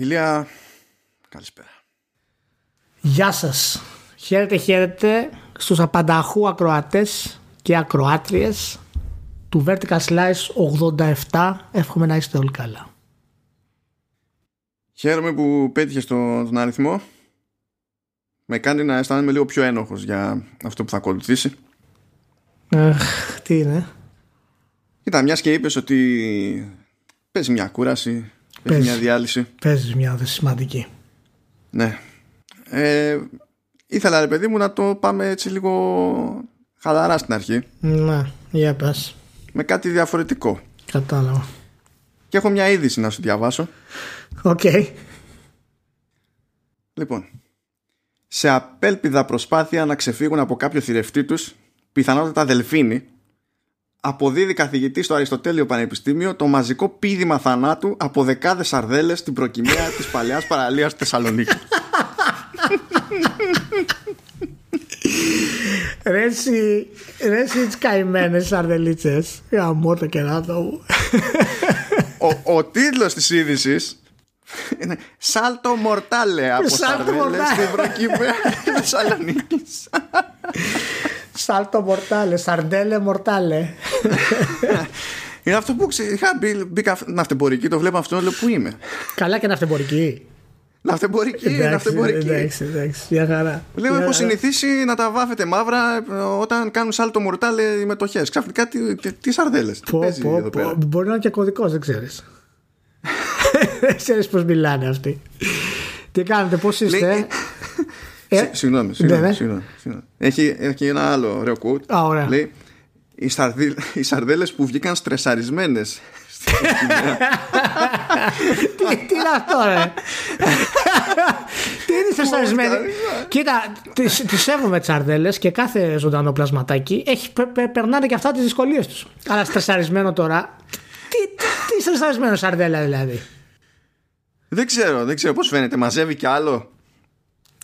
Ηλία, καλησπέρα. Γεια σας. Χαίρετε, χαίρετε στους απανταχού ακροατές και ακροάτριες του Vertical Slice 87. Εύχομαι να είστε όλοι καλά. Χαίρομαι που πέτυχες το, τον αριθμό. Με κάνει να αισθάνομαι λίγο πιο ένοχος για αυτό που θα ακολουθήσει. Αχ, τι είναι. Κοίτα, μιας και είπες ότι παίζει μια κούραση, παίζεις μια διάλυση. Παίζεις μια σημαντική. Ναι. Ε, ήθελα ρε παιδί μου να το πάμε έτσι λίγο χαλαρά στην αρχή. Ναι, για πες. Με κάτι διαφορετικό. Κατάλαβα. Και έχω μια είδηση να σου διαβάσω. Οκ. Λοιπόν, σε απέλπιδα προσπάθεια να ξεφύγουν από κάποιο θηρευτή τους, πιθανότατα δελφίνη, αποδίδει καθηγητή στο Αριστοτέλειο Πανεπιστήμιο το μαζικό πίδημα θανάτου από δεκάδες σαρδέλες στην προκυμαία της παλαιάς παραλίας Θεσσαλονίκης. Ρε εσύ, ρε εσύ τις καημένες σαρδελίτσες. Γαμώ το κεράτο μου. ο, ο τίτλος της είδησης είναι Σάλτο Μορτάλε από Σάλτο σαρδέλες Μορτάλε. στην προκυμαία της Θεσσαλονίκης. Σάλτο μορτάλε, σαρντέλε μορτάλε. Είναι αυτό που ξε... είχα μπει, μπήκα ναυτεμπορική, το βλέπω αυτό, λέω πού είμαι; Καλά και ναυτεμπορική. Ναυτεμπορική, Εντάξει, ναυτεμπορική. εντάξει, εντάξει, μια χαρά. Λέω, Μια έχω χαρά. συνηθίσει να τα βάφετε μαύρα ε, όταν κάνουν σάλτο μορτάλε οι μετοχές. Ξαφνικά τι, τι, τι σαρδέλες. Τι Πω, παίζει πω, εδώ πω. πέρα; Μπορεί να είναι και κωδικός, δεν ξέρεις. δεν ξέρεις πώς μιλάνε αυτοί. Τι κάνετε, πώς είστε; Λέει- Ε, Συ- Συγγνώμη, συγγνώμη, ναι, ναι. συγγνώμη, συγγνώμη. Έχει, έχει ένα άλλο ωραίο quote. Α, ωραία. Λέει, οι, σαρδί, οι σαρδέλες που βγήκαν στρεσαρισμένες τι, τι είναι αυτό, ρε; τι είναι στρεσαρισμένοι; Κοίτα, τις τις σέβομαι τις αρδέλε και κάθε ζωντανό πλασματάκι έχει, πε- πε- περνάνε και αυτά τις δυσκολίες τους. Αλλά στρεσαρισμένο τώρα. Τι, τι, τι στρεσαρισμένο σαρδέλα δηλαδή; Δεν ξέρω, δεν ξέρω πώς φαίνεται. Μαζεύει κι άλλο.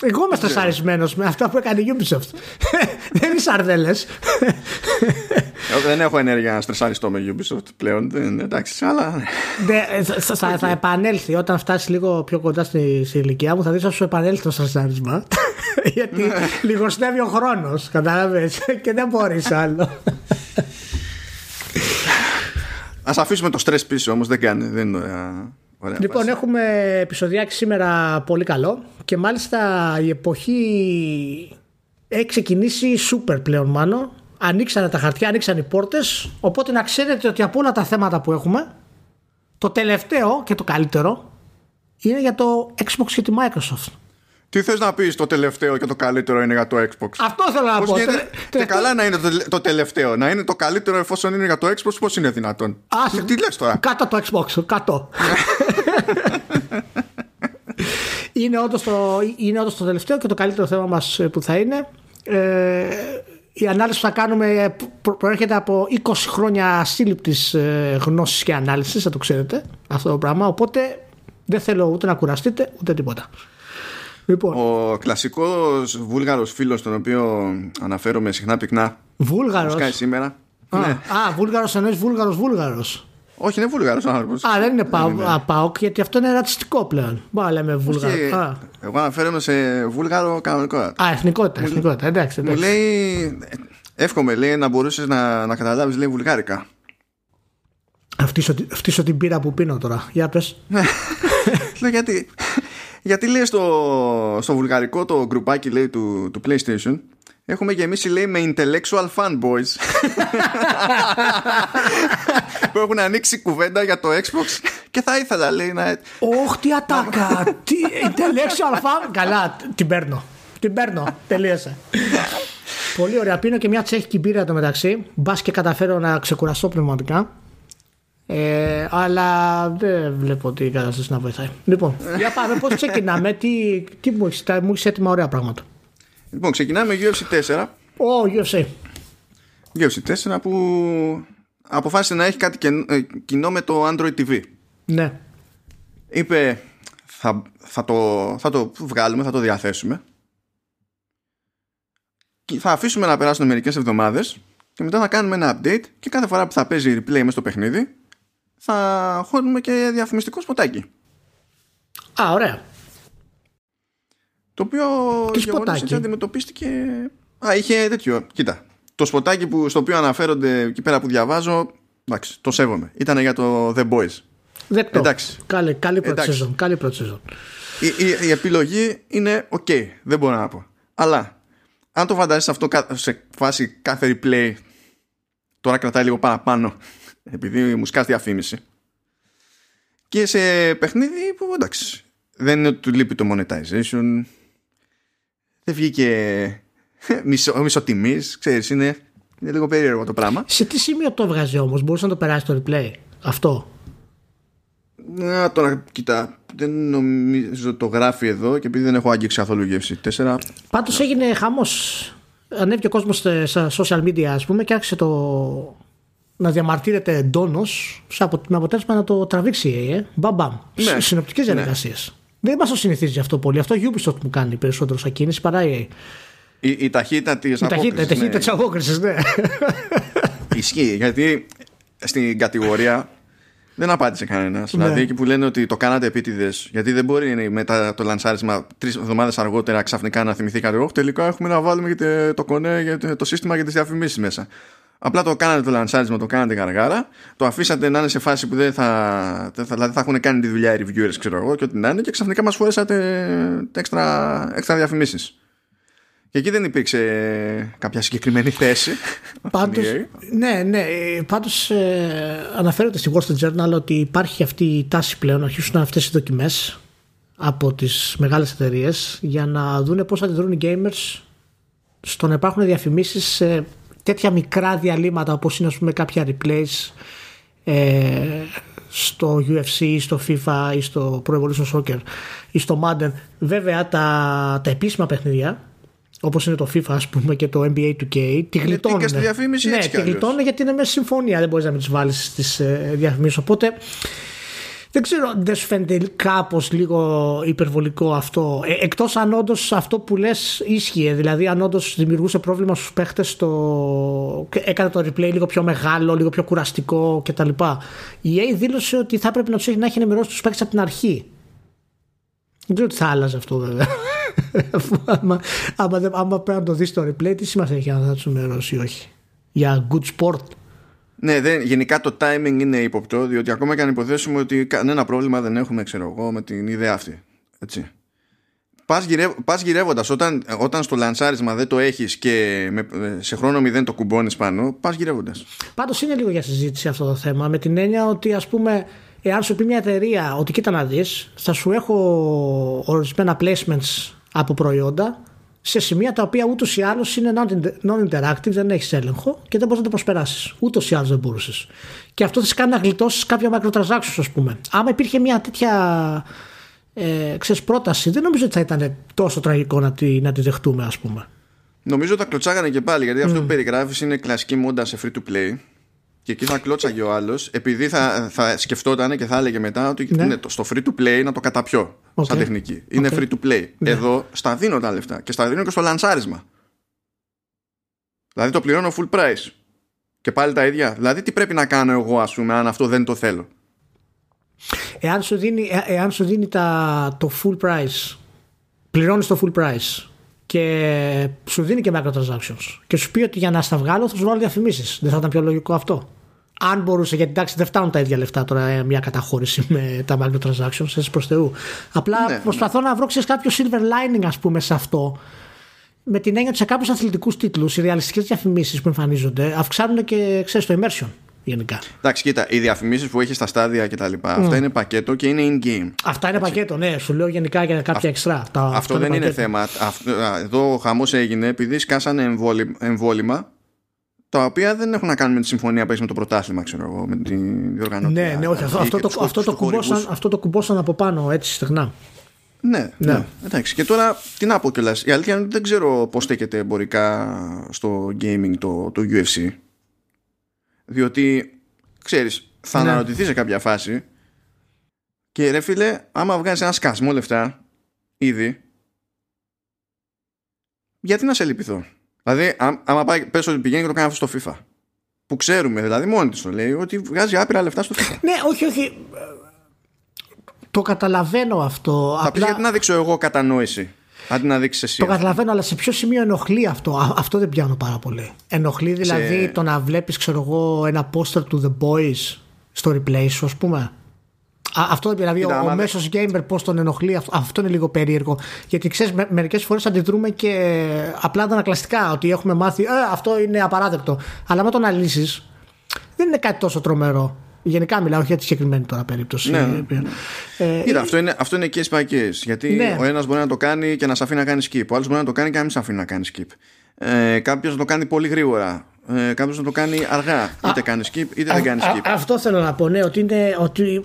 Εγώ είμαι στρεσαρισμένο με αυτά που έκανε η Ubisoft. Δεν είναι σαρδέλες. Εγώ δεν έχω ενέργεια να στρεσαριστώ με Ubisoft πλέον. Δεν, εντάξει, αλλά... Ναι, θα, θα, θα επανέλθει όταν φτάσει λίγο πιο κοντά στη, στη ηλικία μου. Θα δεις θα σου επανέλθει το στρεσάρισμα. Γιατί λιγοστεύει ο χρόνος. Κατάλαβες; και δεν μπορεί άλλο. Ας αφήσουμε το στρες πίσω όμως, δεν κάνει. Δεν είναι ωραία. Ωραία λοιπόν, βάση. έχουμε επεισοδιάκι σήμερα πολύ καλό. Και μάλιστα η εποχή έχει ξεκινήσει σούπερ πλέον μάλλον. Ανοίξανε τα χαρτιά, ανοίξαν οι πόρτες. Οπότε να ξέρετε ότι από όλα τα θέματα που έχουμε, το τελευταίο και το καλύτερο είναι για το Xbox και τη Microsoft. Τι θες να πεις το τελευταίο και το καλύτερο είναι για το Xbox; Αυτό θέλω να Πώς πω. γίνεται, Τε- και τελευταίο- καλά να είναι το, το τελευταίο. Να είναι το καλύτερο εφόσον είναι για το Xbox, πώς είναι δυνατόν; Άσε. τι, τι λες τώρα; Κάτω το Xbox, κάτω. είναι, όντως το, είναι όντως το τελευταίο και το καλύτερο θέμα μας ε, που θα είναι. Ε, η ανάλυση που θα κάνουμε ε, προ- προέρχεται από 20 χρόνια σύλληπτης ε, γνώσης και ανάλυσης, θα το ξέρετε αυτό το πράγμα. Οπότε δεν θέλω ούτε να κουραστείτε ούτε τίποτα. Λοιπόν, Ο κλασικός βούλγαρος φίλος τον οποίο αναφέρομαι συχνά πυκνά Βούλγαρος. σκάει σήμερα. Α, Ναι. α, Βούλγαρος εννοείς Βούλγαρος Βούλγαρος. Όχι, είναι βούλγαρος ο άνθρωπος. Α, δεν είναι πα, α, ΠΑΟΚ γιατί αυτό είναι ρατσιστικό πλέον. Μπορεί να λέμε Βούλγαρο. Και Α. εγώ αναφέρομαι σε βούλγαρο κανονικό. Α, εθνικότητα, εθνικότητα. Εντάξει, Μου εντάξει. λέει, εύχομαι λέει να μπορούσες να, να καταλάβεις λέει βουλγάρικα. Αυτήσω, αυτήσω την πύρα που πίνω τώρα. Για πες. Λέω γιατί, γιατί λέει στο, στο βουλγαρικό το γκρουπάκι λέει του, του PlayStation έχουμε γεμίσει λέει με intellectual fanboys που έχουν ανοίξει κουβέντα για το Xbox και θα ήθελα λέει να... Ωχ, τι ατάκα. τι intellectual fan. Καλά, την παίρνω. Την παίρνω. Τελείωσε. Πολύ ωραία. Πίνω και μια τσέχικη μπύρα το μεταξύ. Μπας και καταφέρω να ξεκουραστώ πνευματικά. Ε, αλλά δεν βλέπω ότι η κατάσταση να βοηθάει. Λοιπόν, για πάμε. Πώς ξεκινάμε, τι, τι μου έχεις μου έχεις έτοιμα ωραία πράγματα. Λοιπόν ξεκινάμε με UFC 4 Ω, UFC. UFC 4 που αποφάσισε να έχει κάτι κεν- ε, κοινό με το Android TV Ναι. είπε θα, θα, το, θα το βγάλουμε, θα το διαθέσουμε και θα αφήσουμε να περάσουν μερικές εβδομάδες και μετά θα κάνουμε ένα update και κάθε φορά που θα παίζει replay μέσα στο παιχνίδι θα χώνουμε και διαφημιστικό σποτάκι. Α, ωραία. Το οποίο Τι γεγονός σποτάκι; έτσι αντιμετωπίστηκε. Α, είχε τέτοιο. Κοίτα. Το σποτάκι που, στο οποίο αναφέρονται εκεί πέρα που διαβάζω. Εντάξει, το σέβομαι. Ήταν για το The Boys. Δεκτό. Εντάξει. Καλή, καλή πρώτη Εντάξει. σεζόν. Καλή πρώτη σεζόν. Η, η, η επιλογή είναι ok, δεν μπορώ να πω. Αλλά αν το φαντάζεσαι αυτό κα- σε φάση κάθε replay, τώρα κρατάει λίγο παραπάνω, επειδή μου σκάσει διαφήμιση. Και σε παιχνίδι που εντάξει, δεν είναι ότι του λείπει το monetization, δεν βγήκε μισο, μισοτιμής, ξέρεις, είναι, είναι λίγο περίεργο το πράγμα. Σε τι σημείο το έβγαζε όμως, μπορούσε να το περάσει το replay. Αυτό; Να τώρα, κοίτα, δεν νομίζω το γράφει εδώ και επειδή δεν έχω αγγίξει καθόλου γεύση 4, Πάντως έγινε χαμός. Ανέβηκε ο κόσμος στα social media, ας πούμε, και άρχισε το να διαμαρτύρεται εντόνως με αποτέλεσμα να το τραβήξει η EA. Ε. Μπαμπαμ. Ναι. Συνοπτικές Ναι. διαδικασίες. Δεν μας το συνηθίζει αυτό πολύ. Αυτό η Ubisoft μου κάνει περισσότερο σαν κίνηση παρά η EA. η, η ταχύτητα της Η ταχύτητα, η απόκρισης, ταχύτητα ναι. της απόκρισης, ναι. Ισχύει, γιατί στην κατηγορία δεν απάντησε κανένας. Ναι. Δηλαδή εκεί που λένε ότι το κάνατε επίτηδες, γιατί δεν μπορεί μετά το λανσάρισμα τρεις εβδομάδες αργότερα ξαφνικά να θυμηθήκατε. Όχι, τελικά έχουμε να βάλουμε και τε- το κονέ για το- το σύστημα για τις διαφημίσεις μέσα. Απλά το κάνατε το λανσάρισμα, το κάνατε γαργάρα, το αφήσατε να είναι σε φάση που δεν θα, δεν θα, δηλαδή θα έχουν κάνει τη δουλειά οι reviewers, ξέρω εγώ, και ό,τι να είναι, και ξαφνικά μας φορέσατε έξτρα, έξτρα διαφημίσεις. Και εκεί δεν υπήρξε κάποια συγκεκριμένη θέση. Πάντως, EA. ναι, ναι. ε, Πάντως ε, αναφέρεται στη Wall Street Journal ότι υπάρχει αυτή η τάση πλέον να αρχίσουν αυτές οι δοκιμές από τις μεγάλες εταιρείες για να δούνε πώς αντιδρούν οι gamers στο να υπάρχουν διαφημίσεις σε τέτοια μικρά διαλύματα όπως είναι ας πούμε κάποια replays ε, στο UFC ή στο FIFA ή στο Pro Evolution Soccer ή στο Madden. Βέβαια τα, τα επίσημα παιχνίδια όπως είναι το FIFA ας πούμε και το NBA 2K τη γλιτώνουν. τίκες στη διαφήμιση ναι, έτσι κι τη αλλιώς. γλιτώνουν γιατί είναι μέσα στη συμφωνία δεν μπορείς να μην τις βάλεις στις ε, διαφημίσεις. Οπότε δεν ξέρω, δεν σου φαίνεται κάπως λίγο υπερβολικό αυτό. Ε, Εκτός αν όντως αυτό που λες ίσχυε, δηλαδή αν όντως δημιουργούσε πρόβλημα στους παίχτες, το... και έκανε το replay λίγο πιο μεγάλο, λίγο πιο κουραστικό κτλ. Η EA δήλωσε ότι θα έπρεπε να τους έχει, να έχει ενημερώσει τους παίχτες από την αρχή. Δεν ξέρω τι θα άλλαζε αυτό βέβαια. Αφού άμα, άμα, δεν- άμα πρέπει να το δεις το replay, τι σημασία έχει αν θα τους ενημερώσει ή όχι. Για good sport. Ναι, δεν, γενικά το timing είναι ύποπτο, διότι ακόμα και αν υποθέσουμε ότι κανένα πρόβλημα δεν έχουμε, ξέρω εγώ, με την ιδέα αυτή. Έτσι. Πας, γυρεύ, πας γυρεύοντας όταν, όταν στο λανσάρισμα δεν το έχεις και με, σε χρόνο μηδέν το κουμπώνεις πάνω, πας γυρεύοντας. Πάντως είναι λίγο για συζήτηση αυτό το θέμα. Με την έννοια ότι, ας πούμε, εάν σου πει μια εταιρεία ότι κοίτα να δεις, θα σου έχω ορισμένα placements από προϊόντα σε σημεία τα οποία ούτως ή άλλως είναι non- non-interactive, δεν έχεις έλεγχο και δεν μπορείς να το προσπεράσεις. Ούτως ή άλλως δεν μπορούσες. Και αυτό θα σε κάνει να γλιτώσεις κάποια microtransactions, ας πούμε. Άμα υπήρχε μια τέτοια ε, ξέρεις, πρόταση, δεν νομίζω ότι θα ήταν τόσο τραγικό να τη, να τη δεχτούμε, ας πούμε. Νομίζω τα κλωτσάγανε και πάλι, γιατί αυτό που περιγράφεις είναι κλασική μόδα σε free to play. Και εκεί θα κλώτσαγε ο άλλος, επειδή θα, θα σκεφτόταν και θα έλεγε μετά ότι Ναι. είναι το, στο free to play να το καταπιώ Οκ. σαν τεχνική. Είναι OK. free to play. Ναι. Εδώ στα δίνω τα λεφτά και στα δίνω και στο λανσάρισμα. Δηλαδή το πληρώνω full price. Και πάλι τα ίδια. Δηλαδή τι πρέπει να κάνω εγώ, ας πούμε, αν αυτό δεν το θέλω; Εάν σου δίνει, ε- εάν σου δίνει τα, το full price, πληρώνεις το full price και σου δίνει και microtransactions και σου πει ότι για να στα βγάλω θα σου βάλω διαφημίσεις. Δεν θα ήταν πιο λογικό αυτό. Αν μπορούσε, γιατί εντάξει δεν φτάνουν τα ίδια λεφτά τώρα ε, μια καταχώρηση με τα microtransactions, έτσι προς Θεού. Απλά Ναι, προσπαθώ να βρω ξέρεις, κάποιο silver lining ας πούμε σε αυτό με την έννοια ότι σε κάποιους αθλητικούς τίτλους οι ρεαλιστικές διαφημίσεις που εμφανίζονται αυξάνουν και ξέρεις, το immersion γενικά. Εντάξει, κοίτα, οι διαφημίσεις που έχεις στα στάδια κτλ. Αυτά είναι πακέτο και είναι in-game. Αυτά είναι πακέτο, ναι. Σου λέω γενικά για κάποια εξτρά. Τα, Αυτό δεν είναι πακέτο. θέμα. Αυτό, α, εδώ ο χαμός έγινε επειδή σκάσανε εμβόλυ- εμβόλυμα τα οποία δεν έχουν να κάνουν με τη συμφωνία που έχεις με το πρωτάθλημα, ξέρω εγώ, με την διοργανώτρια. Ναι, ναι, όχι. Αυτό, αρχή αυτό, και το, τους αυτό, το χορηγούς. κουμπώσαν, αυτό το κουμπώσαν από πάνω έτσι στεγνά. Ναι, Ναι. ναι. Εντάξει. Και τώρα τι να πω κιόλας. Η αλήθεια είναι ότι δεν ξέρω πώς στέκεται εμπορικά στο gaming το, το UFC. Διότι ξέρεις, θα Ναι. αναρωτηθείς σε κάποια φάση και ρε φίλε, άμα βγάζεις ένα σκασμό λεφτά ήδη, γιατί να σε λυπηθώ; Δηλαδή, ά- άμα πάει, πες ότι πηγαίνει και το κάνει αυτό στο FIFA. Που ξέρουμε, δηλαδή μόνη της το λέει, ότι βγάζει άπειρα λεφτά στο FIFA. Ναι, όχι, όχι. Το καταλαβαίνω αυτό. Θα Απλά... γιατί να δείξω εγώ κατανόηση; Αντί να δείξεις εσύ. Το καταλαβαίνω, αλλά σε ποιο σημείο ενοχλεί αυτό; αυτό δεν πιάνω πάρα πολύ. Ενοχλεί δηλαδή το να βλέπεις, ξέρω εγώ, ένα πόστερ του The Boys στο replay σου, ας πούμε; Αυτό δηλαδή Κοίτα, ο, ο μέσος gamer πώς τον ενοχλεί, αυτό, αυτό είναι λίγο περίεργο. Γιατί ξέρεις, με, μερικές φορές αντιδρούμε και απλά αντανακλαστικά ότι έχουμε μάθει, ε, αυτό είναι απαράδεκτο. Αλλά με το αναλύσεις, δεν είναι κάτι τόσο τρομερό. Γενικά μιλάω για τη συγκεκριμένη τώρα περίπτωση. Ναι, ναι. Ε, Κοίτα, αυτό είναι, αυτό είναι case by case. Γιατί ναι. ο ένας μπορεί να το κάνει και να σε αφήνει να κάνει skip. Ο άλλος μπορεί να το κάνει και να μην σε αφήνει να κάνει skip. Ε, Κάποιος να το κάνει πολύ γρήγορα. Ε, Κάποιος να το κάνει αργά. Είτε κάνει skip είτε δεν κάνει skip. αυτό θέλω να πω, ναι, ότι, είναι, ότι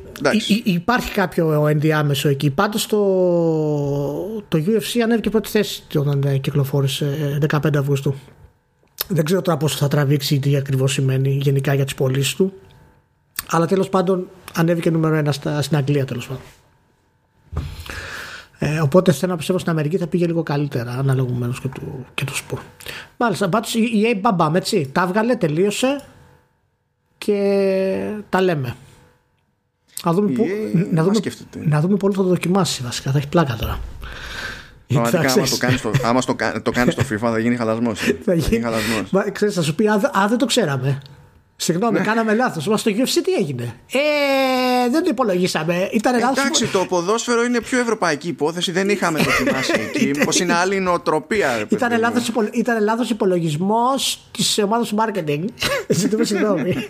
υπάρχει κάποιο ενδιάμεσο εκεί. Πάντως το, το UFC ανέβηκε πρώτη θέση όταν κυκλοφόρησε 15 Αυγούστου. Δεν ξέρω τώρα πόσο θα τραβήξει τι ακριβώς σημαίνει γενικά για τις πωλήσεις του. Αλλά τέλος πάντων ανέβηκε νούμερο ένα στα, στην Αγγλία τέλος πάντων. Ε, οπότε θέλω να πιστεύω στην Αμερική θα πήγε λίγο καλύτερα αναλογουμένω και του, και του σπορ. Μάλιστα, πάντως η EA μπαμπάμ έτσι. Τα έβγαλε, τελείωσε και τα λέμε. Να δούμε, που, να, δούμε, να δούμε πού θα το δοκιμάσει βασικά. Θα έχει πλάκα τώρα. Πραγματικά, άμα το κάνεις στο, άμα στο, το κάνεις στο FIFA θα γίνει χαλασμός. θα γίνει χαλασμός. ξέρεις, θα σου πει, α, δεν το ξέραμε. Συγγνώμη, ναι. κάναμε λάθος. Μας στο UFC τι έγινε; Ε, δεν το υπολογίσαμε. Ήταν λάθο. Εντάξει, το ποδόσφαιρο είναι πιο ευρωπαϊκή υπόθεση. Δεν είχαμε δοκιμάσει εκεί. Πώ είναι άλλη νοοτροπία. Ήταν λάθος υπολογισμός της ομάδας marketing. Ζητούμε συγγνώμη.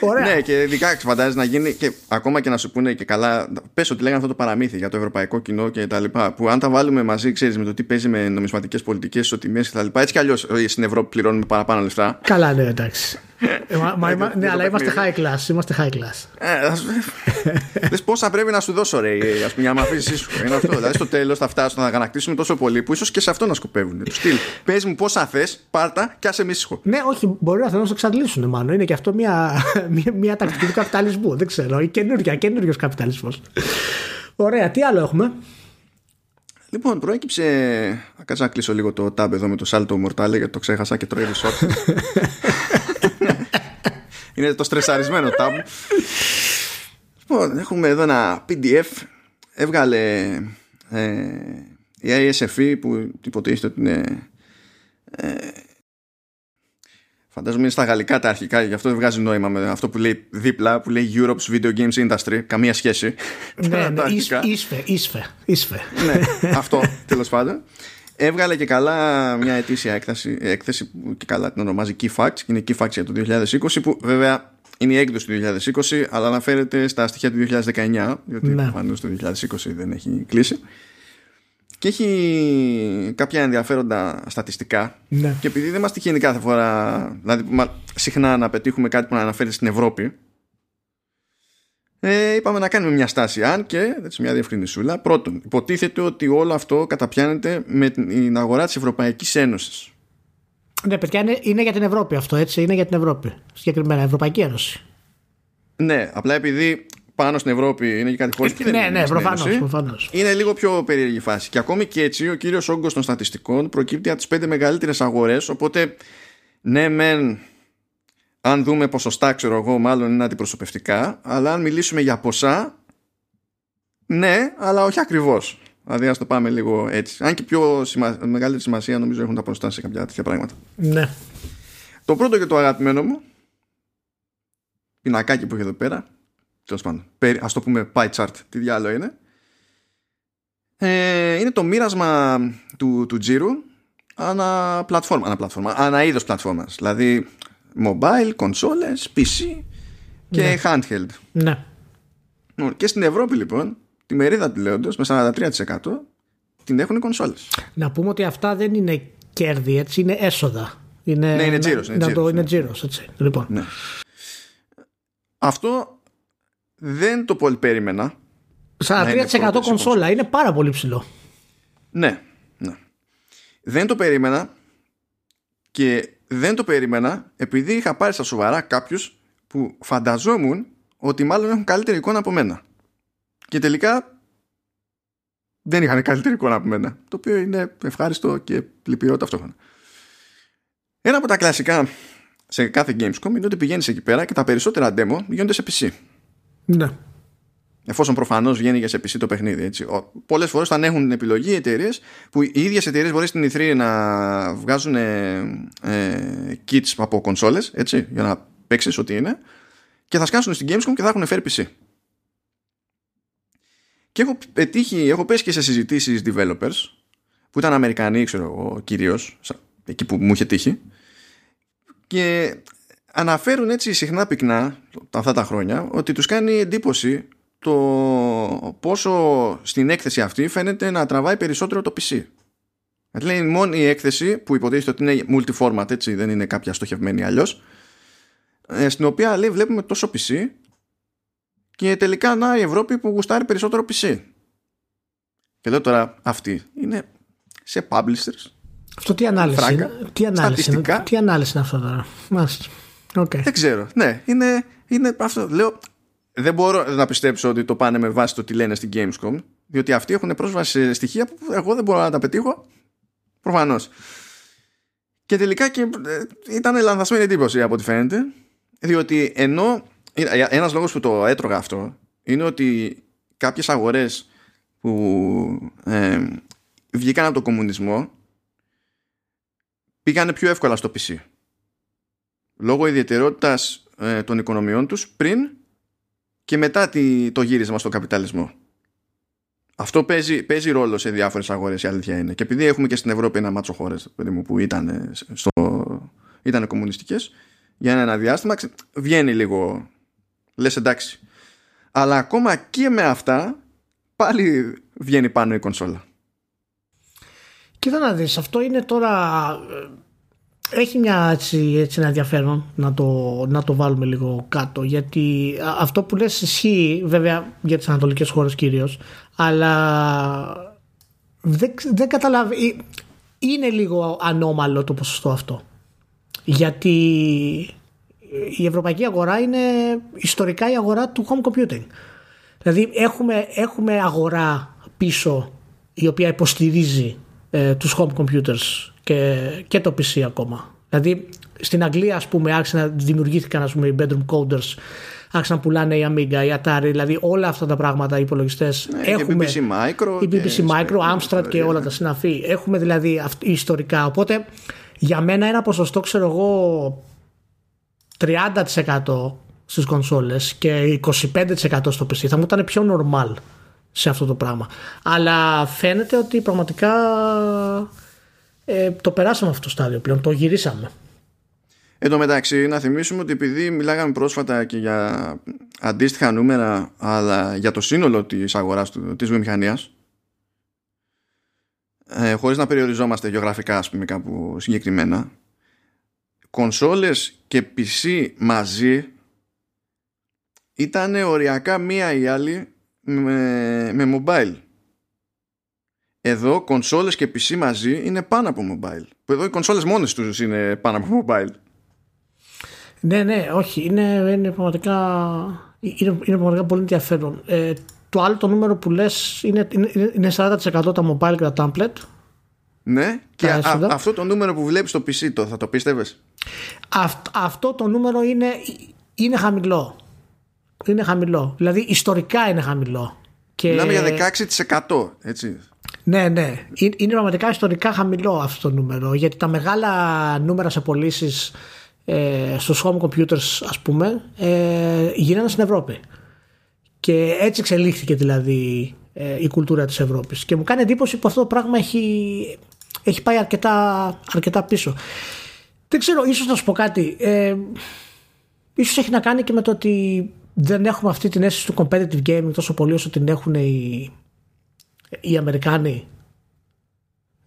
Ωραία. Ναι, και ειδικά φαντάζει να γίνει και ακόμα και να σου πούνε και καλά. Πες ότι λέγανε αυτό το παραμύθι για το ευρωπαϊκό κοινό και τα λοιπά. Που αν τα βάλουμε μαζί, ξέρεις με το τι παίζει με νομισματικές πολιτικές ισοτιμίε και τα λοιπά. Έτσι κι αλλιώς ε, στην Ευρώπη πληρώνουμε παραπάνω λεφτά. Καλά, ναι, εντάξει. Ε, μα, μα, ναι, αλλά είμαστε high class. Είμαστε high class. Ε, πόσα πρέπει να σου δώσω, ρε, ας πούμε, για να αφήσεις σου. Είναι αυτό. Δηλαδή στο τέλος θα φτάσουμε να ανακτήσουμε τόσο πολύ που ίσως και σε αυτό να σκοπεύουν. Του στυλ. Πες μου πόσα θες, πάρτα και άσε μίσχο. Ναι, όχι, μπορεί να θέλουν να σε εξαντλήσουν, μάλλον. Είναι και αυτό μια, μια, μια τακτική του καπιταλισμού. Δεν ξέρω. Ή καινούριος καπιταλισμός. Ωραία, τι άλλο έχουμε; Λοιπόν, προέκυψε. Θα κάτσω να κλείσω λίγο το tab εδώ με το Salto Mortale γιατί το ξέχασα και τρώει resort. Είναι το στρεσαρισμένο tab. Λοιπόν, έχουμε εδώ ένα PDF. Έβγαλε ε, η ISFE που υποτίθεται ότι είναι. Ε, Φαντάζομαι είναι στα γαλλικά τα αρχικά, γι' αυτό δεν βγάζει νόημα με αυτό που λέει δίπλα, που λέει Europe's Video Games Industry. Καμία σχέση. Ναι, ναι, ίσφε, ίσφε, ίσφε. ναι, αυτό τέλος πάντων. Έβγαλε και καλά μια ετήσια έκθεση, έκθεση που και καλά την ονομάζει Key Facts και είναι Key Facts για το 2020 που βέβαια είναι η έκδοση του 2020 αλλά αναφέρεται στα στοιχεία του 2019 γιατί ναι. προφανώς το 2020 δεν έχει κλείσει και έχει κάποια ενδιαφέροντα στατιστικά ναι. και επειδή δεν μας τυχαίνει κάθε φορά δηλαδή συχνά να πετύχουμε κάτι που να αναφέρεται στην Ευρώπη ε, είπαμε να κάνουμε μια στάση αν και έτσι μια διευκρινισούλα πρώτον υποτίθεται ότι όλο αυτό καταπιάνεται με την αγορά της Ευρωπαϊκής Ένωσης ναι παιδιά είναι, είναι για την Ευρώπη αυτό έτσι είναι για την Ευρώπη συγκεκριμένα Ευρωπαϊκή Ένωση ναι απλά επειδή πάνω στην Ευρώπη είναι και κάτι χώρε και Ναι, ναι, προφανώς. Είναι λίγο πιο περίεργη φάση. Και ακόμη και έτσι, ο κύριος όγκος των στατιστικών προκύπτει από τις πέντε μεγαλύτερες αγορές. Οπότε, ναι, μεν, αν δούμε ποσοστά, ξέρω εγώ, μάλλον είναι αντιπροσωπευτικά. Αλλά αν μιλήσουμε για ποσά, ναι, αλλά όχι ακριβώς. Δηλαδή, ας το πάμε λίγο έτσι. Αν και πιο σημα... μεγαλύτερη σημασία νομίζω έχουν τα ποσοστά σε κάποια τέτοια πράγματα. Ναι. Το πρώτο και το αγαπημένο μου, πινακάκι που έχει εδώ πέρα, τέλος πάντων, ας το πούμε pie chart, τι διάλογο είναι, ε, είναι το μοίρασμα του, του τζίρου ανά πλατφόρμα, ανά, πλατφόρμα, ανά είδος πλατφόρμας. Δηλαδή mobile, consoles, PC και ναι. handheld. Ναι. Και στην Ευρώπη λοιπόν, τη μερίδα του λέοντος με 43% την έχουν οι κονσόλες. Να πούμε ότι αυτά δεν είναι κέρδη, έτσι, είναι έσοδα. Είναι, ναι, είναι τζίρος. Είναι, τζίρος, είναι τζίρος, έτσι. Λοιπόν. Ναι. Αυτό δεν το πολύ περίμενα. 43% κονσόλα είναι πάρα πολύ ψηλό. Ναι, ναι. Δεν το περίμενα και δεν το περίμενα επειδή είχα πάρει στα σοβαρά κάποιους που φανταζόμουν ότι μάλλον έχουν καλύτερη εικόνα από μένα. Και τελικά δεν είχαν καλύτερη εικόνα από μένα. Το οποίο είναι ευχάριστο και λυπηρό ταυτόχρονα. Ένα από τα κλασικά σε κάθε Gamescom είναι ότι πηγαίνεις εκεί πέρα και τα περισσότερα demo γίνονται σε PC. Ναι. Εφόσον προφανώς βγαίνει για σε PC το παιχνίδι. Έτσι. Πολλές φορές θα έχουν την επιλογή οι εταιρείες που οι ίδιες εταιρείες μπορεί στην E3 να βγάζουν ε, ε, kits από κονσόλες έτσι, για να παίξεις ό,τι είναι και θα σκάσουν στην Gamescom και θα έχουν φέρει PC. Και έχω πετύχει, έχω πέσει και σε συζητήσεις developers που ήταν Αμερικανοί, ξέρω εγώ, κυρίως, εκεί που μου είχε τύχει και αναφέρουν έτσι συχνά πυκνά αυτά τα χρόνια ότι τους κάνει εντύπωση το πόσο στην έκθεση αυτή φαίνεται να τραβάει περισσότερο το PC. Δηλαδή είναι μόνο η έκθεση που υποτίθεται ότι είναι multi-format έτσι δεν είναι κάποια στοχευμένη αλλιώς ε, στην οποία λέει βλέπουμε τόσο PC και τελικά να η Ευρώπη που γουστάρει περισσότερο PC. Και λέω τώρα αυτή είναι σε publishers. Αυτό τι ανάλυση είναι, τι ανάλυση είναι, τι ανάλυση είναι αυτό τώρα; Μάλιστα. Okay. Δεν ξέρω. Ναι, είναι, είναι αυτό. Λέω, δεν μπορώ να πιστέψω ότι το πάνε με βάση το τι λένε στην Gamescom, διότι αυτοί έχουν πρόσβαση σε στοιχεία που εγώ δεν μπορώ να τα πετύχω. Προφανώς. Και τελικά και, ε, ήταν λανθασμένη εντύπωση από ό,τι φαίνεται, διότι ενώ ένας λόγος που το έτρωγα αυτό είναι ότι κάποιες αγορές που ε, βγήκαν από το κομμουνισμό πήγανε πιο εύκολα στο PC λόγω ιδιαιτερότητας ε, των οικονομιών τους πριν και μετά τη, το γύρισμα στον καπιταλισμό. Αυτό παίζει, παίζει ρόλο σε διάφορες αγορές η αλήθεια είναι. Και επειδή έχουμε και στην Ευρώπη ένα μάτσο χώρες που ήταν, στο, ήταν κομμουνιστικές για ένα διάστημα βγαίνει λίγο λες εντάξει. Αλλά ακόμα και με αυτά πάλι βγαίνει πάνω η κονσόλα. Κοίτα να δεις, αυτό είναι τώρα ε, έχει μια έτσι, έτσι ένα ενδιαφέρον να το, να το βάλουμε λίγο κάτω γιατί αυτό που λες ισχύει βέβαια για τις ανατολικές χώρες κυρίως αλλά δεν, δεν καταλάβει είναι λίγο ανώμαλο το ποσοστό αυτό γιατί η ευρωπαϊκή αγορά είναι ιστορικά η αγορά του home computing. Δηλαδή έχουμε, έχουμε αγορά πίσω η οποία υποστηρίζει ε, τους home computers και, και το PC ακόμα. Δηλαδή στην Αγγλία ας πούμε άρχισαν να δημιουργήθηκαν ας πούμε, οι bedroom coders άρχισαν να πουλάνε η Amiga, η Atari, δηλαδή όλα αυτά τα πράγματα οι υπολογιστές. Ναι, έχουμε. Η BBC Micro. Η BBC Micro, Amstrad και όλα τα συναφή. Έχουμε δηλαδή ιστορικά. Οπότε για μένα ένα ποσοστό, ξέρω εγώ, 30% στις κονσόλες και 25% στο PC θα μου ήταν πιο normal σε αυτό το πράγμα. Αλλά φαίνεται ότι πραγματικά ε, το περάσαμε αυτό το στάδιο πλέον το γυρίσαμε. Εν τω μεταξύ να θυμίσουμε ότι επειδή μιλάγαμε πρόσφατα και για αντίστοιχα νούμερα αλλά για το σύνολο της αγοράς του, της βιομηχανίας ε, χωρίς να περιοριζόμαστε γεωγραφικά ας πούμε κάπου συγκεκριμένα κονσόλες και PC μαζί ήταν οριακά μία ή άλλη με, με mobile. Εδώ κονσόλες και PC μαζί είναι πάνω από mobile. Που εδώ οι κονσόλες μόνες τους είναι πάνω από mobile. Ναι, ναι, όχι. Είναι, είναι, πραγματικά, είναι, είναι πραγματικά πολύ ενδιαφέρον. Ε, το άλλο το νούμερο που λες είναι, είναι, είναι 40% τα mobile και τα tablet ναι, και αυτό το νούμερο που βλέπεις στο PC το θα το πίστευες; αυτό το νούμερο είναι, είναι χαμηλό. Είναι χαμηλό. Δηλαδή ιστορικά είναι χαμηλό. Και... Μιλάμε για 16% έτσι. Ναι, ναι. Είναι πραγματικά ιστορικά χαμηλό αυτό το νούμερο. Γιατί τα μεγάλα νούμερα σε πωλήσεις ε, στους home computers ας πούμε ε, γίνανε στην Ευρώπη. Και έτσι εξελίχθηκε δηλαδή ε, η κουλτούρα της Ευρώπης. Και μου κάνει εντύπωση που αυτό το πράγμα έχει, έχει πάει αρκετά, αρκετά πίσω. Δεν ξέρω, ίσως να σου πω κάτι. Ε, ίσως έχει να κάνει και με το ότι δεν έχουμε αυτή την αίσθηση του competitive gaming τόσο πολύ όσο την έχουν οι, οι Αμερικάνοι.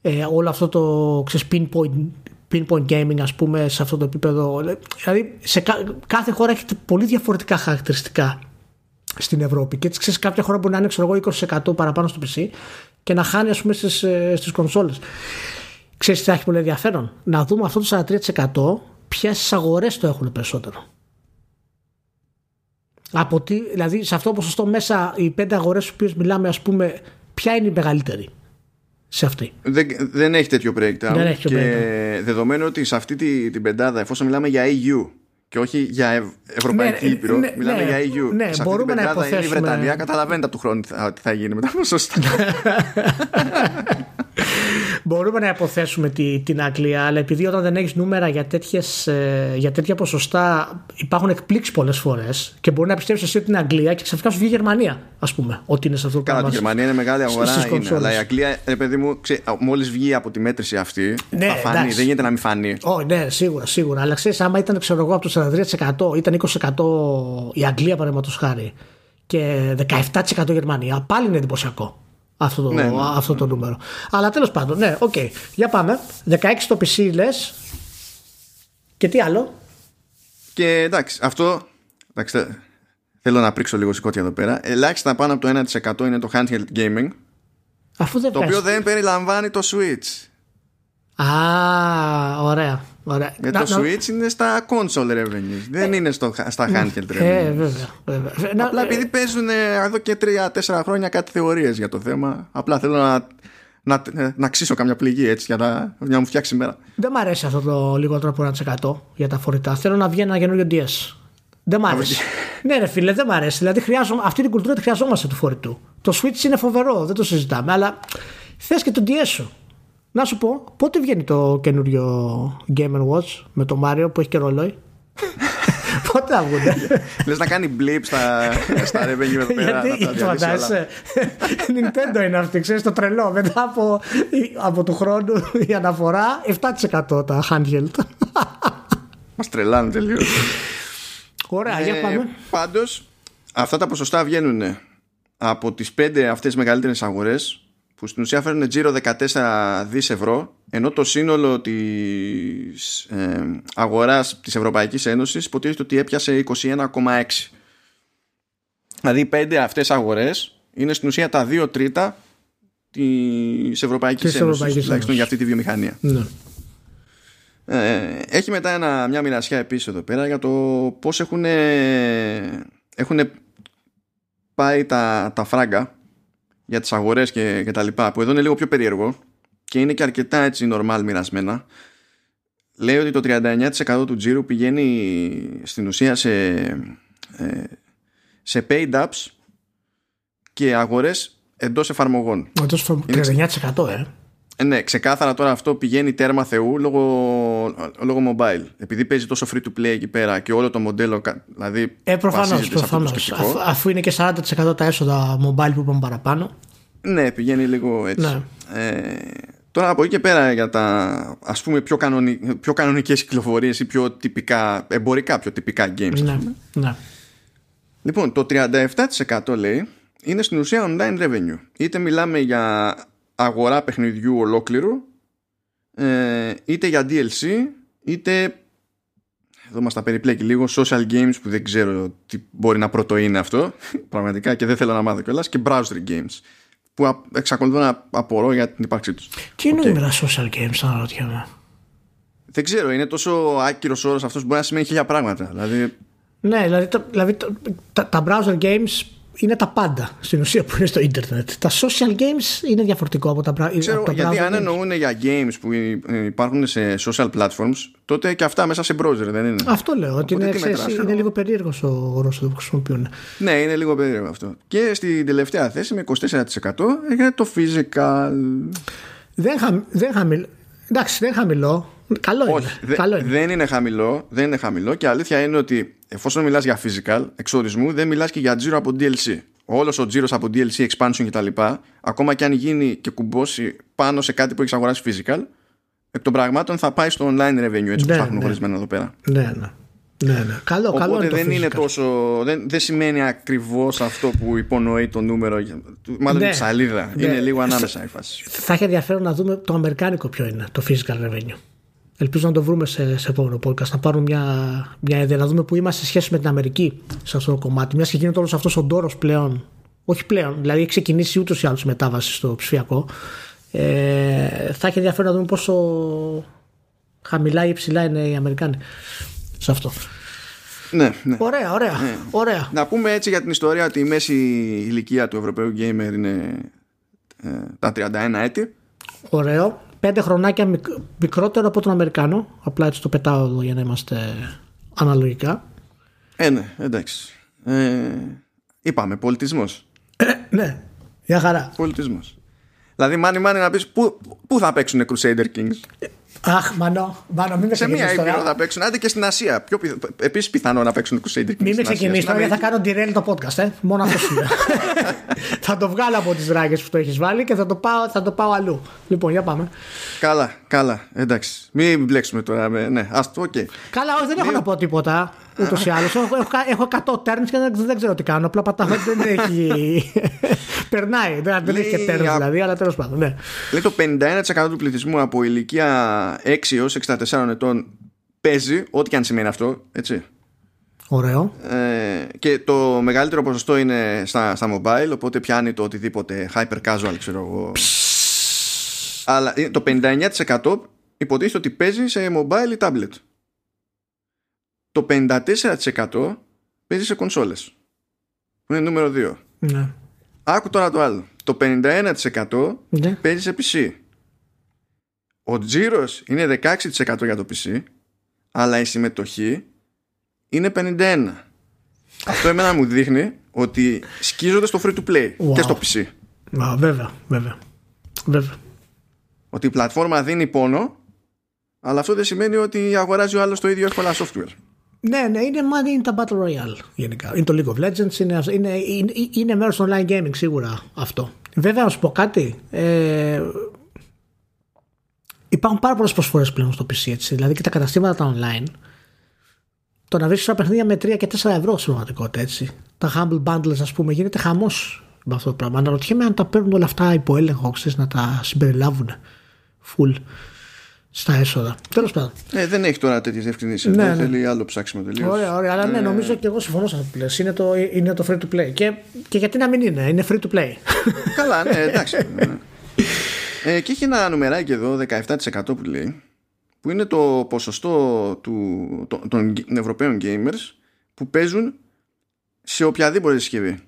Ε, όλο αυτό το ξέρεις, pinpoint, pinpoint gaming ας πούμε σε αυτό το επίπεδο. Δηλαδή σε κάθε χώρα έχει πολύ διαφορετικά χαρακτηριστικά στην Ευρώπη. Και έτσι ξέρεις, κάποια χώρα μπορεί να είναι ξέρω εγώ, 20% παραπάνω στο PC και να χάνει ας πούμε στις, ε, στις κονσόλες. Ξέρεις τι θα έχει πολύ ενδιαφέρον. Να δούμε αυτό το 43% ποιες αγορές το έχουν περισσότερο. Από τι, δηλαδή σε αυτό το ποσοστό μέσα οι πέντε αγορές στις οποίες μιλάμε ας πούμε ποια είναι η μεγαλύτερη σε αυτή; Δεν, δεν έχει τέτοιο breakdown. Δεν έχει και breakdown. δεδομένου ότι σε αυτή την, την πεντάδα εφόσον μιλάμε για EU και όχι για Ευ- Ευρωπαϊκή Ναι, Ήπειρο. ναι, Μιλάμε ναι, για EU. ναι, Σε αυτή μπορούμε την να πεντάδα είναι η υποθέσουμε- Βρετανία. Καταλαβαίνετε του χρόνου τι θα, τι θα γίνει με τα ποσοστά. Μπορούμε να υποθέσουμε τη, την Αγγλία, αλλά επειδή όταν δεν έχεις νούμερα για, τέτοιες, ε, για τέτοια ποσοστά υπάρχουν εκπλήξεις πολλές φορές και μπορεί να πιστέψει εσύ ότι είναι Αγγλία και ξαφνικά σου βγει η Γερμανία, ας πούμε, ότι είναι σε αυτό το Καλά, πράγμα. η Γερμανία είναι μεγάλη αγορά, στις είναι, κονσόλες. αλλά η Αγγλία, ρε παιδί μου, μόλις βγει από τη μέτρηση αυτή, Ναι, θα φανεί. εντάξει. Δεν γίνεται να μην φανεί. Όχι, ναι, σίγουρα, σίγουρα. Αλλά ξέρεις, άμα ήταν, ξέρω εγώ, από το 43% ήταν 20% η Αγγλία παραδείγματος χάρη και 17% η Γερμανία, πάλι είναι εντυπωσιακό αυτό το, Ναι, ναι, αυτό το νούμερο. Αλλά τέλος πάντων, ναι, οκ. Για πάμε. 16 το PC λες. Και τι άλλο; Και εντάξει, αυτό. Εντάξει, θε- θέλω να πρίξω λίγο σηκώτια εδώ πέρα. Ελάχιστα πάνω από το 1% είναι το handheld gaming, Αφού δεν το βγάζει. οποίο δεν περιλαμβάνει το Switch. Α, ωραία. Ωραία. Γιατί Να- το να- Switch είναι στα console revenues, δεν είναι στο, στα handheld Ε, revenues. βέβαια. βέβαια. Να- Απλά ε, επειδή παίζουν ε, εδώ και 3-4 χρόνια κάτι θεωρίες για το θέμα, απλά θέλω να, να, να ξύσω καμιά πληγή έτσι για να, για να μου φτιάξει η μέρα. Δεν μ' αρέσει αυτό το λιγότερο από 1% για τα φορητά. Θέλω να βγει ένα καινούριο DS. Δεν μ' αρέσει. ναι, ρε φίλε, δεν μ' αρέσει. Δηλαδή, χρειάζομαι, αυτή την κουλτούρα τη χρειαζόμαστε του φορητού. Το Switch είναι φοβερό, δεν το συζητάμε, αλλά θες και το DS σου. Να σου πω, πότε βγαίνει το καινούριο Game Watch με το Mario που έχει και ρολόι; πότε θα βγουν. Λες να κάνει blip στα, στα revenue εδώ πέρα. να τα Γιατί διαλύσει όλα. φαντάζεσαι. Nintendo είναι αυτή, ξέρεις το τρελό. Μετά από, από του χρόνου η αναφορά 7% τα handheld. Μας τρελάνε τελείως. Ωραία, για πάμε. Πάντως, αυτά τα ποσοστά βγαίνουν από τις πέντε αυτές μεγαλύτερες αγορές που στην ουσία φέρνουν τζίρο 14 δις ευρώ ενώ το σύνολο της ε, αγοράς της Ευρωπαϊκής Ένωσης υποτίθεται ότι έπιασε 21,6 δηλαδή οι πέντε αυτές αγορές είναι στην ουσία τα δύο τρίτα της Ευρωπαϊκής Της Ένωσης Ευρωπαϊκής τουλάχιστον Ένωσης. για αυτή τη βιομηχανία Ναι. ε, έχει μετά ένα, μια μοιρασιά επίσης εδώ πέρα για το πώς έχουν, έχουν πάει τα, τα φράγκα για τις αγορές και, και τα λοιπά που εδώ είναι λίγο πιο περίεργο και είναι και αρκετά έτσι normal μοιρασμένα λέει ότι το 39% του τζίρου πηγαίνει στην ουσία σε, ε, σε paid apps και αγορές εντός εφαρμογών Εντός φο- 39% ε. Ε, ναι, ξεκάθαρα τώρα αυτό πηγαίνει τέρμα θεού λόγω, λόγω mobile. Επειδή παίζει τόσο free to play εκεί πέρα και όλο το μοντέλο κα- δηλαδή Ε, προφανώς, βασίζεται σε αυτό το προφανώς. σκεπτικό. Αφού, αφού είναι και 40% τα έσοδα mobile που είπαμε παραπάνω. Ναι, πηγαίνει λίγο έτσι. Ναι. Ε, τώρα από εκεί και πέρα για τα ας πούμε πιο, κανονι, πιο κανονικές κυκλοφορίες ή πιο τυπικά, εμπορικά πιο τυπικά games. ας Ναι, πούμε. ναι. Λοιπόν, το 37% λέει είναι στην ουσία online revenue. Είτε μιλάμε για αγορά παιχνιδιού ολόκληρου, ε, είτε για DLC, είτε εδώ μας τα περιπλέκει λίγο social games που δεν ξέρω τι μπορεί να πρώτο είναι αυτό πραγματικά και δεν θέλω να μάθω κιόλας και browser games που α- εξακολουθώ να απορώ για την ύπαρξή τους. Τι εννοεί με τα social games, αναρωτιέμαι. Δεν ξέρω, είναι τόσο άκυρος όρος αυτός που μπορεί να σημαίνει χίλια πράγματα. Δηλαδή, Ναι, δηλαδή, τα, δηλαδή τα, τα, τα browser games είναι τα πάντα στην ουσία που είναι στο ίντερνετ. Τα social games είναι διαφορετικό από τα, bra- Ξέρω, από τα γιατί browser αν games. εννοούν για games που ε, υπάρχουν σε social platforms, τότε και αυτά μέσα σε browser δεν είναι; Αυτό λέω, ότι Οπότε είναι, τι ξέρεις, μετράς, είναι ξέρω. λίγο περίεργος ο όρος που χρησιμοποιούν. Ναι, είναι λίγο περίεργο αυτό. Και στην τελευταία θέση με 24% έγινε το physical. Δεν, χαμ, δεν χαμηλό. Εντάξει, δεν χαμηλό. Καλό είναι. Όχι, δε- Καλό είναι. δεν είναι χαμηλό. Δεν είναι χαμηλό και αλήθεια είναι ότι εφόσον μιλάς για physical εξορισμού, δεν μιλάς και για τζίρο από DLC. Όλος ο τζίρος από DLC, expansion κτλ. Ακόμα και αν γίνει και κουμπώσει πάνω σε κάτι που έχεις αγοράσει physical, εκ των πραγμάτων θα πάει στο online revenue έτσι Ναι, όπως τα έχουν ναι. χωρισμένα εδώ πέρα. Ναι, ναι. ναι, ναι. Καλό, καλό Οπότε είναι το δεν είναι physical. τόσο. Δεν, δεν σημαίνει ακριβώς αυτό που υπονοεί το νούμερο. για- του- Μάλλον Ναι. η ψαλίδα. Ναι. Είναι λίγο ανάμεσα η φάση. Θα έχει ενδιαφέρον να δούμε το αμερικάνικο ποιο είναι, το physical revenue. Ελπίζω να το βρούμε σε, σε επόμενο podcast, να πάρουμε μια, μια ιδέα, να δούμε που είμαστε σε σχέση με την Αμερική σε αυτό το κομμάτι. Μιας και γίνεται όλος αυτός ο ντόρος πλέον. Όχι πλέον, δηλαδή έχει ξεκινήσει ούτως ή άλλως η μετάβαση στο ψηφιακό. Ε, θα έχει ενδιαφέρον να δούμε πόσο χαμηλά ή υψηλά είναι οι Αμερικάνοι σε αυτό. Ναι, ναι. Ωραία, ωραία. ωραία. Να πούμε έτσι για την ιστορία ότι η μέση ηλικία του Ευρωπαίου Gamer είναι ε, τα 31 έτη. Ωραίο. Πέντε χρονάκια μικ- μικρότερο από τον Αμερικάνο. Απλά έτσι το πετάω εδώ για να είμαστε αναλογικά. Ε, ναι, εντάξει. Ε, είπαμε, πολιτισμός. Ε, ναι, για χαρά. Πολιτισμός. Δηλαδή, μάνι μάνι να πεις πού, πού θα παίξουν Crusader Kings; Αχ, μανώ, μανώ, μην με Σε μία ξεκινήσεις ήπειρο τώρα. θα παίξουν, άντε και στην Ασία. Πιο πιθ... Επίσης πιθανό να παίξουν Crusader Kings. Μην με στην Ασία. ξεκινήσεις Στην τώρα γιατί θα Αμερική- κάνω derail το podcast, ε. Μόνο αυτό είναι. θα το βγάλω από τις ράγες που το έχεις βάλει και θα το, πάω, θα το πάω αλλού. Λοιπόν, για πάμε. Καλά, καλά, εντάξει. Μην μπλέξουμε τώρα. Με... Ναι, ας το, οκ. Καλά, όχι, δεν έχω Δύο. να πω τίποτα. Ούτως ή άλλως. Έχω, έχω, έχω 100 turns και δεν, δεν ξέρω τι κάνω. Απλά πατάω. δεν έχει. Περνάει. Δεν, δεν έχει και Λέει, turns α- δηλαδή, αλλά τέλος πάντων. Ναι. Λέει το 51% του πληθυσμού από ηλικία 6 έως 64 ετών παίζει, ό,τι και αν σημαίνει αυτό, έτσι. Ωραίο. Ε, και το μεγαλύτερο ποσοστό είναι στα, στα mobile, οπότε πιάνει το οτιδήποτε hyper casual, ξέρω εγώ. Αλλά ε, το 59% υποτίθεται ότι παίζει σε mobile ή tablet. Το 54% παίζει σε κονσόλες. Που είναι νούμερο 2. Ναι. Άκου τώρα το άλλο. Το 51% ναι. παίζει σε PC. Ο τζίρος είναι 16% για το PC, αλλά η συμμετοχή είναι 51%. Αυτό εμένα μου δείχνει ότι σκίζονται στο free to play Wow. και στο PC. Α, βέβαια, βέβαια. Βέβαια. Ότι η πλατφόρμα δίνει πόνο, αλλά αυτό δεν σημαίνει ότι αγοράζει ο άλλος το ίδιο εύκολα software. Ναι, ναι, είναι, μα, είναι τα Battle Royale γενικά. Είναι το League of Legends, είναι, είναι, είναι, είναι μέρος του online gaming σίγουρα αυτό. Βέβαια, να σου πω κάτι. Ε, υπάρχουν πάρα πολλές προσφορές πλέον στο PC. Έτσι. Δηλαδή και τα καταστήματα τα online. Το να βρει ένα παιχνίδια με 3 και 4 ευρώ στην πραγματικότητα. Έτσι. Τα Humble Bundles, ας πούμε, γίνεται χαμός με αυτό το πράγμα. Αναρωτιέμαι αν τα παίρνουν όλα αυτά υπό έλεγχο, ξέρεις, να τα συμπεριλάβουν full στα έσοδα. Τέλος πάντων. Ε, δεν έχει τώρα τέτοιες διευκρινήσεις. Ναι, Ναι, ναι. Θέλει άλλο ψάξιμο τελείως. Ωραία, ωραία. Αλλά ναι, Ε, νομίζω και εγώ συμφωνώ σε αυτό που λες. Είναι το, είναι το free to play. Και, και γιατί να μην είναι, είναι free to play. Καλά, ναι, εντάξει. ναι. ε, και έχει ένα νουμεράκι εδώ, 17% που λέει, που είναι το ποσοστό του, των, των Ευρωπαίων gamers που παίζουν σε οποιαδήποτε συσκευή.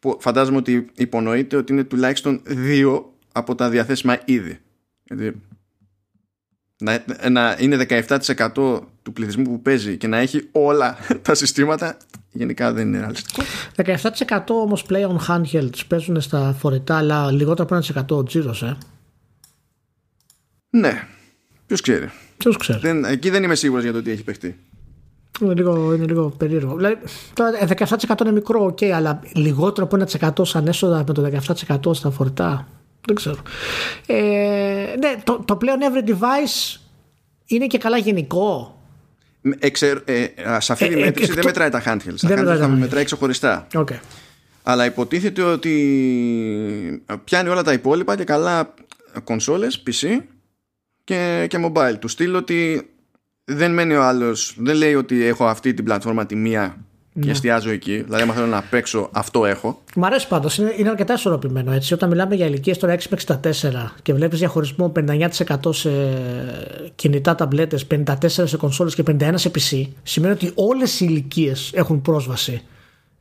Που φαντάζομαι ότι υπονοείται ότι είναι τουλάχιστον δύο από τα διαθέσιμα είδη. Δηλαδή, να, να είναι 17% του πληθυσμού που παίζει και να έχει όλα τα συστήματα γενικά δεν είναι ρεαλιστικό. 17% όμως play on handhelds παίζουν στα φορητά, αλλά λιγότερο από 1% ο τζίρος, ε. Ναι, ποιος ξέρει. Ποιος ξέρει. Δεν, εκεί δεν είμαι σίγουρος για το τι έχει παιχτεί. Είναι λίγο, είναι λίγο περίεργο. Δηλαδή, τώρα ε, 17% είναι μικρό, οκ, αλλά λιγότερο από 1% σαν έσοδα με το 17% στα φορητά. Δεν ξέρω. Ε, ναι, το, το πλέον every device είναι και καλά γενικό. Εξερ, ε, α, σε αυτή τη Ε, ε, μέτρηση δεν εκτό- μετράει τα handhelds. Τα Δεν μετράει handhelds τα θα handhelds. μετράει ξεχωριστά. Οκ. Αλλά υποτίθεται ότι πιάνει όλα τα υπόλοιπα και καλά κονσόλες, PC και, και mobile. Του στείλω ότι δεν μένει ο άλλος, δεν λέει ότι έχω αυτή την πλατφόρμα τη μία Ναι. και εστιάζω εκεί. Δηλαδή, άμα θέλω να παίξω, αυτό έχω. Μ' αρέσει πάντως, είναι, είναι αρκετά ισορροπημένο έτσι. Όταν μιλάμε για ηλικίες τώρα 6 με 64 και βλέπεις διαχωρισμό 59% σε κινητά ταμπλέτες, 54% σε κονσόλες και 51% σε PC, σημαίνει ότι όλες οι ηλικίες έχουν πρόσβαση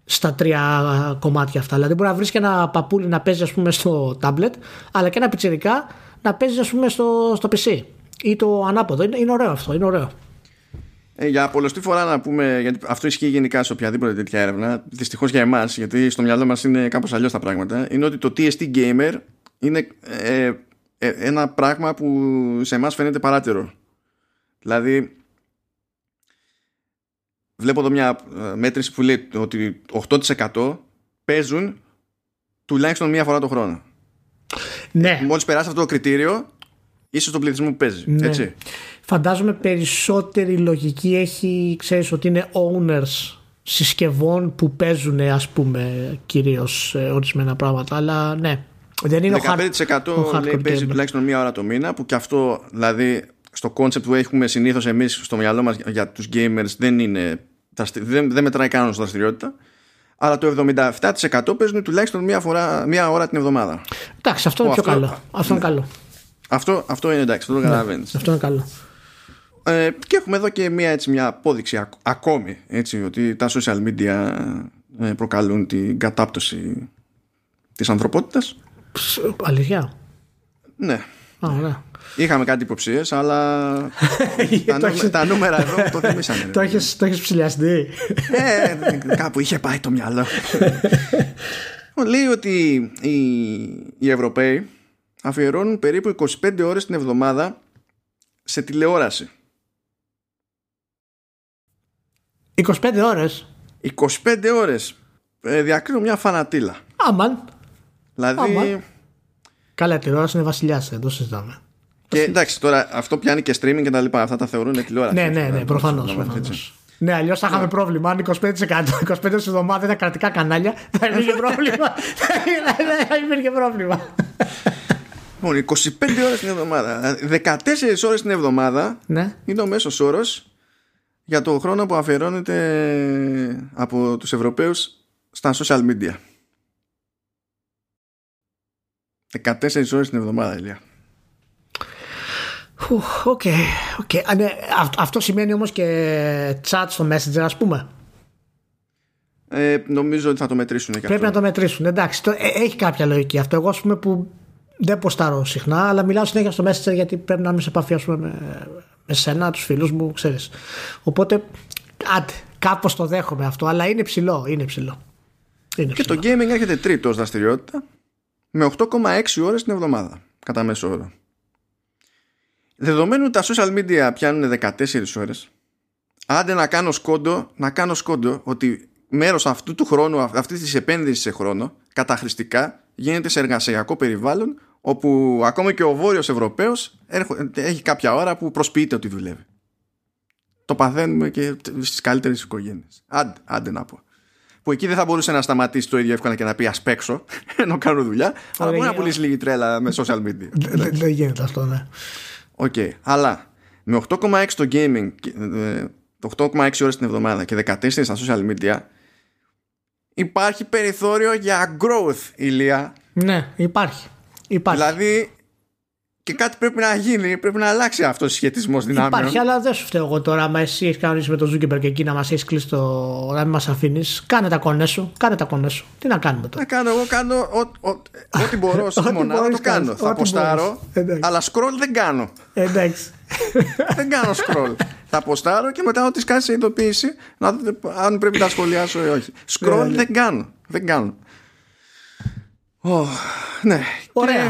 στα τρία κομμάτια αυτά. Δηλαδή, μπορεί να βρεις και ένα παππούλι να παίζει, ας πούμε, στο τάμπλετ, αλλά και ένα πιτσιρικά να παίζει, ας πούμε, στο, στο PC. Ή το ανάποδο. Είναι, είναι ωραίο αυτό. Είναι ωραίο. Ε, για πολλωστή φορά να πούμε, γιατί αυτό ισχύει γενικά σε οποιαδήποτε τέτοια έρευνα, δυστυχώς για εμάς, γιατί στο μυαλό μας είναι κάπως αλλιώς τα πράγματα, είναι ότι το TST Gamer είναι ε, ε, ένα πράγμα που σε εμάς φαίνεται παράτερο. Δηλαδή, βλέπω εδώ μια ε, μέτρηση που λέει ότι 8% παίζουν τουλάχιστον μία φορά το χρόνο. Ναι. Μόλις περάσει αυτό το κριτήριο, είσαι στον πληθυσμό που παίζει. Ναι. Έτσι. Φαντάζομαι περισσότερη λογική έχει, ξέρεις, ότι είναι owners συσκευών που παίζουν, ας πούμε, κυρίως ε, ορισμένα πράγματα. Αλλά ναι, δεν είναι ο hard- 15% ο hardcore λέει παίζει gamer. τουλάχιστον μία ώρα το μήνα που και αυτό δηλαδή στο concept που έχουμε συνήθως εμείς στο μυαλό μας για τους gamers δεν είναι δραστη- δεν, δεν μετράει καν ως δραστηριότητα αλλά το 77% παίζουν τουλάχιστον μία, φορά, μία ώρα την εβδομάδα Εντάξει, αυτό είναι Ω, πιο αυτό- καλό. Αυτό είναι καλό. αυτό, αυτό είναι εντάξει, αυτό το καταλαβαίνεις Αυτό είναι καλό. Ε, και έχουμε εδώ και μία, έτσι, μια απόδειξη ακ- ακόμη έτσι, ότι τα social media ε, προκαλούν την κατάπτωση της ανθρωπότητας Ψ, Αλήθεια; ναι Α, ναι. Είχαμε κάτι υποψίες, αλλά τα, Το νου- έχεις- τα νούμερα εδώ μου το θυμήσανε. Το έχεις, το έχεις ψηλιαστεί; ε, κάπου είχε πάει το μυαλό. Λοιπόν, Λέει ότι οι, οι Ευρωπαίοι αφιερώνουν περίπου 25 ώρες την εβδομάδα σε τηλεόραση. 25 ώρες. 25 ώρες. Ε, διακρίνω μια φανατήλα. Άμαν. Δηλαδή... Άμα. Καλά, η τηλεόραση είναι βασιλιάς, δεν το συζητάμε. Και εντάξει, τώρα αυτό πιάνει και streaming και τα λοιπά. Αυτά τα θεωρούν τηλεόραση. Ναι, ναι, ναι, Δηλαδή, προφανώς. προφανώς, έτσι. Ναι, αλλιώς θα είχαμε πρόβλημα. Αν 25%, 25 εβδομάδα ήταν κρατικά κανάλια, θα υπήρχε πρόβλημα. Θα υπήρχε πρόβλημα. Λοιπόν, 25 ώρες την εβδομάδα. 14 ώρες την εβδομάδα Ναι. είναι ο μέσος ώρος για το χρόνο που αφιερώνεται από τους Ευρωπαίους στα social media. 14 ώρες την εβδομάδα, Ηλία. Ουφ, OK. OK. Α, ναι, αυ- Αυτό σημαίνει όμως και chat στο Messenger, ας πούμε. Ε, νομίζω ότι θα το μετρήσουν και Πρέπει αυτό. να το μετρήσουν. Εντάξει, το, ε, έχει κάποια λογική αυτό. Εγώ, ας πούμε, που δεν ποστάρω συχνά, αλλά μιλάω συνέχεια στο Messenger γιατί πρέπει να είμαι σε επαφή ας πούμε, με, με σένα, τους φίλους μου, ξέρεις. Οπότε, άντε, κάπως το δέχομαι αυτό, αλλά είναι ψηλό. Είναι ψηλό. Είναι Και ψηλό. το gaming έρχεται τρίτο ως δραστηριότητα με 8,6 ώρες την εβδομάδα κατά μέσο όρο. Δεδομένου ότι τα social media πιάνουν 14 ώρες άντε να κάνω σκόντο να κάνω σκόντο ότι μέρος αυτού του χρόνου αυτής της επένδυσης σε χρόνο καταχρηστικά γίνεται σε εργασιακό περιβάλλον όπου ακόμα και ο Βόρειος Ευρωπαίος έρχο- έχει κάποια ώρα που προσποιείται ότι δουλεύει. Το παθαίνουμε και στις καλύτερες οικογένειες. Άντε, άντε να πω που εκεί δεν θα μπορούσε να σταματήσει το ίδιο εύκολα και να πει Α παίξω ενώ κάνω δουλειά. Αλλά μπορεί να Ωραία. πουλήσει λίγη τρέλα με social media. Δεν- Δεν δεν γίνεται αυτό, ναι. Οκ. Αλλά με 8,6 το gaming, και, ε, 8,6 ώρες την εβδομάδα και 14 στα social media υπάρχει περιθώριο για growth, Ηλία. Ναι, υπάρχει. Υπάρχει. Δηλαδή και κάτι πρέπει να γίνει, πρέπει να αλλάξει αυτός ο συσχετισμός δυνάμεων. Υπάρχει, αλλά δεν σου φταίω εγώ τώρα. Άμα εσύ έχεις κανονίσει με τον Ζούκερμπεργκ και εκεί να μας έχεις κλείσει το. να μην μας αφήνεις, κάνε τα κονέ σου. Κάνε τα κονέ σου. Τι να κάνουμε τώρα; Να κάνω, εγώ κάνω ό- ό- ό,τι μπορώ στη Ό,τι μονάδα μπορείς το κάνω. κάνεις, Θα ό,τι ποστάρω, μπορείς. Εντάξει. αλλά scroll δεν κάνω. Ε, εντάξει. δεν κάνω scroll. θα ποστάρω και μετά ό,τι σκάσει σε ειδοποίηση να δείτε αν πρέπει να τα σχολιάσω ή όχι. Scroll Ναι, ναι. δεν κάνω. Δεν κάνω. Ω, ναι. Ωραία. Και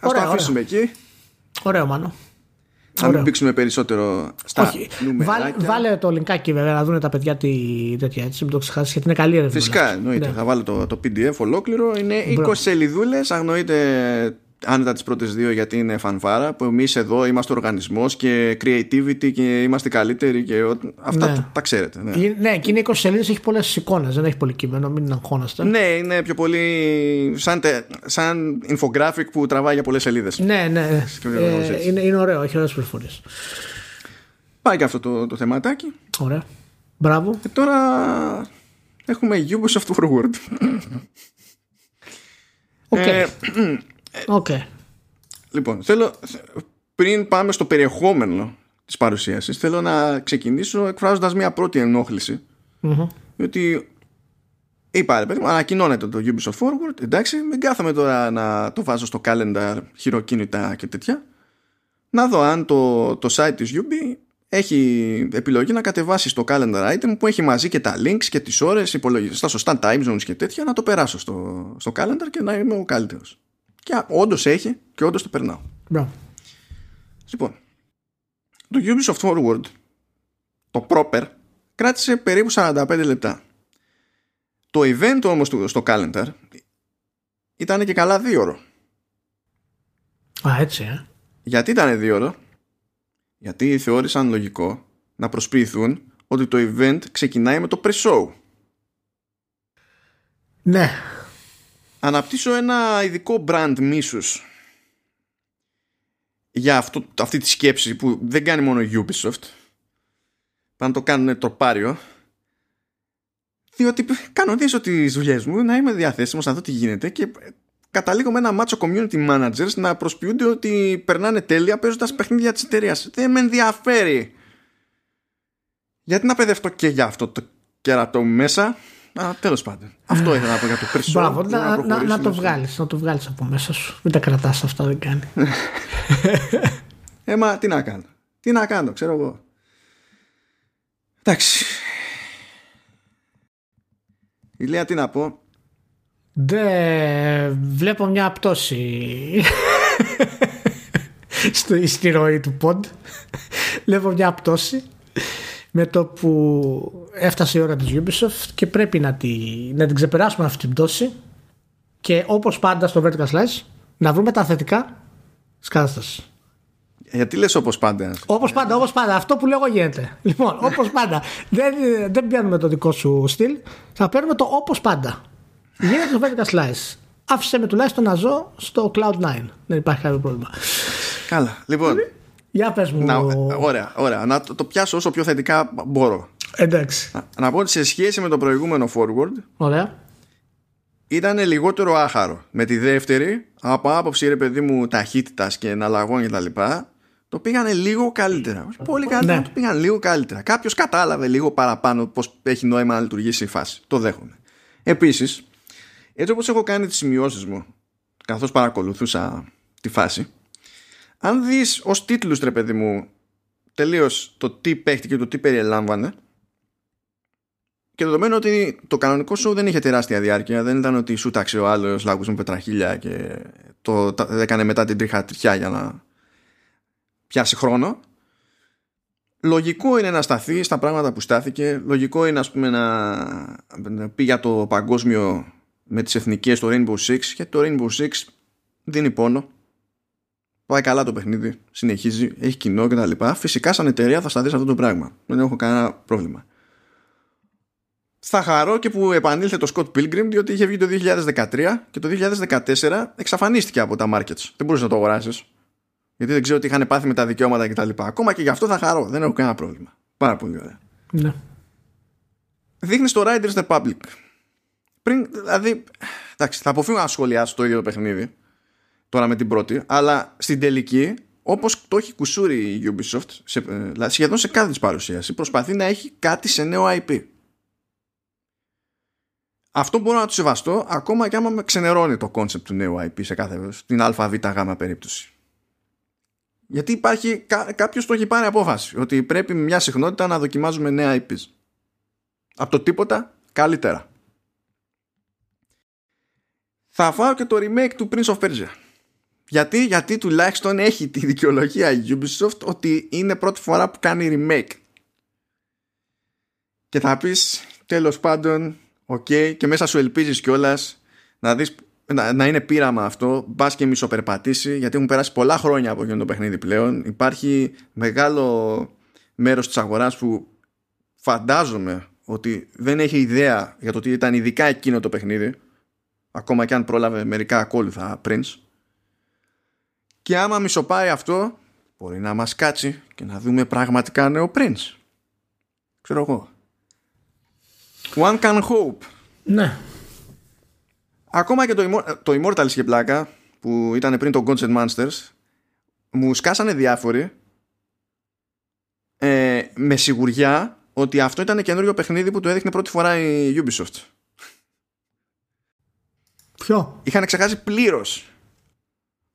Ας Ωραία, το αφήσουμε εκεί. Ωραίο, μάνο. Να μην Ωραίο. μπήξουμε περισσότερο στα Όχι. νούμερα. Βάλε, βάλε το linkάκι βέβαια να δουν τα παιδιά τι τέτοια έτσι. Μην το ξεχάσεις γιατί είναι καλή έρευνα. Φυσικά, εννοείται. Ναι. Θα βάλω το, το PDF ολόκληρο. Είναι 20 Μπράβο. σελίδουλες. Αγνοείται άνετα τις πρώτες δύο γιατί είναι φανφάρα. Που εμείς εδώ είμαστε οργανισμός και creativity και είμαστε καλύτεροι και ό, αυτά Ναι. τα, τα ξέρετε. Ναι. Ε, Ναι, και είναι 20 σελίδες, έχει πολλές εικόνες. Δεν έχει πολύ κείμενο, μην αγχώνεστε. Ναι, είναι πιο πολύ σαν, τε- σαν infographic που τραβάει για πολλές σελίδες. Ναι, ναι. Σκεφτόμαστε Ε, έτσι. είναι, είναι ωραίο, έχει ωραίες πληροφορίες. Πάει και αυτό το, το θεματάκι. Ωραία. Μπράβο. Και τώρα έχουμε Ubisoft Forward. OK. Ε, Οκ. λοιπόν, θέλω πριν πάμε στο περιεχόμενο της παρουσίασης θέλω να ξεκινήσω εκφράζοντας μια πρώτη ενόχληση Μμμ. ότι είπα ρε παιδί μου ανακοινώνεται το Ubisoft Forward εντάξει μην κάθομαι τώρα να το βάζω στο calendar χειροκίνητα και τέτοια να δω αν το, το site της Ubi έχει επιλογή να κατεβάσει στο calendar item που έχει μαζί και τα links και τις ώρες υπολογιστές στα σωστά time zones και τέτοια να το περάσω στο, στο calendar και να είμαι ο καλύτερος και όντως έχει και όντως το περνάω Μπράβο. Λοιπόν, το Ubisoft Forward, το proper, κράτησε περίπου 45 λεπτά. Το event όμως του- στο calendar ήταν και καλά δύο ώρο. Α, έτσι, ε. Γιατί ήταν δύο ώρο; Γιατί θεώρησαν λογικό να προσποιηθούν ότι το event ξεκινάει με το pre-show. Ναι. Αναπτύσσω ένα ειδικό brand μίσους για αυτό, αυτή τη σκέψη που δεν κάνει μόνο η Ubisoft. Πάνε να το κάνουν τροπάριο διότι κανονίζω τις δουλειές μου να είμαι διαθέσιμος να δω τι γίνεται και καταλήγω με ένα μάτσο community managers να προσποιούνται ότι περνάνε τέλεια παίζοντας παιχνίδια της εταιρείας. δεν με ενδιαφέρει. Γιατί να παιδευτώ και για αυτό το κερατό μου μέσα Τέλος πάντων. Αυτό ήθελα να πω για το Persona. Μπράβο, να, να, να, το βγάλεις. Να το βγάλεις από μέσα σου. Μην τα κρατάς αυτά, δεν κάνει. ε, μα τι να κάνω. Τι να κάνω, ξέρω εγώ. Εντάξει. Ηλία, τι να πω. Δεν βλέπω μια πτώση στο, στη ροή του ποντ. βλέπω μια πτώση με το που έφτασε η ώρα της Ubisoft και πρέπει να, τη, να την ξεπεράσουμε αυτή την πτώση και όπως πάντα στο Vertical Slice να βρούμε τα θετικά της κατάστασης. Γιατί λες όπως πάντα; Όπως πάντα, όπως πάντα. Αυτό που λέγω γίνεται. Λοιπόν, όπως πάντα. δεν, δεν πιάνουμε το δικό σου στυλ. Θα παίρνουμε το όπως πάντα. Γίνεται το Vertical Slice. Άφησε με τουλάχιστον να ζω στο Cloud9. Δεν υπάρχει κάποιο πρόβλημα. Καλά. Λοιπόν. Για πες μου. Να, ωραία, ωραία. Να το, το, πιάσω όσο πιο θετικά μπορώ. Εντάξει. Να, να πω ότι σε σχέση με το προηγούμενο forward. Ωραία. Ήταν λιγότερο άχαρο. Με τη δεύτερη, από άποψη ρε παιδί μου ταχύτητας και εναλλαγών κτλ το πήγανε λίγο καλύτερα. Όχι πολύ καλύτερα, ναι. το πήγανε λίγο καλύτερα. Κάποιος κατάλαβε λίγο παραπάνω πώς έχει νόημα να λειτουργήσει η φάση. Το δέχομαι. Επίσης, έτσι όπως έχω κάνει τις σημειώσεις μου, καθώς παρακολουθούσα τη φάση, αν δεις ως τίτλους, τρε παιδί μου, τελείως το τι παίχτηκε και το τι περιελάμβανε, και δεδομένου ότι το κανονικό σου δεν είχε τεράστια διάρκεια, δεν ήταν ότι σου τάξε ο άλλος λάγου με πετραχίλια και το έκανε μετά την τρίχα τριχιά για να πιάσει χρόνο. Λογικό είναι να σταθεί στα πράγματα που στάθηκε λογικό είναι ας πούμε να πει για το παγκόσμιο με τις εθνικές το Rainbow Six και το Rainbow Six δίνει πόνο πάει καλά το παιχνίδι συνεχίζει, έχει κοινό κτλ φυσικά σαν εταιρεία θα σταθείς σε αυτό το πράγμα δεν έχω κανένα πρόβλημα θα χαρώ και που επανήλθε το Scott Pilgrim διότι είχε βγει το 2013 και το 2014 εξαφανίστηκε από τα markets δεν μπορούσες να το αγοράσεις γιατί δεν ξέρω τι είχαν πάθει με τα δικαιώματα κτλ. Ακόμα και γι' αυτό θα χαρώ. Δεν έχω κανένα πρόβλημα. Πάρα πολύ ωραία. Ναι. Δείχνεις το Riders Republic. Πριν, δηλαδή, εντάξει, θα αποφύγω να σχολιάσω το ίδιο το παιχνίδι τώρα με την πρώτη, αλλά στην τελική, όπως το έχει κουσούρει η Ubisoft, σε, δηλαδή σχεδόν σε κάθε της παρουσίαση, προσπαθεί να έχει κάτι σε νέο IP. Αυτό μπορώ να το σεβαστώ ακόμα και άμα με ξενερώνει το concept του νέου IP σε κάθε στην ΑΒ περίπτωση. Γιατί υπάρχει, κά, κάποιος το έχει πάρει απόφαση ότι πρέπει με μια συχνότητα να δοκιμάζουμε νέα IPs. Από το τίποτα καλύτερα. Θα φάω και το remake του Prince of Persia. Γιατί, γιατί τουλάχιστον έχει τη δικαιολογία η Ubisoft ότι είναι πρώτη φορά που κάνει remake. Και θα πεις τέλος πάντων, οκ, και μέσα σου ελπίζεις κιόλας να δεις να, να είναι πείραμα αυτό, μπας και μισοπερπατήσει, γιατί έχουν περάσει πολλά χρόνια από εκείνο το παιχνίδι πλέον. Υπάρχει μεγάλο μέρος της αγοράς που φαντάζομαι ότι δεν έχει ιδέα για το τι ήταν ειδικά εκείνο το παιχνίδι, ακόμα και αν πρόλαβε μερικά ακόλουθα Prince. Και άμα μισοπάει αυτό, μπορεί να μας κάτσει και να δούμε πραγματικά νέο Prince. Ξέρω εγώ. One can hope. Ναι. Ακόμα και το, το Immortals και πλάκα που ήταν πριν το Gods and Monsters μου σκάσανε διάφοροι ε, με σιγουριά ότι αυτό ήταν καινούριο παιχνίδι που το έδειχνε πρώτη φορά η Ubisoft. Ποιο; Είχαν ξεχάσει πλήρως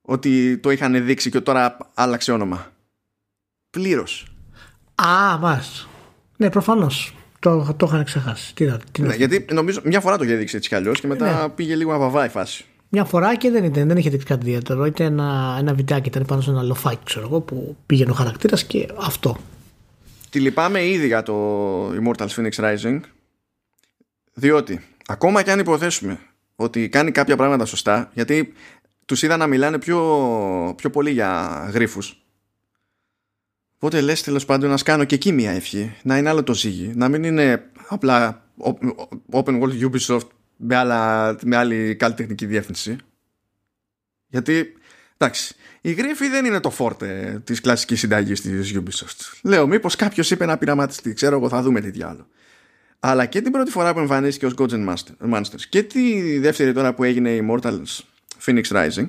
ότι το είχαν δείξει και τώρα άλλαξε όνομα. Πλήρως. Α, μας. Ναι, προφανώς. Το, το είχαν ξεχάσει. Τι, τι ναι, γιατί νομίζω μια φορά το είχε δείξει έτσι κι αλλιώς και μετά ναι. πήγε λίγο να βαβάει η φάση. Μια φορά και δεν, ήταν, δεν είχε δείξει κάτι ιδιαίτερο. Ήταν ένα, ένα βιντεάκι, ήταν πάνω σε ένα λοφάκι, ξέρω εγώ, που πήγαινε ο χαρακτήρας και αυτό. Τη λυπάμαι ήδη για το Immortals Phoenix Rising. Διότι ακόμα και αν υποθέσουμε ότι κάνει κάποια πράγματα σωστά, γιατί τους είδα να μιλάνε πιο, πιο πολύ για γρίφους Οπότε λες τέλος πάντων να κάνω και εκεί μια ευχή, να είναι άλλο το ζύγι, να μην είναι απλά open world Ubisoft με, άλλα, με άλλη καλλιτεχνική διεύθυνση. Γιατί, εντάξει, η γρήφη δεν είναι το φόρτε της κλασικής συνταγής της Ubisoft. Λέω, μήπως κάποιος είπε να πειραματιστεί, ξέρω εγώ, θα δούμε τι διάλογο. Αλλά και την πρώτη φορά που εμφανίστηκε ως Gods and Monsters και τη δεύτερη τώρα που έγινε Immortals Phoenix Rising,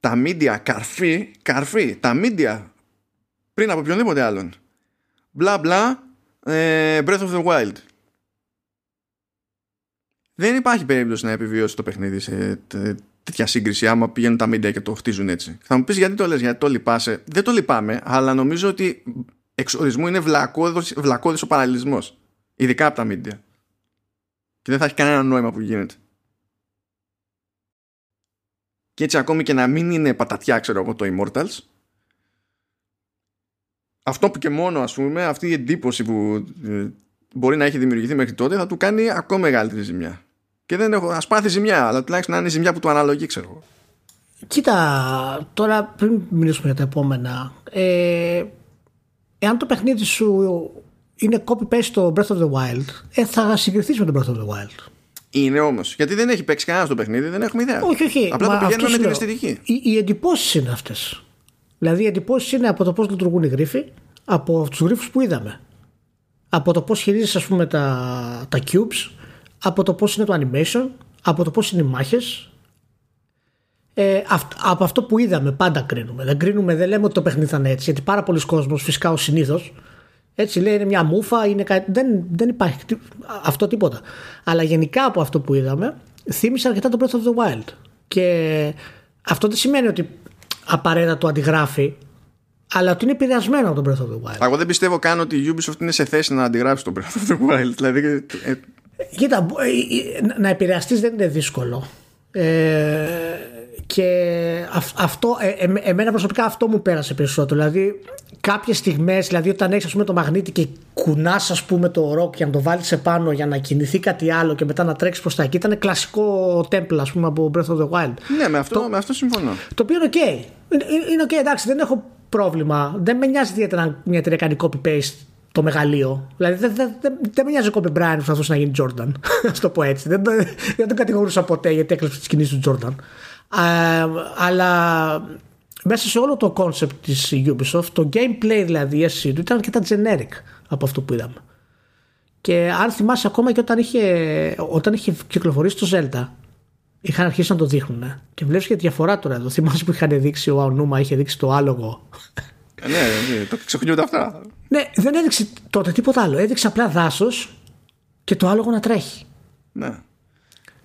τα media καρφί, καρφί, τα media πριν από οποιονδήποτε άλλον. Μπλα μπλα, ε, Breath of the Wild. δεν υπάρχει περίπτωση να επιβιώσει το παιχνίδι σε τέτοια σύγκριση άμα πηγαίνουν τα media και το χτίζουν έτσι. Θα μου πεις γιατί το λες, γιατί το λυπάσαι. Δεν το λυπάμαι, αλλά νομίζω ότι εξορισμού είναι βλακώδης ο παραλληλισμός. Ειδικά από τα media. Και δεν θα έχει κανένα νόημα που γίνεται. Και έτσι ακόμη και να μην είναι πατατιά, ξέρω εγώ, το Immortals, αυτό που και μόνο, ας πούμε, αυτή η εντύπωση που ε, μπορεί να έχει δημιουργηθεί μέχρι τότε θα του κάνει ακόμα μεγαλύτερη ζημιά. Και δεν έχω, ας πάθει ζημιά, αλλά τουλάχιστον να είναι ζημιά που του αναλογεί, ξέρω εγώ. Κοίτα, τώρα πριν μιλήσουμε για τα επόμενα, ε, εάν το παιχνίδι σου είναι copy-paste στο Breath of the Wild, ε, θα συγκριθείς με το Breath of the Wild. Είναι όμως. Γιατί δεν έχει παίξει κανένας στο παιχνίδι, δεν έχουμε ιδέα. Όχι, όχι. Απλά το πηγαίνουμε με την αισθητική. Οι, οι εντυπώσεις είναι αυτές. Δηλαδή οι εντυπώσεις είναι από το πώς λειτουργούν οι γρίφοι, από τους γρίφους που είδαμε. Από το πώς χειρίζεσαι, ας πούμε, τα, τα cubes, από το πώς είναι το animation, από το πώς είναι οι μάχες. Ε, από αυτό που είδαμε, πάντα κρίνουμε. Δεν κρίνουμε, δεν λέμε ότι το παιχνίδι θα είναι έτσι. Γιατί πάρα πολλοί κόσμοι, φυσικά ο συνήθως, έτσι λέει είναι μια μούφα, είναι δεν, δεν υπάρχει αυτό τίποτα. Αλλά γενικά από αυτό που είδαμε, θύμισε αρκετά το Breath of the Wild. Και αυτό δεν σημαίνει ότι απαραίτητα το αντιγράφει, αλλά ότι είναι επηρεασμένο από το Breath of the Wild. Εγώ δεν πιστεύω καν ότι η Ubisoft είναι σε θέση να αντιγράψει το Breath of the Wild. Δηλαδή, ε... Κοίτα, ε, ε, να επηρεαστείς δεν είναι δύσκολο. Ε, και αυτό, ε, ε, εμένα προσωπικά αυτό μου πέρασε περισσότερο. Δηλαδή, κάποιες στιγμές, δηλαδή όταν έχεις το μαγνήτη και κουνάς, ας πούμε, το ροκ για να το βάλεις επάνω για να κινηθεί κάτι άλλο και μετά να τρέξεις προς τα εκεί, ήταν κλασικό temple, ας πούμε, από Breath of the Wild. Ναι, με αυτό, με αυτό συμφωνώ. Το οποίο είναι ok. Είναι, ok, εντάξει, δεν έχω πρόβλημα. Δεν με νοιάζει ιδιαίτερα μια εταιρεία κάνει copy-paste το μεγαλείο. Δηλαδή δεν, δεν, δεν, δεν με νοιάζει ο Κόμπι Μπράιν που θα να γίνει Jordan. Α το πω έτσι. Δεν, δεν τον κατηγορούσα ποτέ γιατί έκλειψε τις κινήσεις του Jordan αλλά μέσα σε όλο το concept της Ubisoft το gameplay δηλαδή η του ήταν αρκετά generic από αυτό που είδαμε. Και αν θυμάσαι ακόμα και όταν είχε, όταν είχε κυκλοφορήσει το Zelda είχαν αρχίσει να το δείχνουν και βλέπεις και διαφορά τώρα εδώ. Θυμάσαι που είχαν δείξει ο Αονούμα είχε δείξει το άλογο. Ε, ναι, ναι, το ξεχνιούνται αυτά. Ναι δεν έδειξε τότε τίποτα άλλο. Έδειξε απλά δάσος και το άλογο να τρέχει. Ναι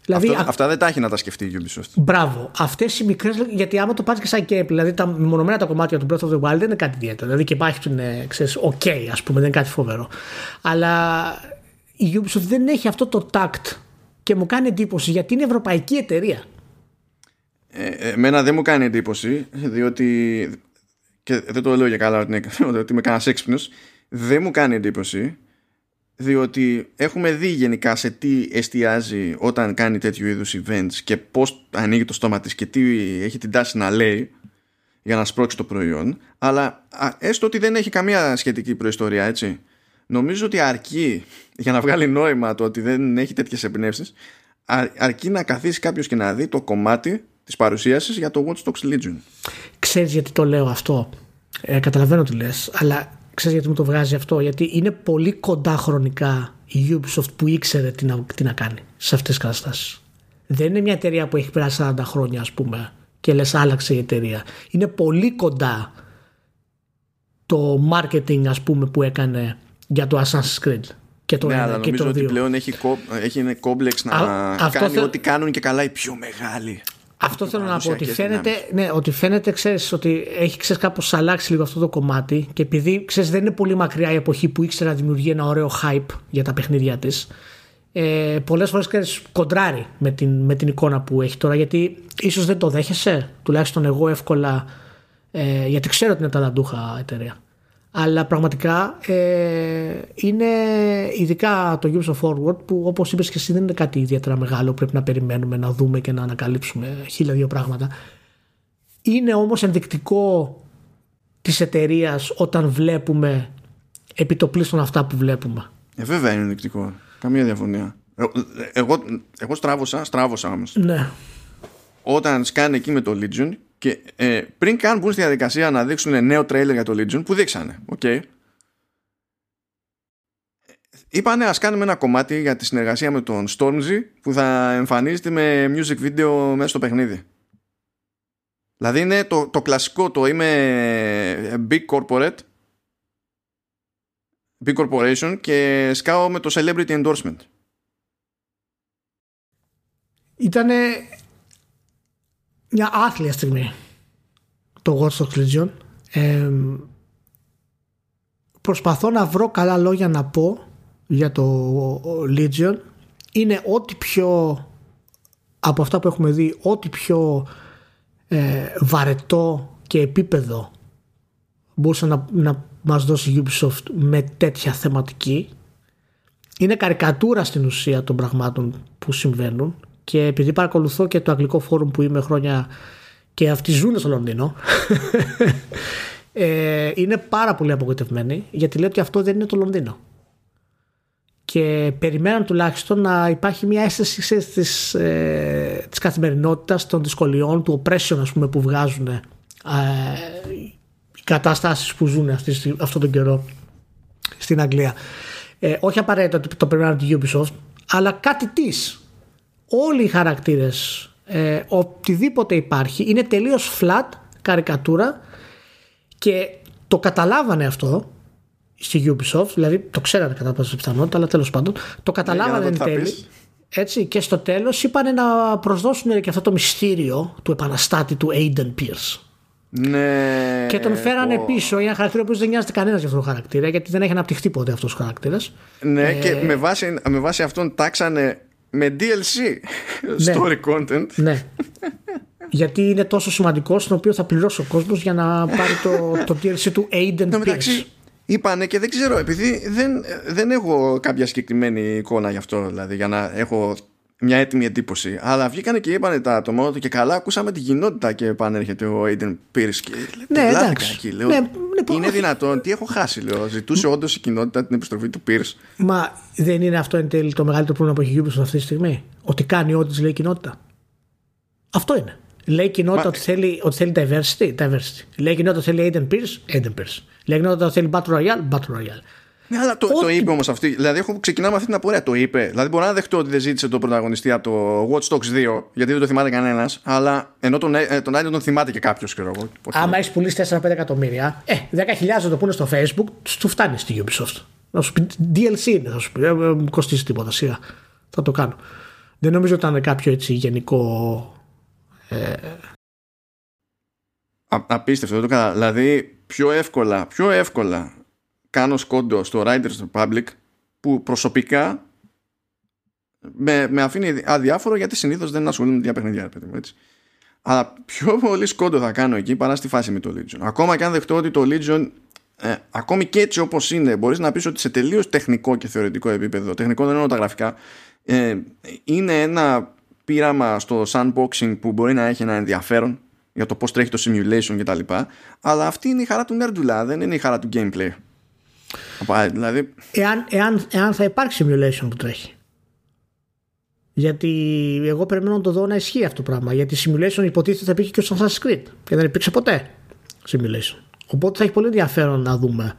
Δηλαδή, Αυτό, αυτά δεν τα έχει να τα σκεφτεί η Ubisoft. Μπράβο. Αυτές οι μικρές. Γιατί άμα το πάρεις και σαν και δηλαδή τα μονομένα τα κομμάτια του Breath of the Wild δεν είναι κάτι ιδιαίτερο. Δηλαδή και υπάρχει που είναι, ξέρεις, ok, ας πούμε, δεν είναι κάτι φοβερό. Αλλά η Ubisoft δεν έχει αυτό το tact και μου κάνει εντύπωση γιατί είναι ευρωπαϊκή εταιρεία. Ε, εμένα δεν μου κάνει εντύπωση διότι. και δεν το λέω για καλά ότι, είναι, ότι είμαι κανένας έξυπνος. Δεν μου κάνει εντύπωση διότι έχουμε δει γενικά σε τι εστιάζει όταν κάνει τέτοιου είδους events και πώς ανοίγει το στόμα της και τι έχει την τάση να λέει για να σπρώξει το προϊόν. Αλλά έστω ότι δεν έχει καμία σχετική προϊστορία έτσι. Νομίζω ότι αρκεί για να βγάλει νόημα το ότι δεν έχει τέτοιες εμπνεύσεις, αρκεί να καθίσει κάποιος και να δει το κομμάτι της παρουσίασης για το Watch Dogs Legion. Ξέρεις γιατί το λέω αυτό; Ε, καταλαβαίνω τι λες αλλά Ξέρεις γιατί μου το βγάζει αυτό, γιατί είναι πολύ κοντά χρονικά η Ubisoft που ήξερε τι να, τι να κάνει σε αυτές τις καταστάσεις. Δεν είναι μια εταιρεία που έχει περάσει 40 χρόνια ας πούμε και λες άλλαξε η εταιρεία. Είναι πολύ κοντά το marketing ας πούμε που έκανε για το Assassin's Creed. Και το ναι, ένα, αλλά και νομίζω το ότι πλέον έχει, έχει κόμπλεξ να Α, κάνει ό,τι κάνουν και καλά οι πιο μεγάλοι. Αυτό θέλω να πω. Ότι φαίνεται, ναι, ότι φαίνεται ξέρεις, ότι έχει ξέρεις, κάπως αλλάξει λίγο αυτό το κομμάτι και επειδή ξέρεις, δεν είναι πολύ μακριά η εποχή που ήξερε να δημιουργεί ένα ωραίο hype για τα παιχνίδια της. Ε, Πολλές φορές κοντράρει με την, με την εικόνα που έχει τώρα γιατί ίσως δεν το δέχεσαι. Τουλάχιστον εγώ εύκολα. Ε, γιατί ξέρω ότι είναι ταλαντούχα εταιρεία αλλά πραγματικά ε, είναι ειδικά το Ubisoft Forward που όπως είπες και εσύ δεν είναι κάτι ιδιαίτερα μεγάλο πρέπει να περιμένουμε να δούμε και να ανακαλύψουμε χίλια δύο πράγματα. Είναι όμως ενδεικτικό της εταιρείας όταν βλέπουμε επί το πλείστον αυτά που βλέπουμε. Ε, βέβαια είναι ενδεικτικό. Καμία διαφωνία. Ε, εγώ, εγώ στράβωσα, στράβωσα όμως. Ναι. όταν σκάνε εκεί με το Legion και ε, πριν καν μπουν στη διαδικασία να δείξουν νέο τρέιλερ για το Legion, που δείξανε, OK. Okay. Είπανε ας κάνουμε ένα κομμάτι για τη συνεργασία με τον Stormzy που θα εμφανίζεται με music video μέσα στο παιχνίδι. Δηλαδή είναι το, το κλασικό, το είμαι big corporate, big corporation και σκάω με το celebrity endorsement. Ήταν μια άθλια στιγμή το Watch Dogs Legion. Ε, προσπαθώ να βρω καλά λόγια να πω για το Legion. Είναι ό,τι πιο από αυτά που έχουμε δει, ό,τι πιο ε, βαρετό και επίπεδο μπορούσε να, να μας δώσει η Ubisoft με τέτοια θεματική. Είναι καρικατούρα στην ουσία των πραγμάτων που συμβαίνουν και επειδή παρακολουθώ και το αγγλικό φόρουμ που είμαι χρόνια και αυτοί ζουν στο Λονδίνο ε, είναι πάρα πολύ απογοητευμένοι γιατί λέει ότι αυτό δεν είναι το Λονδίνο. Και περιμέναν τουλάχιστον να υπάρχει μια αίσθηση της, ε, της καθημερινότητας των δυσκολιών του oppression ας πούμε που βγάζουν ε, οι καταστάσεις που ζουν αυτή, αυτόν τον καιρό στην Αγγλία. Ε, όχι απαραίτητα ότι το περιμέναν τη Ubisoft αλλά κάτι της όλοι οι χαρακτήρες ε, οτιδήποτε υπάρχει είναι τελείως flat καρικατούρα και το καταλάβανε αυτό στη Ubisoft, δηλαδή το ξέρανε κατά πάσα πιθανότητα, αλλά τέλος πάντων το καταλάβανε εν τέλει. Έτσι, και στο τέλος είπαν να προσδώσουν και αυτό το μυστήριο του επαναστάτη του Aiden Pierce. Ναι. Και τον φέρανε πω. πίσω για ένα χαρακτήρα που δεν νοιάζεται κανένας για αυτό το χαρακτήρα, γιατί δεν έχει αναπτυχθεί ποτέ αυτός ο χαρακτήρας. Ναι, ε... και με βάση, με βάση αυτόν τάξανε με DLC ναι. story content. Ναι. γιατί είναι τόσο σημαντικό, στον οποίο θα πληρώσει ο κόσμος για να πάρει το, το DLC του Aiden Pierce είπανε και δεν ξέρω, επειδή δεν, δεν έχω κάποια συγκεκριμένη εικόνα γι' αυτό, δηλαδή για να έχω μια έτοιμη εντύπωση. Αλλά βγήκανε και είπανε τα άτομα του και καλά ακούσαμε τη κοινότητα και επανέρχεται ο Aiden Pierce και ναι, εντάξει. εκεί. Λέω, ναι, λοιπόν, είναι δυνατόν, τι έχω χάσει, λέω. Ζητούσε όντως η κοινότητα την επιστροφή του Pierce. Μα δεν είναι αυτό εν τέλει το μεγαλύτερο πρόβλημα που έχει Ubisoft αυτή τη στιγμή; Ότι κάνει ό,τι της λέει η κοινότητα. Αυτό είναι. Λέει η κοινότητα Μα... ότι, θέλει, ότι θέλει diversity, diversity. Λέει η κοινότητα ότι θέλει Aiden Pierce, Aiden Pierce. Λέει ότι θέλει Battle Royale, Battle Royale. Ναι, αλλά το, το είπε όμως αυτή. Δηλαδή, έχω ξεκινάμε αυτή την απορία. Το είπε. Δηλαδή, μπορώ να δεχτώ ότι δεν ζήτησε τον πρωταγωνιστή από το Watch Dogs 2, γιατί δεν το θυμάται κανένας. Αλλά ενώ τον, ε, τον άλλο τον θυμάται και κάποιος, ξέρω εγώ. Άμα έχεις πουλήσει 4-5 εκατομμύρια, ε, 10.000 το πούνε στο Facebook, του φτάνει στη Ubisoft. Να σου πει DLC είναι, θα σου πει. Δεν μου κοστίζει τίποτα σιγά. Θα το κάνω. Δεν νομίζω ότι ήταν κάποιο έτσι γενικό. Ε... απίστευτο, δεν το κάνω. Δηλαδή, πιο εύκολα, πιο εύκολα κάνω σκόντο στο Riders Republic που προσωπικά με, με αφήνει αδιάφορο γιατί συνήθως δεν ασχολούμαι με τέτοια παιχνίδια. Έτσι. Αλλά πιο πολύ σκόντο θα κάνω εκεί παρά στη φάση με το Legion. Ακόμα και αν δεχτώ ότι το Legion, ε, ακόμη και έτσι όπως είναι, μπορείς να πεις ότι σε τελείως τεχνικό και θεωρητικό επίπεδο, τεχνικό δεν εννοώ τα γραφικά, ε, είναι ένα πείραμα στο sandboxing που μπορεί να έχει ένα ενδιαφέρον για το πώς τρέχει το simulation και τα λοιπά αλλά αυτή είναι η χαρά του νέρντουλα δεν είναι η χαρά του gameplay δηλαδή... εάν, εάν, εάν θα υπάρξει simulation που τρέχει. Γιατί εγώ περιμένω να το δω να ισχύει αυτό το πράγμα. Γιατί simulation υποτίθεται θα υπήρχε και στο Assassin's Creed και δεν υπήρξε ποτέ simulation. Οπότε θα έχει πολύ ενδιαφέρον να δούμε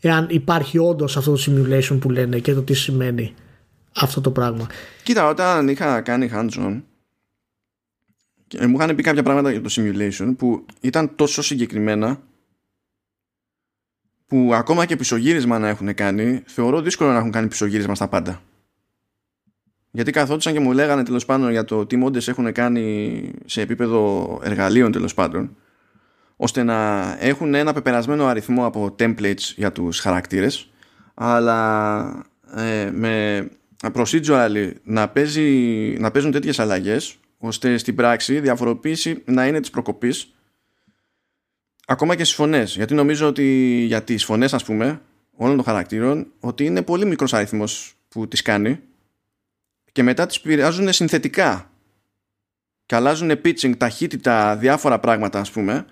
εάν υπάρχει όντως αυτό το simulation που λένε και το τι σημαίνει αυτό το πράγμα. Κοίτα όταν είχα κάνει hands-on και μου είχαν πει κάποια πράγματα για το simulation που ήταν τόσο συγκεκριμένα που ακόμα και πισωγύρισμα να έχουν κάνει θεωρώ δύσκολο να έχουν κάνει πισωγύρισμα στα πάντα. Γιατί καθόντουσαν και μου λέγανε τέλος πάντων για το τι μόντες έχουν κάνει σε επίπεδο εργαλείων τέλος πάντων ώστε να έχουν ένα πεπερασμένο αριθμό από templates για τους χαρακτήρες αλλά ε, με procedurally να, παίζει, να παίζουν τέτοιες αλλαγές ώστε στην πράξη διαφοροποίηση να είναι της προκοπής ακόμα και στις φωνές γιατί νομίζω ότι για τις φωνές ας πούμε όλων των χαρακτήρων ότι είναι πολύ μικρός αριθμός που τις κάνει και μετά τις πειράζουν συνθετικά και αλλάζουν pitching, ταχύτητα, διάφορα πράγματα ας πούμε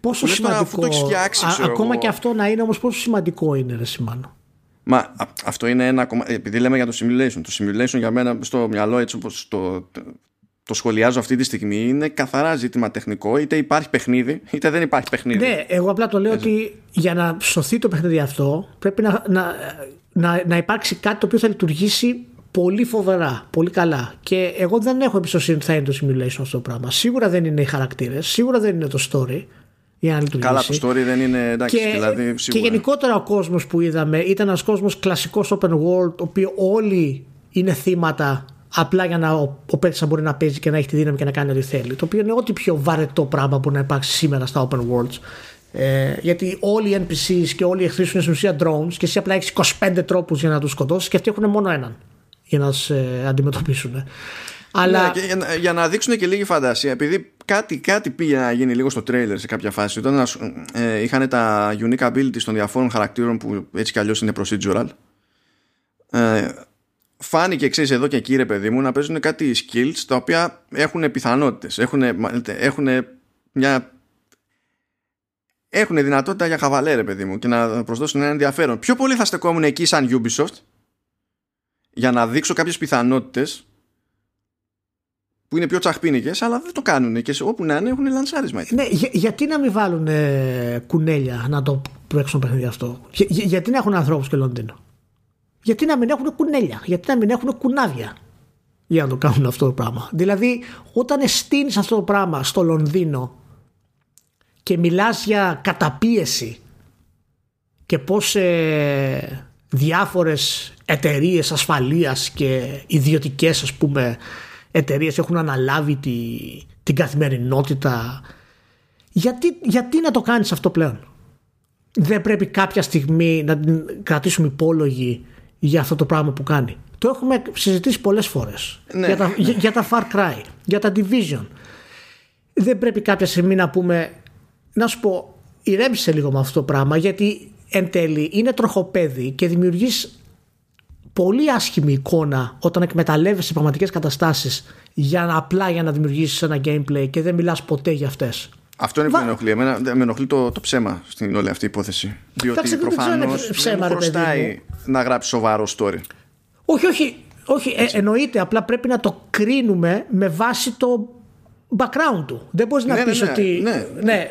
Πόσο σημαντικό, αφού το φτιάξει, α, ακόμα εγώ. και αυτό να είναι όμως πόσο σημαντικό είναι ρε Σιμάνο. Μα αυτό είναι ένα κομμάτι. Επειδή λέμε για το simulation. Το simulation για μένα στο μυαλό έτσι όπως το, το σχολιάζω αυτή τη στιγμή είναι καθαρά ζήτημα τεχνικό. Είτε υπάρχει παιχνίδι, είτε δεν υπάρχει παιχνίδι. Ναι, εγώ απλά το λέω ότι για να σωθεί το παιχνίδι αυτό πρέπει να, να, να, να υπάρξει κάτι το οποίο θα λειτουργήσει πολύ φοβερά, πολύ καλά. Και εγώ δεν έχω εμπιστοσύνη ότι θα είναι το simulation αυτό το πράγμα. Σίγουρα δεν είναι οι χαρακτήρες, σίγουρα δεν είναι το story. Για να λειτουργήσει. Καλά, το story δεν είναι εντάξει. Και, δηλαδή, σίγουρα. και γενικότερα ο κόσμος που είδαμε ήταν ένας κόσμος κλασικός open world, ο οποίος όλοι είναι θύματα απλά για να ο, ο παίκτης να μπορεί να παίζει και να έχει τη δύναμη και να κάνει ό,τι θέλει. Το οποίο είναι ό,τι πιο βαρετό πράγμα μπορεί να υπάρξει σήμερα στα open worlds. Ε, γιατί όλοι οι NPCs και όλοι οι εχθροί σου είναι στην ουσία drones και εσύ απλά έχεις 25 τρόπους για να τους σκοτώσεις και αυτοί έχουν μόνο έναν για να σε αντιμετωπίσουν. Αλλά... Ναι, για, για, να δείξουν και λίγη φαντασία, επειδή κάτι, κάτι πήγε να γίνει λίγο στο τρέιλερ σε κάποια φάση, όταν ε, είχαν τα unique abilities των διαφόρων χαρακτήρων που έτσι κι αλλιώς είναι procedural. Ε, φάνηκε εξή εδώ και εκεί ρε παιδί μου να παίζουν κάτι skills τα οποία έχουν πιθανότητες. Έχουν, έχουν μια έχουν δυνατότητα για χαβαλέ ρε παιδί μου και να προσδώσουν ένα ενδιαφέρον. Πιο πολύ θα στεκόμουν εκεί σαν Ubisoft για να δείξω κάποιες πιθανότητες που είναι πιο τσαχπίνικες αλλά δεν το κάνουν και όπου να είναι έχουν λανσάρισμα ναι, γιατί να μην βάλουν ε, κουνέλια να το παίξουν παιχνίδι αυτό; Γιατί να έχουν ανθρώπους και Λονδίνο; Γιατί να μην έχουν κουνέλια, γιατί να μην έχουν κουνάδια για να το κάνουν αυτό το πράγμα. Δηλαδή, όταν εστίνεις αυτό το πράγμα στο Λονδίνο και μιλάς για καταπίεση και πώς ε, διάφορες εταιρείες ασφαλείας και ιδιωτικές ας πούμε εταιρείες έχουν αναλάβει τη, την καθημερινότητα γιατί, γιατί να το κάνεις αυτό πλέον; Δεν πρέπει κάποια στιγμή να την κρατήσουμε υπόλογη για αυτό το πράγμα που κάνει. Το έχουμε συζητήσει πολλές φορές. Ναι. Για, τα, για, τα Far Cry, για τα Division. Δεν πρέπει κάποια στιγμή να πούμε, να σου πω, ηρέμησε λίγο με αυτό το πράγμα, γιατί εν τέλει είναι τροχοπέδι και δημιουργείς πολύ άσχημη εικόνα όταν εκμεταλλεύεσαι πραγματικές καταστάσεις για να, απλά για να δημιουργήσεις ένα gameplay και δεν μιλάς ποτέ για αυτές. Αυτό είναι που με ενοχλεί. Εμένα με ενοχλεί το, το ψέμα στην όλη αυτή η υπόθεση. Διότι προφανώς δεν χρωστάει να γράψει σοβαρό story. Όχι, όχι. όχι ε, εννοείται. Απλά πρέπει να το κρίνουμε με βάση το background του. Δεν μπορείς να ναι, πεις ναι, ότι. Ναι, ναι.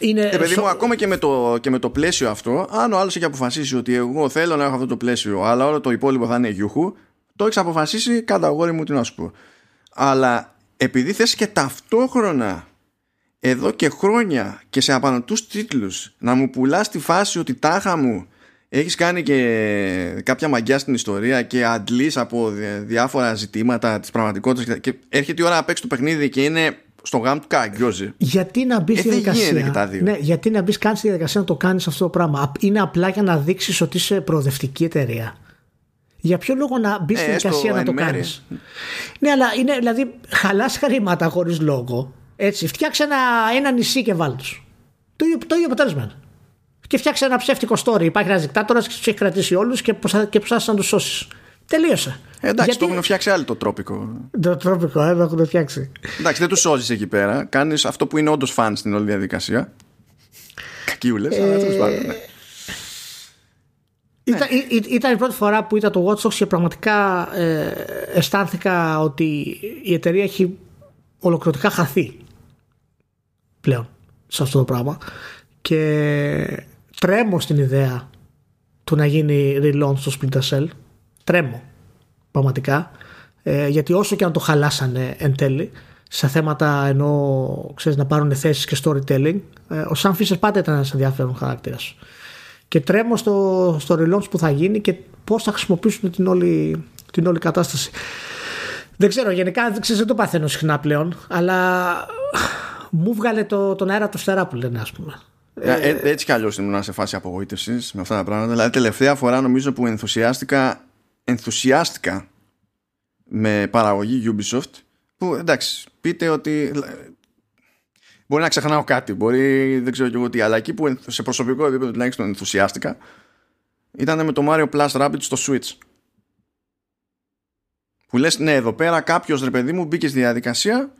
Είναι ε, παιδί μου, ακόμα και με, το, και με το πλαίσιο αυτό, αν ο άλλος έχει αποφασίσει ότι εγώ θέλω να έχω αυτό το πλαίσιο, αλλά όλο το υπόλοιπο θα είναι γιούχου, το έχεις αποφασίσει κατά αγόρι μου, τι να σου πω. Αλλά επειδή θες και ταυτόχρονα εδώ και χρόνια και σε απανοτούς τίτλους να μου πουλάς τη φάση ότι τάχα μου έχεις κάνει και κάποια μαγιά στην ιστορία και αντλείς από διάφορα ζητήματα της πραγματικότητας και έρχεται η ώρα να παίξεις το παιχνίδι και είναι στο γάμ του καγκιόζη. Γιατί να μπεις ε, στη διαδικασία. Ναι, γιατί να μπεις καν στη διαδικασία να το κάνεις αυτό το πράγμα. Είναι απλά για να δείξεις ότι είσαι προοδευτική εταιρεία. Για ποιο λόγο να μπεις στη ε, διαδικασία να το κάνεις; Ναι, αλλά είναι δηλαδή χαλάς χρήματα χωρίς λόγο έτσι, φτιάξε ένα, ένα νησί και βάλει τους. Το, το ίδιο αποτέλεσμα. Και φτιάξε ένα ψεύτικο story. Υπάρχει ένας δικτάτορας και τους έχει κρατήσει όλους και προσπάθησε να τους σώσεις. Τελείωσε. Ε, εντάξει, Γιατί... το έχουν φτιάξει άλλο το τρόπικο. Το τρόπικο, ε, το έχουν φτιάξει. Εντάξει, δεν τους σώζεις εκεί πέρα. Κάνεις αυτό που είναι όντως φαν στην όλη διαδικασία. Κακίουλε, ε... αλλά τέλος πάντων. Ναι. Ήταν, ναι. ήταν η πρώτη φορά που ήταν το Watch Dogs και πραγματικά ε, αισθάνθηκα ότι η εταιρεία έχει ολοκληρωτικά χαθεί πλέον σε αυτό το πράγμα. Και τρέμω στην ιδέα του να γίνει relaunch στο Splinter Cell. Τρέμω πραγματικά. Ε, γιατί όσο και αν το χαλάσανε εν τέλει σε θέματα ενώ ξέρεις να πάρουν θέσεις και storytelling ε, ο Sam Fisher πάντα ήταν ένας ενδιαφέρον χαρακτήρας. Και τρέμω στο, στο relaunch που θα γίνει και πώς θα χρησιμοποιήσουν την όλη, την όλη κατάσταση δεν ξέρω, γενικά ξέρεις, δεν το παθαίνω συχνά πλέον, αλλά μου βγάλε το, τον αέρα του φτερά που λένε, ας πούμε. Ε, ε, έτσι κι αλλιώς ήμουν σε φάση απογοήτευσης με αυτά τα πράγματα. Δηλαδή, τελευταία φορά νομίζω που ενθουσιάστηκα, ενθουσιάστηκα με παραγωγή Ubisoft. Που εντάξει, πείτε ότι. Μπορεί να ξεχνάω κάτι, μπορεί δεν ξέρω και εγώ τι, αλλά εκεί που σε προσωπικό επίπεδο τουλάχιστον ενθουσιάστηκα ήταν με το Mario Plus Rabbids στο Switch. Που λες ναι εδώ πέρα κάποιος ρε παιδί μου μπήκε στη διαδικασία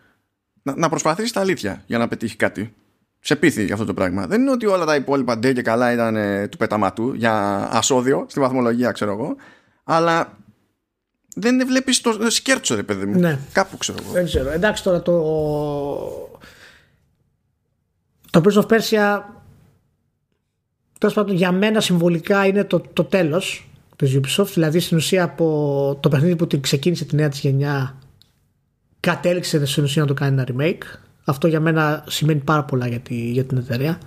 να, να προσπαθήσει τα αλήθεια για να πετύχει κάτι. Σε πείθει για αυτό το πράγμα. Δεν είναι ότι όλα τα υπόλοιπα ντε και καλά ήταν ε, του πεταματού για ασώδιο στη βαθμολογία ξέρω εγώ. Αλλά δεν βλέπεις το σκέρτσο ρε παιδί μου. Ναι. Κάπου ξέρω εγώ. Δεν ξέρω. Εντάξει τώρα το... Το Prince of Persia τέλος πάντων για μένα συμβολικά είναι το, το τέλος της Ubisoft. Δηλαδή στην ουσία από το παιχνίδι που την ξεκίνησε τη νέα της γενιά κατέληξε στην ουσία να το κάνει ένα remake. Αυτό για μένα σημαίνει πάρα πολλά για, τη, για την εταιρεία.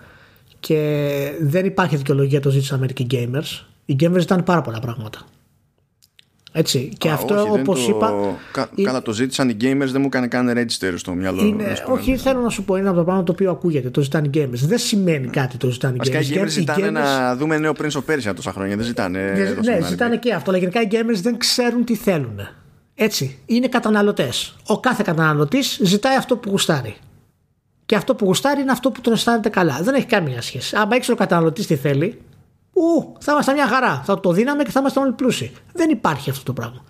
Και δεν υπάρχει δικαιολογία το ζήτησαν American Gamers. Οι gamers ήταν πάρα πολλά πράγματα. Έτσι. Και Α, αυτό όχι, δεν όπως το... είπα. Κα... είναι- Καλά, το ζήτησαν οι gamers, δεν μου έκανε καν register στο μυαλό. Είναι, να σου πω, όχι, ναι. θέλω να σου πω, είναι από το πράγμα το οποίο ακούγεται. Το ζητάνε οι gamers. Δεν σημαίνει κάτι το ζητάνε οι Βασικά οι gamers. gamers Οι ζητάνε gamers- να δούμε νέο Prince of Persia τόσα χρόνια. Δεν ζητάνε. Ναι, τόσο ναι, να ζητάνε remake. και αυτό. Αλλά γενικά οι gamers δεν ξέρουν τι θέλουν. Έτσι. Είναι καταναλωτές. Ο κάθε καταναλωτής ζητάει αυτό που γουστάρει. Και αυτό που γουστάρει είναι αυτό που τον αισθάνεται καλά. Δεν έχει καμία σχέση. Αν ήξερε ο καταναλωτής τι θέλει, ου, θα ήμασταν μια χαρά. Θα το δίναμε και θα ήμασταν όλοι πλούσιοι. Δεν υπάρχει αυτό το πράγμα.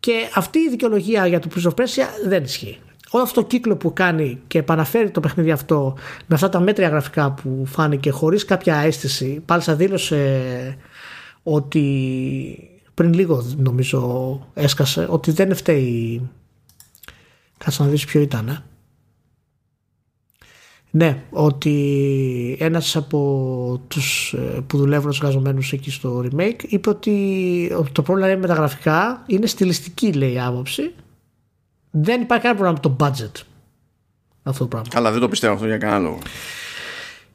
Και αυτή η δικαιολογία για το Prince of Persia δεν ισχύει. Όλο αυτό το κύκλο που κάνει και επαναφέρει το παιχνίδι αυτό με αυτά τα μέτρια γραφικά που φάνηκε χωρίς κάποια αίσθηση. Πάλι σα δήλωσε ότι πριν λίγο νομίζω έσκασε ότι δεν φταίει κάτσε να δεις ποιο ήταν ε. Ναι ότι ένας από τους ε, που δουλεύουν ως εργαζομένους εκεί στο remake είπε ότι το πρόβλημα λέει, με τα γραφικά είναι στιλιστική λέει η άποψη δεν υπάρχει κανένα πρόβλημα με το budget αυτό το πράγμα Καλά, δεν το πιστεύω αυτό για κανένα λόγο.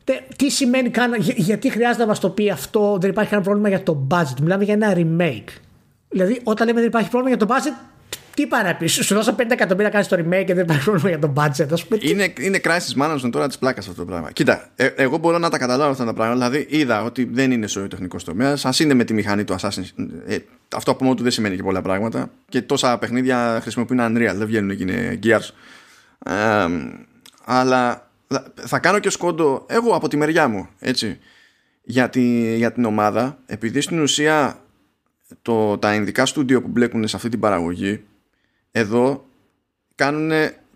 Τε- τι σημαίνει καν, για- γιατί χρειάζεται να μας το πει αυτό, δεν υπάρχει κανένα πρόβλημα για το budget. Μιλάμε για ένα remake. Δηλαδή, όταν λέμε δεν υπάρχει πρόβλημα για το budget, τι πάει να πεις, σου δώσα 5 εκατομμύρια να κάνεις το remake και δεν υπάρχει πρόβλημα για το budget. Α πούμε, τι- Είναι, είναι crisis management τώρα της πλάκας αυτό το πράγμα. Κοίτα, ε, εγώ μπορώ να τα καταλάβω αυτά τα πράγματα. Δηλαδή, είδα ότι δεν είναι στο τεχνικός τομέας. Α είναι με τη μηχανή του Assassin's. Ε, αυτό από μόνο του δεν σημαίνει και πολλά πράγματα. Και τόσα παιχνίδια χρησιμοποιούν Unreal, δεν βγαίνουν και είναι Gears. Ε, αλλά θα κάνω και σκόντο εγώ από τη μεριά μου, έτσι, για, τη, για την ομάδα, επειδή στην ουσία το, τα ειδικά στούντιο που μπλέκουν σε αυτή την παραγωγή, εδώ κάνουν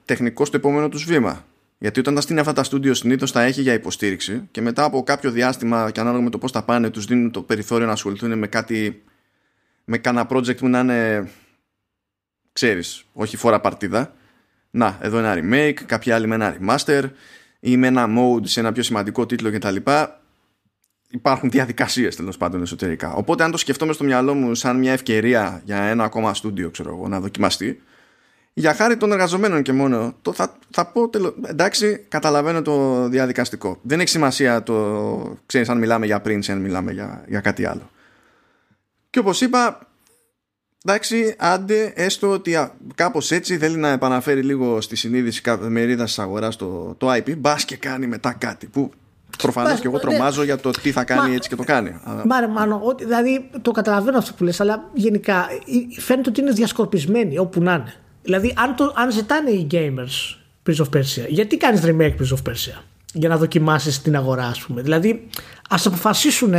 τεχνικό στο επόμενο τους βήμα. Γιατί όταν τα στείλει αυτά τα στούντιο συνήθως τα έχει για υποστήριξη και μετά από κάποιο διάστημα και ανάλογα με το πώς τα πάνε τους δίνουν το περιθώριο να ασχοληθούν με κάτι με κάνα project που να είναι ξέρεις, όχι φορά παρτίδα να, εδώ ένα remake, κάποιοι άλλοι με ένα remaster ή με ένα mode σε ένα πιο σημαντικό τίτλο κτλ. Υπάρχουν διαδικασίες τέλος πάντων εσωτερικά. Οπότε, αν το σκεφτώ μες στο μυαλό μου σαν μια ευκαιρία για ένα ακόμα στούντιο, ξέρω εγώ, να δοκιμαστεί, για χάρη των εργαζομένων και μόνο, το θα, θα πω τελο... εντάξει, καταλαβαίνω το διαδικαστικό. Δεν έχει σημασία το ξέρεις αν μιλάμε για Prince, αν μιλάμε για, για κάτι άλλο. Και όπως είπα, εντάξει, άντε, έστω ότι α, κάπως έτσι θέλει να επαναφέρει λίγο στη συνείδηση κάθε μερίδα της αγοράς το, το IP, μπας και κάνει μετά κάτι που προφανώς Μπας, και εγώ ναι. τρομάζω για το τι θα κάνει Μα- έτσι και το κάνει. Αλλά- Μάρε, μάλλον, ότι- δηλαδή το καταλαβαίνω αυτό που λες, αλλά γενικά ε, φαίνεται ότι είναι διασκορπισμένοι όπου να είναι. Δηλαδή, αν, το, αν ζητάνε οι gamers Prince of Persia, γιατί κάνεις remake Prince of Persia για να δοκιμάσεις την αγορά, ας πούμε; Δηλαδή, ας αποφασίσουν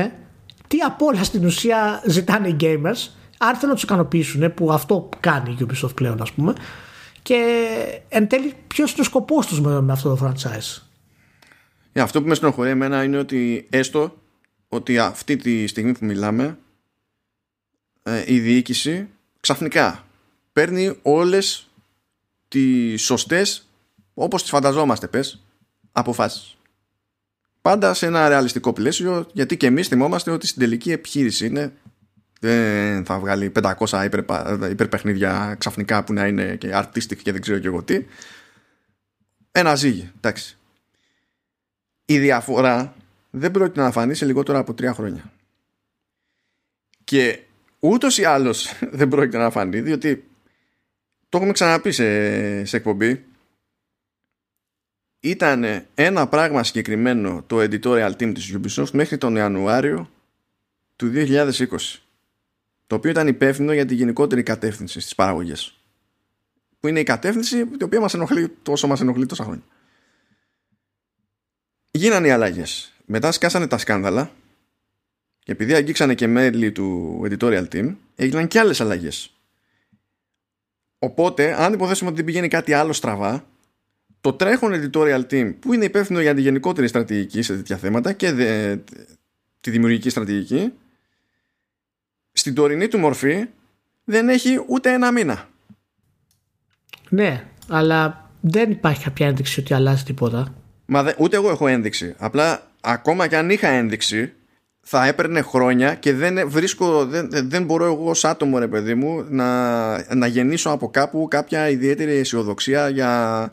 τι απ' όλα στην ουσία ζητάνε οι gamers, αν θέλουν να τους ικανοποιήσουν, που αυτό κάνει η Ubisoft πλέον, ας πούμε, και εν τέλει ποιος είναι ο σκοπός τους με, με αυτό το franchise; Ε, αυτό που με στενοχωρεί εμένα είναι ότι έστω ότι αυτή τη στιγμή που μιλάμε ε, η διοίκηση ξαφνικά παίρνει όλες τις σωστές όπως τις φανταζόμαστε πες αποφάσεις. Πάντα σε ένα ρεαλιστικό πλαίσιο γιατί και εμείς θυμόμαστε ότι στην τελική επιχείρηση είναι δεν θα βγάλει 500 υπερπα- υπερπαιχνίδια ξαφνικά που να είναι και artistic και δεν ξέρω και εγώ τι. Ένα ζύγι εντάξει η διαφορά δεν πρόκειται να φανεί σε λιγότερο από τρία χρόνια. Και ούτως ή άλλως δεν πρόκειται να φανεί, διότι το έχουμε ξαναπεί σε, σε εκπομπή. Ήταν ένα πράγμα συγκεκριμένο το editorial team της Ubisoft μέχρι τον Ιανουάριο του 2020 το οποίο ήταν υπεύθυνο για τη γενικότερη κατεύθυνση στις παραγωγές που είναι η κατεύθυνση η οποία μας ενοχλεί τόσο μας ενοχλεί τόσα χρόνια γίνανε οι αλλαγές. Μετά σκάσανε τα σκάνδαλα και επειδή αγγίξανε και μέλη του editorial team, έγιναν και άλλες αλλαγές. Οπότε, αν υποθέσουμε ότι δεν πηγαίνει κάτι άλλο στραβά, το τρέχον editorial team που είναι υπεύθυνο για τη γενικότερη στρατηγική σε τέτοια θέματα και δε, τη δημιουργική στρατηγική, στην τωρινή του μορφή δεν έχει ούτε ένα μήνα. Ναι, αλλά δεν υπάρχει κάποια ένδειξη ότι αλλάζει τίποτα. Μα δε, ούτε εγώ έχω ένδειξη. Απλά ακόμα και αν είχα ένδειξη, θα έπαιρνε χρόνια και δεν βρίσκω, δεν, δεν μπορώ εγώ ως άτομο ρε παιδί μου να, να γεννήσω από κάπου κάποια ιδιαίτερη αισιοδοξία για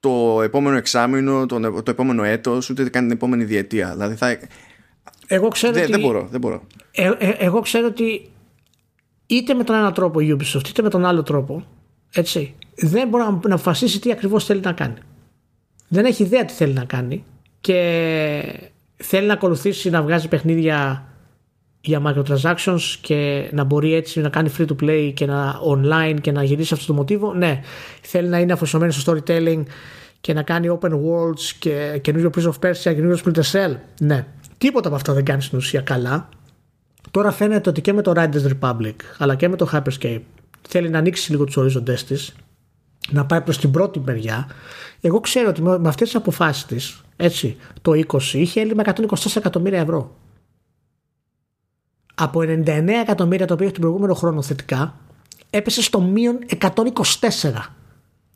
το επόμενο εξάμεινο, το, το επόμενο έτος, ούτε καν την επόμενη διετία. Δηλαδή θα, Εγώ ξέρω δεν, ότι... δεν μπορώ, δεν μπορώ. Ε, ε, εγώ ξέρω ότι είτε με τον ένα τρόπο η Ubisoft είτε με τον άλλο τρόπο έτσι, δεν μπορεί να αποφασίσει τι ακριβώς θέλει να κάνει. Δεν έχει ιδέα τι θέλει να κάνει και θέλει να ακολουθήσει να βγάζει παιχνίδια για microtransactions και να μπορεί έτσι να κάνει free to play και να online και να γυρίσει αυτό το μοτίβο. Ναι, θέλει να είναι αφοσιωμένος στο storytelling και να κάνει open worlds και καινούριο Prince of Persia, καινούριο Splinter Cell. Ναι, τίποτα από αυτά δεν κάνει στην ουσία καλά. Τώρα φαίνεται ότι και με το Riders Republic αλλά και με το Hyperscape θέλει να ανοίξει λίγο τους ορίζοντές της, να πάει προς την πρώτη μεριά. Εγώ ξέρω ότι με αυτές τις αποφάσεις της, έτσι, το 20 είχε έλλειμμα 124 εκατομμύρια ευρώ. Από 99 εκατομμύρια το οποίο την προηγούμενο χρόνο θετικά, έπεσε στο μείον 124.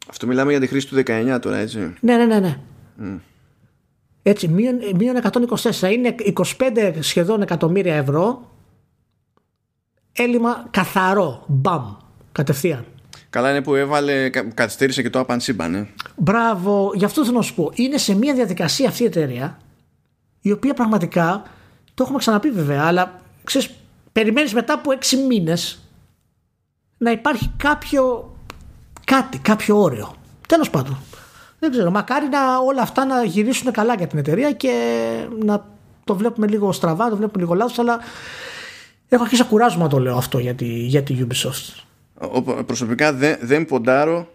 Αυτό μιλάμε για τη χρήση του 19 τώρα, έτσι. Ναι, ναι, ναι. ναι. Έτσι, μείον, μείον 124. Είναι 25 σχεδόν εκατομμύρια ευρώ έλλειμμα καθαρό. Μπαμ. Κατευθείαν. Καλά είναι που έβαλε, καθυστέρησε και το απαν σύμπαν. Μπράβο, γι' αυτό θέλω να σου πω. Είναι σε μια διαδικασία αυτή η εταιρεία η οποία πραγματικά το έχουμε ξαναπεί βέβαια, αλλά ξέρεις, περιμένεις μετά από έξι μήνες να υπάρχει κάποιο κάτι, κάποιο όριο. Τέλος πάντων. Δεν ξέρω, μακάρι να όλα αυτά να γυρίσουν καλά για την εταιρεία και να το βλέπουμε λίγο στραβά, το βλέπουμε λίγο λάθος, αλλά έχω αρχίσει να κουράζομαι να το λέω αυτό για τη, για τη Ubisoft προσωπικά δεν, δεν ποντάρω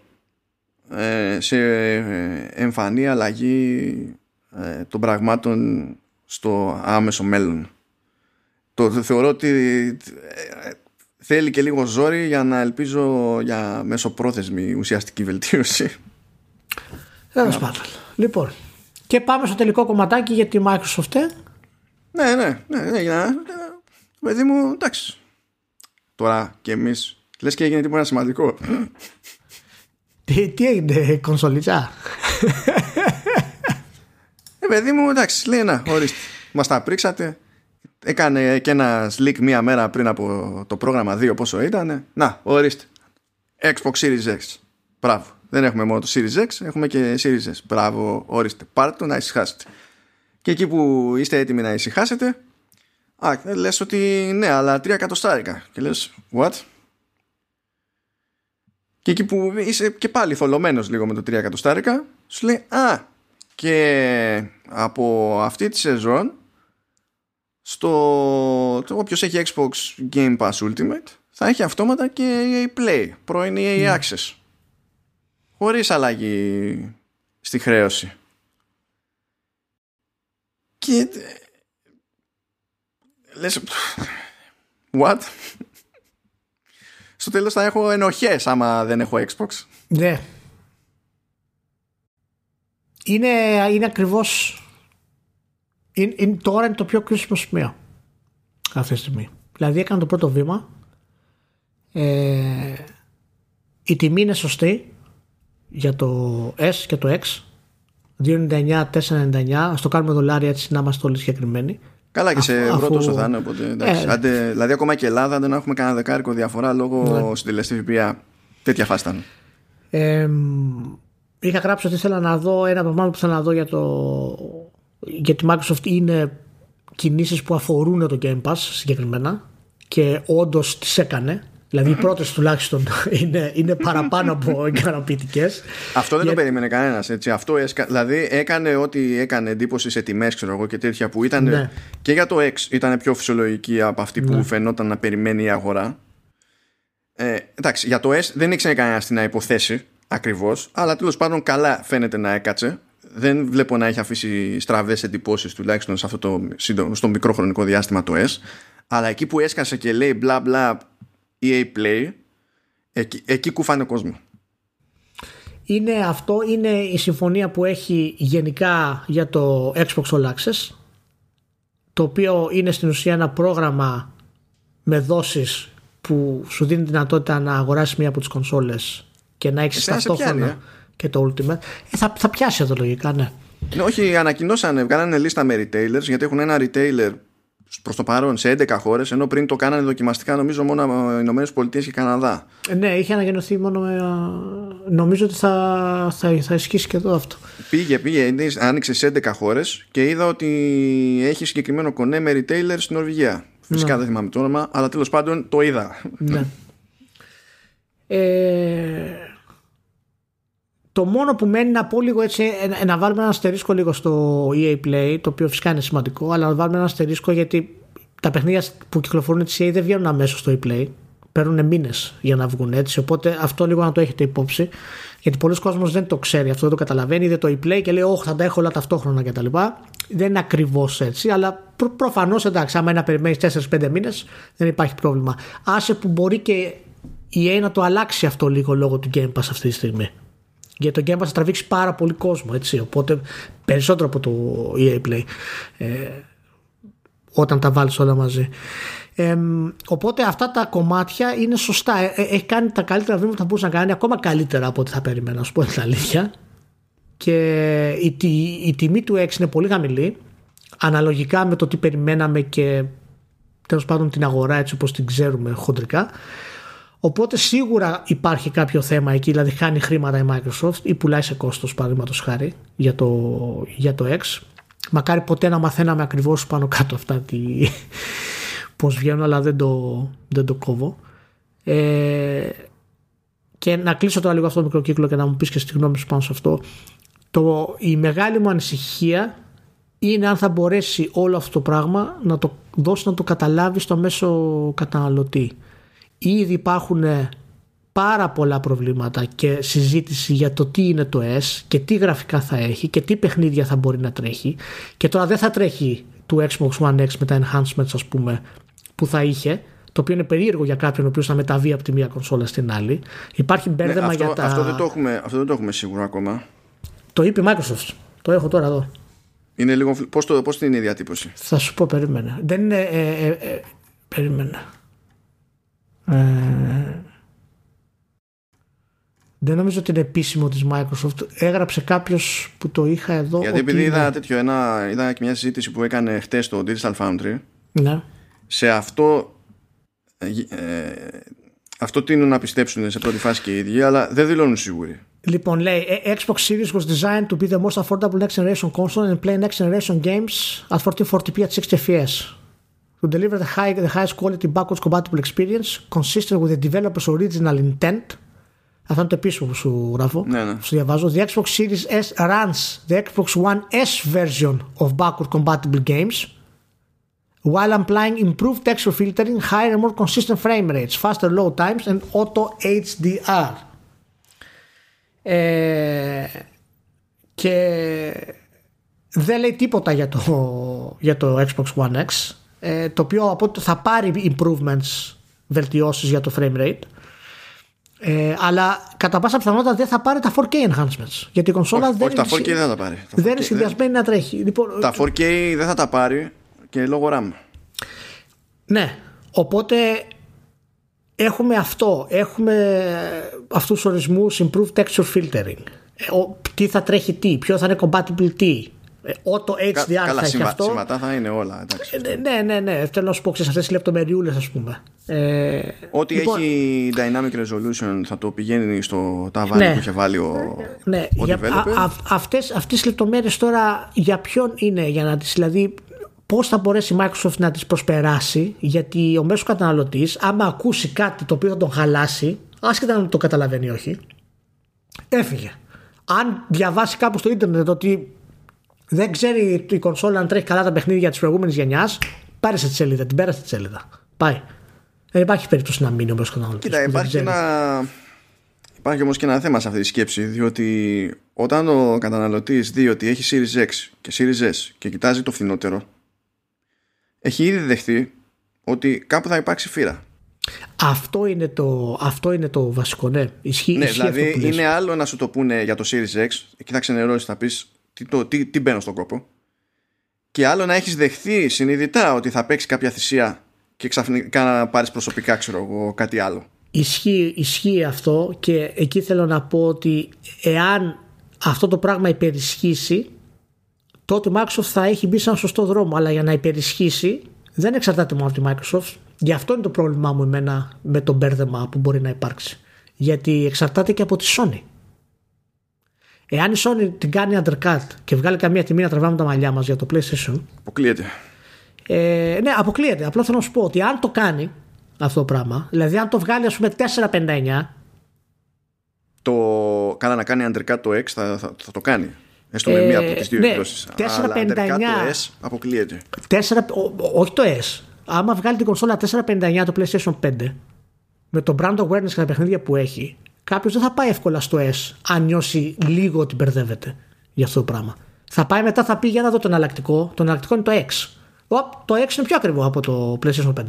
ε, σε εμφανή αλλαγή ε, των πραγμάτων στο άμεσο μέλλον. Το θεωρώ ότι ε, θέλει και λίγο ζόρι για να ελπίζω για μεσοπρόθεσμη ουσιαστική βελτίωση. Τέλος πάντων. Λοιπόν, και πάμε στο τελικό κομματάκι για τη Microsoft. Ε; Ναι, ναι, ναι, ναι, για παιδί μου, εντάξει. Τώρα και εμείς Λες και έγινε τίποτα σημαντικό. Τι, τι έγινε, κονσολίτσα; ε, παιδί μου, εντάξει, λέει να, ορίστε. Μας τα πρίξατε. Έκανε και ένα leak μία μέρα πριν από το πρόγραμμα 2 πόσο ήταν. Να, ορίστε. Xbox Series X. Μπράβο. Δεν έχουμε μόνο το Series X, έχουμε και Series S. Μπράβο, ορίστε. Πάρτε το να ησυχάσετε. Και εκεί που είστε έτοιμοι να ησυχάσετε, α, λες ότι ναι, αλλά 3 εκατοστάρικα. Και λες, what? Και εκεί που είσαι και πάλι θολωμένος λίγο με το 3 εκατοστάρικα, σου λέει «Α, και από αυτή τη σεζόν στο όποιος έχει Xbox Game Pass Ultimate θα έχει αυτόματα και EA Play, πρώην EA mm. Access. Χωρίς αλλαγή στη χρέωση. Και λες what; Στο τέλος θα έχω ενοχές άμα δεν έχω Xbox. Ναι. Είναι, είναι ακριβώς είναι, είναι, τώρα είναι το πιο κρίσιμο σημείο αυτή τη στιγμή. Δηλαδή έκανε το πρώτο βήμα ε, η τιμή είναι σωστή για το S και το X 2,99, 4,99 ας το κάνουμε δολάρια έτσι να είμαστε όλοι συγκεκριμένοι Καλά και σε ευρώ τόσο θα είναι. Οπότε, εντάξει, ε, αντε, δηλαδή, ακόμα και Ελλάδα δεν έχουμε κανένα δεκάρικο διαφορά λόγω ναι. συντελεστή ΦΠΑ. Τέτοια φάση ήταν. Ε, είχα γράψει ότι ήθελα να δω ένα από που θέλω να δω για, το, για τη Microsoft είναι κινήσεις που αφορούν το Game Pass συγκεκριμένα και όντως τις έκανε Δηλαδή οι πρώτες τουλάχιστον είναι, είναι παραπάνω από ικανοποιητικές. Αυτό δεν το περίμενε κανένας. Αυτό έσκα... Δηλαδή έκανε ό,τι έκανε εντύπωση σε τιμές και τέτοια που ήταν ναι. και για το X ήταν πιο φυσιολογική από αυτή που ναι. φαινόταν να περιμένει η αγορά. Ε, εντάξει, για το S δεν ήξερε κανένας τι να υποθέσει ακριβώς, αλλά τέλος πάντων καλά φαίνεται να έκατσε. Δεν βλέπω να έχει αφήσει στραβές εντυπώσεις τουλάχιστον σε αυτό το στο μικρό χρονικό διάστημα το S. Αλλά εκεί που έσκασε και λέει μπλα μπλα EA Play εκεί, εκεί κουφάνε ο κόσμος είναι αυτό είναι η συμφωνία που έχει γενικά για το Xbox All Access το οποίο είναι στην ουσία ένα πρόγραμμα με δόσεις που σου δίνει δυνατότητα να αγοράσεις μία από τις κονσόλες και να έχεις ε, ταυτόχρονα ε. και το Ultimate ε, θα, θα πιάσει εδώ λογικά ναι. ναι όχι ανακοινώσανε, βγάλανε λίστα με retailers γιατί έχουν ένα retailer προς το παρόν σε 11 χώρες, ενώ πριν το κάνανε δοκιμαστικά νομίζω μόνο οι Ηνωμένες Πολιτείες και Καναδά. Ε, ναι, είχε αναγεννηθεί μόνο με. Νομίζω ότι θα, θα, θα ισχύσει και εδώ αυτό. Πήγε, πήγε, άνοιξε σε 11 χώρες και είδα ότι έχει συγκεκριμένο κονέ με retailer στην Νορβηγία. Φυσικά ναι. δεν θυμάμαι το όνομα, αλλά τέλος πάντων το είδα. Ναι. Ε, το μόνο που μένει να πω λίγο έτσι, ε, να βάλουμε ένα αστερίσκο λίγο στο EA Play, το οποίο φυσικά είναι σημαντικό, αλλά να βάλουμε ένα αστερίσκο γιατί τα παιχνίδια που κυκλοφορούν της EA δεν βγαίνουν αμέσως στο e Play. Παίρνουν μήνες για να βγουν έτσι. Οπότε αυτό λίγο να το έχετε υπόψη. Γιατί πολλοί κόσμοι δεν το ξέρει, αυτό δεν το καταλαβαίνει. Είδε το e-play και λέει: Όχι, θα τα έχω όλα ταυτόχρονα κτλ. Δεν είναι ακριβώς έτσι, αλλά προ, προφανώς εντάξει, άμα είναι να περιμένεις 4-5 μήνες, δεν υπάρχει πρόβλημα. Άσε που μπορεί και η EA να το αλλάξει αυτό λίγο λόγω του Game Pass αυτή τη στιγμή. Γιατί το Game Pass θα τραβήξεις πάρα πολύ κόσμο, έτσι. Οπότε περισσότερο από το EA Play. Ε, όταν τα βάλεις όλα μαζί. Ε, οπότε αυτά τα κομμάτια είναι σωστά. Ε, ε, έχει κάνει τα καλύτερα βήματα που μπορούσε να κάνει, ακόμα καλύτερα από ό,τι θα περίμενα, να σου πω την αλήθεια. Και η, η, τιμή του X είναι πολύ χαμηλή, αναλογικά με το τι περιμέναμε και τέλος πάντων την αγορά έτσι όπως την ξέρουμε χοντρικά. Οπότε σίγουρα υπάρχει κάποιο θέμα εκεί, δηλαδή χάνει χρήματα η Microsoft ή πουλάει σε κόστος παραδείγματος χάρη για το, για το X. Μακάρι ποτέ να μαθαίναμε ακριβώς πάνω κάτω αυτά τι, πώς βγαίνουν αλλά δεν το, δεν το κόβω. Ε, και να κλείσω τώρα λίγο αυτό το μικρό κύκλο και να μου πεις και στη γνώμη σου πάνω σε αυτό. Το, η μεγάλη μου ανησυχία είναι αν θα μπορέσει όλο αυτό το πράγμα να το δώσει να το καταλάβει στο μέσο καταναλωτή. Ήδη υπάρχουν πάρα πολλά προβλήματα και συζήτηση για το τι είναι το S και τι γραφικά θα έχει και τι παιχνίδια θα μπορεί να τρέχει και τώρα δεν θα τρέχει του Xbox One X με τα enhancements ας πούμε που θα είχε το οποίο είναι περίεργο για κάποιον ο οποίος θα μεταβεί από τη μία κονσόλα στην άλλη. Υπάρχει μπέρδεμα ναι, για τα. Αυτό δεν, το έχουμε, αυτό δεν το έχουμε σίγουρο ακόμα. Το είπε η Microsoft. Το έχω τώρα εδώ. Είναι λίγο. Πώς το, πώς είναι η διατύπωση; Θα σου πω, περίμενα. Δεν είναι. Ε, ε, ε, περίμενα. Ε, δεν νομίζω ότι είναι επίσημο της Microsoft. Έγραψε κάποιος που το είχα εδώ. Γιατί επειδή είδα τέτοιο, ένα, είδα και μια συζήτηση που έκανε χτες στο Digital Foundry. Ναι. Σε αυτό ε, αυτό τείνουν να πιστέψουν σε πρώτη φάση και οι ίδιοι, αλλά δεν δηλώνουν σίγουροι. Λοιπόν, λέει Xbox Series was designed to be the most affordable next generation console and play next generation games at 1440p at 60 fps. To deliver the, high, the highest quality backwards compatible experience consistent with the developer's original intent. Αυτό είναι το επίσημο που σου γράφω. Ναι, ναι. Σου διαβάζω. The Xbox Series S runs the Xbox One S version of backward compatible games while applying improved texture filtering, higher and more consistent frame rates, faster load times and auto HDR. Ε, και δεν λέει τίποτα για το, για το Xbox One X ε, το οποίο από, θα πάρει improvements βελτιώσεις για το frame rate ε, αλλά κατά πάσα πιθανότητα δεν θα πάρει τα 4K enhancements γιατί η κονσόλα όχι, δεν, όχι, τα 4K δεν θα τα πάρει δεν είναι συνδυασμένη να τρέχει λοιπόν, τα 4K δεν θα τα πάρει και λόγω RAM. Ναι, οπότε έχουμε αυτό, έχουμε αυτούς τους ορισμούς improved texture filtering. Ε, τι θα τρέχει τι, ποιο θα είναι compatible τι. Ε, auto HDR Κα, θα έχει αυτό. Συμβατά θα είναι όλα. Εντάξει. Ε, ναι, ναι, ναι. Θέλω να σου πω σε αυτές τις λεπτομεριούλες ας πούμε. Ε, Ό,τι λοιπόν, έχει dynamic resolution θα το πηγαίνει στο ταβάνι ναι, που είχε βάλει ο, ναι, ο για, α, α, αυτές, αυτές τις λεπτομέρειες τώρα για ποιον είναι, για να τις δηλαδή Πώς θα μπορέσει η Microsoft να τις προσπεράσει γιατί ο μέσος καταναλωτής, άμα ακούσει κάτι το οποίο θα τον χαλάσει άσχετα να το καταλαβαίνει ή όχι έφυγε αν διαβάσει κάπου στο ίντερνετ ότι δεν ξέρει η κονσόλα αν τρέχει καλά τα παιχνίδια της προηγούμενης γενιάς, πάρε τη σελίδα, την πέρασε τη σελίδα. Πάει. Δεν υπάρχει περίπτωση να μείνει ο μέσο καταναλωτή. Κοίτα, υπάρχει ένα. Υπάρχει όμως και ένα θέμα σε αυτή τη σκέψη, διότι όταν ο καταναλωτής δει ότι έχει Series X και Series S και κοιτάζει το φθηνότερο, έχει ήδη δεχτεί ότι κάπου θα υπάρξει φύρα. Αυτό είναι το, αυτό είναι το βασικό, ναι. Ισχύει, ναι, δηλαδή είναι άλλο να σου το πούνε για το Series X, εκεί θα ξενερώσεις, θα πεις τι, το, τι, τι μπαίνω στον κόπο. Και άλλο να έχεις δεχθεί συνειδητά ότι θα παίξει κάποια θυσία και ξαφνικά να πάρεις προσωπικά, ξέρω εγώ, κάτι άλλο. Ισχύει, ισχύει αυτό και εκεί θέλω να πω ότι εάν αυτό το πράγμα υπερισχύσει τότε η Microsoft θα έχει μπει σε ένα σωστό δρόμο. Αλλά για να υπερισχύσει δεν εξαρτάται μόνο από τη Microsoft. Γι' αυτό είναι το πρόβλημά μου εμένα με το μπέρδεμα που μπορεί να υπάρξει. Γιατί εξαρτάται και από τη Sony. Εάν η Sony την κάνει undercut και βγάλει καμία τιμή να τραβάμε τα μαλλιά μας για το PlayStation. Αποκλείεται. Ε, ναι, αποκλείεται. Απλά θέλω να σου πω ότι αν το κάνει αυτό το πράγμα, δηλαδή αν το βγάλει ας πούμε 4,59. Το καλά να κάνει undercut το X θα, θα, θα το κάνει. Έστω με μία από τις δύο ναι, εκδόσεις. 4,59. Αλλά το S αποκλείεται. 4, ό, όχι το S. Άμα βγάλει την κονσόλα 459 το PlayStation 5 με το brand awareness και τα παιχνίδια που έχει, κάποιος δεν θα πάει εύκολα στο S αν νιώσει λίγο ότι μπερδεύεται για αυτό το πράγμα. Θα πάει μετά, θα πει για να δω το εναλλακτικό. Το εναλλακτικό είναι το X. Ο, το X είναι πιο ακριβό από το PlayStation 5.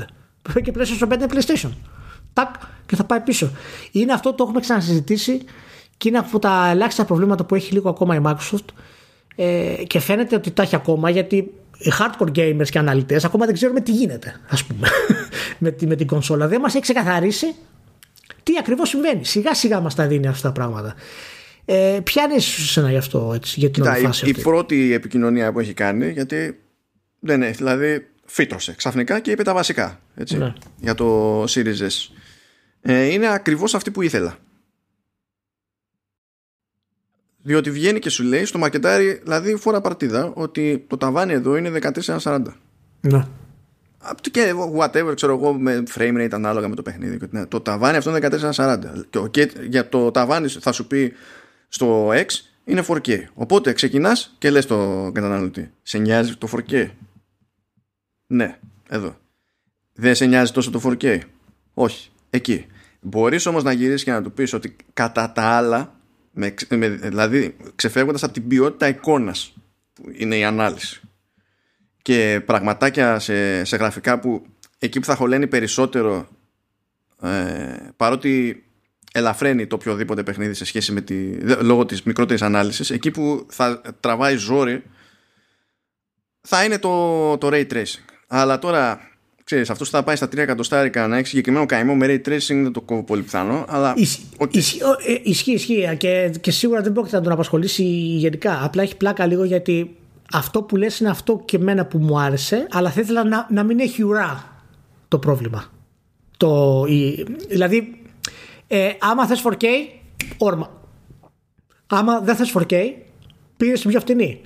Και PlayStation 5 είναι PlayStation. Τάκ, και θα πάει πίσω. Είναι αυτό το έχουμε ξανασυζητήσει και είναι από τα ελάχιστα προβλήματα που έχει λίγο ακόμα η Microsoft ε, και φαίνεται ότι τα έχει ακόμα γιατί οι hardcore gamers και αναλυτές ακόμα δεν ξέρουμε τι γίνεται ας πούμε με, με την κονσόλα δεν μας έχει ξεκαθαρίσει τι ακριβώς συμβαίνει σιγά σιγά μας τα δίνει αυτά τα πράγματα ε, ποια είναι η σένα γι' αυτό έτσι, για την Κοίτα, όλη φάση η, η αυτή; πρώτη επικοινωνία που έχει κάνει γιατί δεν έχει δηλαδή φύτρωσε ξαφνικά και είπε τα βασικά έτσι, Ναι. για το Series S ε, είναι ακριβώς αυτή που ήθελα διότι βγαίνει και σου λέει στο μαρκετάρι δηλαδή φορά παρτίδα ότι το ταβάνι εδώ είναι 1440 Ναι. Απ' το και whatever ξέρω εγώ με frame rate ανάλογα με το παιχνίδι και ό,τι να- το ταβάνι αυτό είναι 1440 και, ο- και για το ταβάνι θα σου πει στο X είναι 4K οπότε ξεκινάς και λες το καταναλωτή. Σε νοιάζει το 4K ναι εδώ. Δεν σε νοιάζει τόσο το 4K όχι. Εκεί. Μπορείς όμως να γυρίσεις και να του πεις ότι κατά τα άλλα με, με, δηλαδή ξεφεύγοντας από την ποιότητα εικόνας που είναι η ανάλυση και πραγματάκια σε, σε γραφικά που εκεί που θα χωλαίνει περισσότερο ε, παρότι ελαφραίνει το οποιοδήποτε παιχνίδι σε σχέση με τη, δε- λόγω της μικρότερης ανάλυσης εκεί που θα τραβάει ζόρι θα είναι το, το ray tracing αλλά τώρα ξέρεις αυτός που θα πάει στα 3 εκατοστάρικα να έχει συγκεκριμένο καημό με ray tracing δεν το κόβω πολύ πιθανό αλλά Ισ- οκ. ισχύει, ο- ε, ισχύει, ισχύει και, και σίγουρα δεν πρόκειται να τον απασχολήσει γενικά. Απλά έχει πλάκα λίγο γιατί αυτό που λες είναι αυτό και εμένα που μου άρεσε, αλλά θα ήθελα να, να μην έχει ουρά το πρόβλημα. Το, η, δηλαδή, ε, άμα θες 4K, όρμα. Άμα δεν θες 4K, πήρε την πιο φτηνή.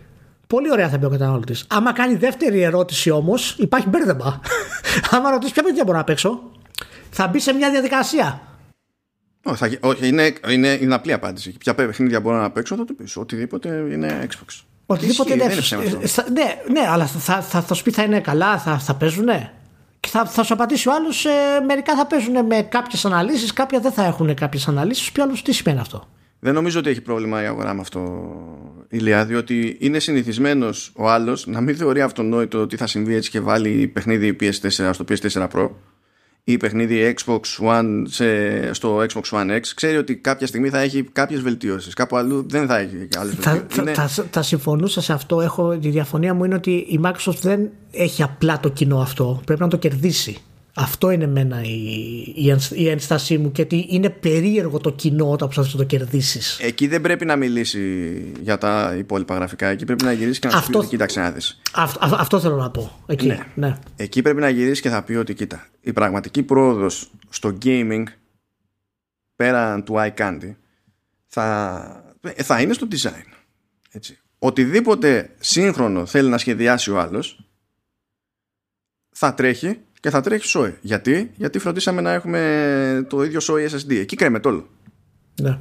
Πολύ ωραία θα πει ο καταναλωτής. Άμα κάνει δεύτερη ερώτηση όμως, υπάρχει μπέρδεμα. Άμα ρωτήσεις ποια παιδιά μπορώ να παίξω, θα μπει σε μια διαδικασία. Όχι, θα- όχι, είναι, είναι, είναι απλή απάντηση. Ποια παιχνίδια μπορώ να παίξω, θα το πεις. Οτιδήποτε είναι Xbox. Οτιδήποτε Ισχύει, είναι. δεν είναι ψέμα αυτό. ε, θα- ναι, ναι, αλλά θα, θα, θα σου πει θα είναι καλά, θα, θα παίζουν. Και θα, θα σου απαντήσει ο άλλος, ε, μερικά θα παίζουν με κάποιες αναλύσεις, κάποια δεν θα έχουν κάποιες αναλύσεις. Ποιο άλλος τι σημαίνει αυτό; Δεν νομίζω ότι έχει πρόβλημα η αγορά με αυτό, Ηλία, διότι είναι συνηθισμένος ο άλλος να μην θεωρεί αυτονόητο ότι θα συμβεί έτσι και βάλει παιχνίδι PS4 στο PS4 Pro ή παιχνίδι Xbox One σε, στο Xbox One X. Ξέρει ότι κάποια στιγμή θα έχει κάποιες βελτιώσεις. Κάπου αλλού δεν θα έχει άλλες Θα, βελτιώσεις. θα, Είναι- θα, θα συμφωνούσα σε αυτό. Έχω, η διαφωνία μου είναι ότι η Microsoft δεν έχει απλά το κοινό αυτό. Πρέπει να το κερδίσει. Αυτό είναι εμένα η, η, ενσ- η ένστασή μου και ότι είναι περίεργο το κοινό όταν προσπαθείς να το κερδίσεις. Εκεί δεν πρέπει να μιλήσει για τα υπόλοιπα γραφικά. Εκεί πρέπει να γυρίσεις και να σου πει Αυτό- ότι κοίταξε να δεις. Αυτό, αυτό, αυτό θέλω να πω. Εκεί. Ναι. ναι. Εκεί πρέπει να γυρίσεις και θα πει ότι κοίτα, η πραγματική πρόοδος στο gaming πέραν του iCandy θα, θα είναι στο design. Έτσι. Οτιδήποτε σύγχρονο θέλει να σχεδιάσει ο άλλος θα τρέχει και θα τρέχει SOE. Γιατί; Γιατί φροντίσαμε να έχουμε το ίδιο SOE SSD. Εκεί κρέμεται όλο. Ναι.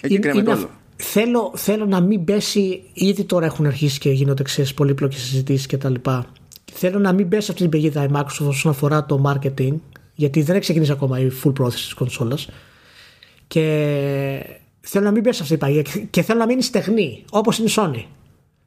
Εκεί κρέμεται όλο. αυ- Θέλω, θέλω να μην πέσει, ήδη τώρα έχουν αρχίσει και γίνονται ξέρεις, πολύπλοκες συζητήσεις και τα λοιπά. Θέλω να μην πέσει αυτή την παγίδα η Microsoft όσον αφορά το marketing, γιατί δεν έχει ξεκινήσει ακόμα η full πρόθεση της κονσόλας. Και θέλω να μην πέσει αυτή η παγίδα και- και θέλω να μείνει στεγνή, όπως είναι η Sony.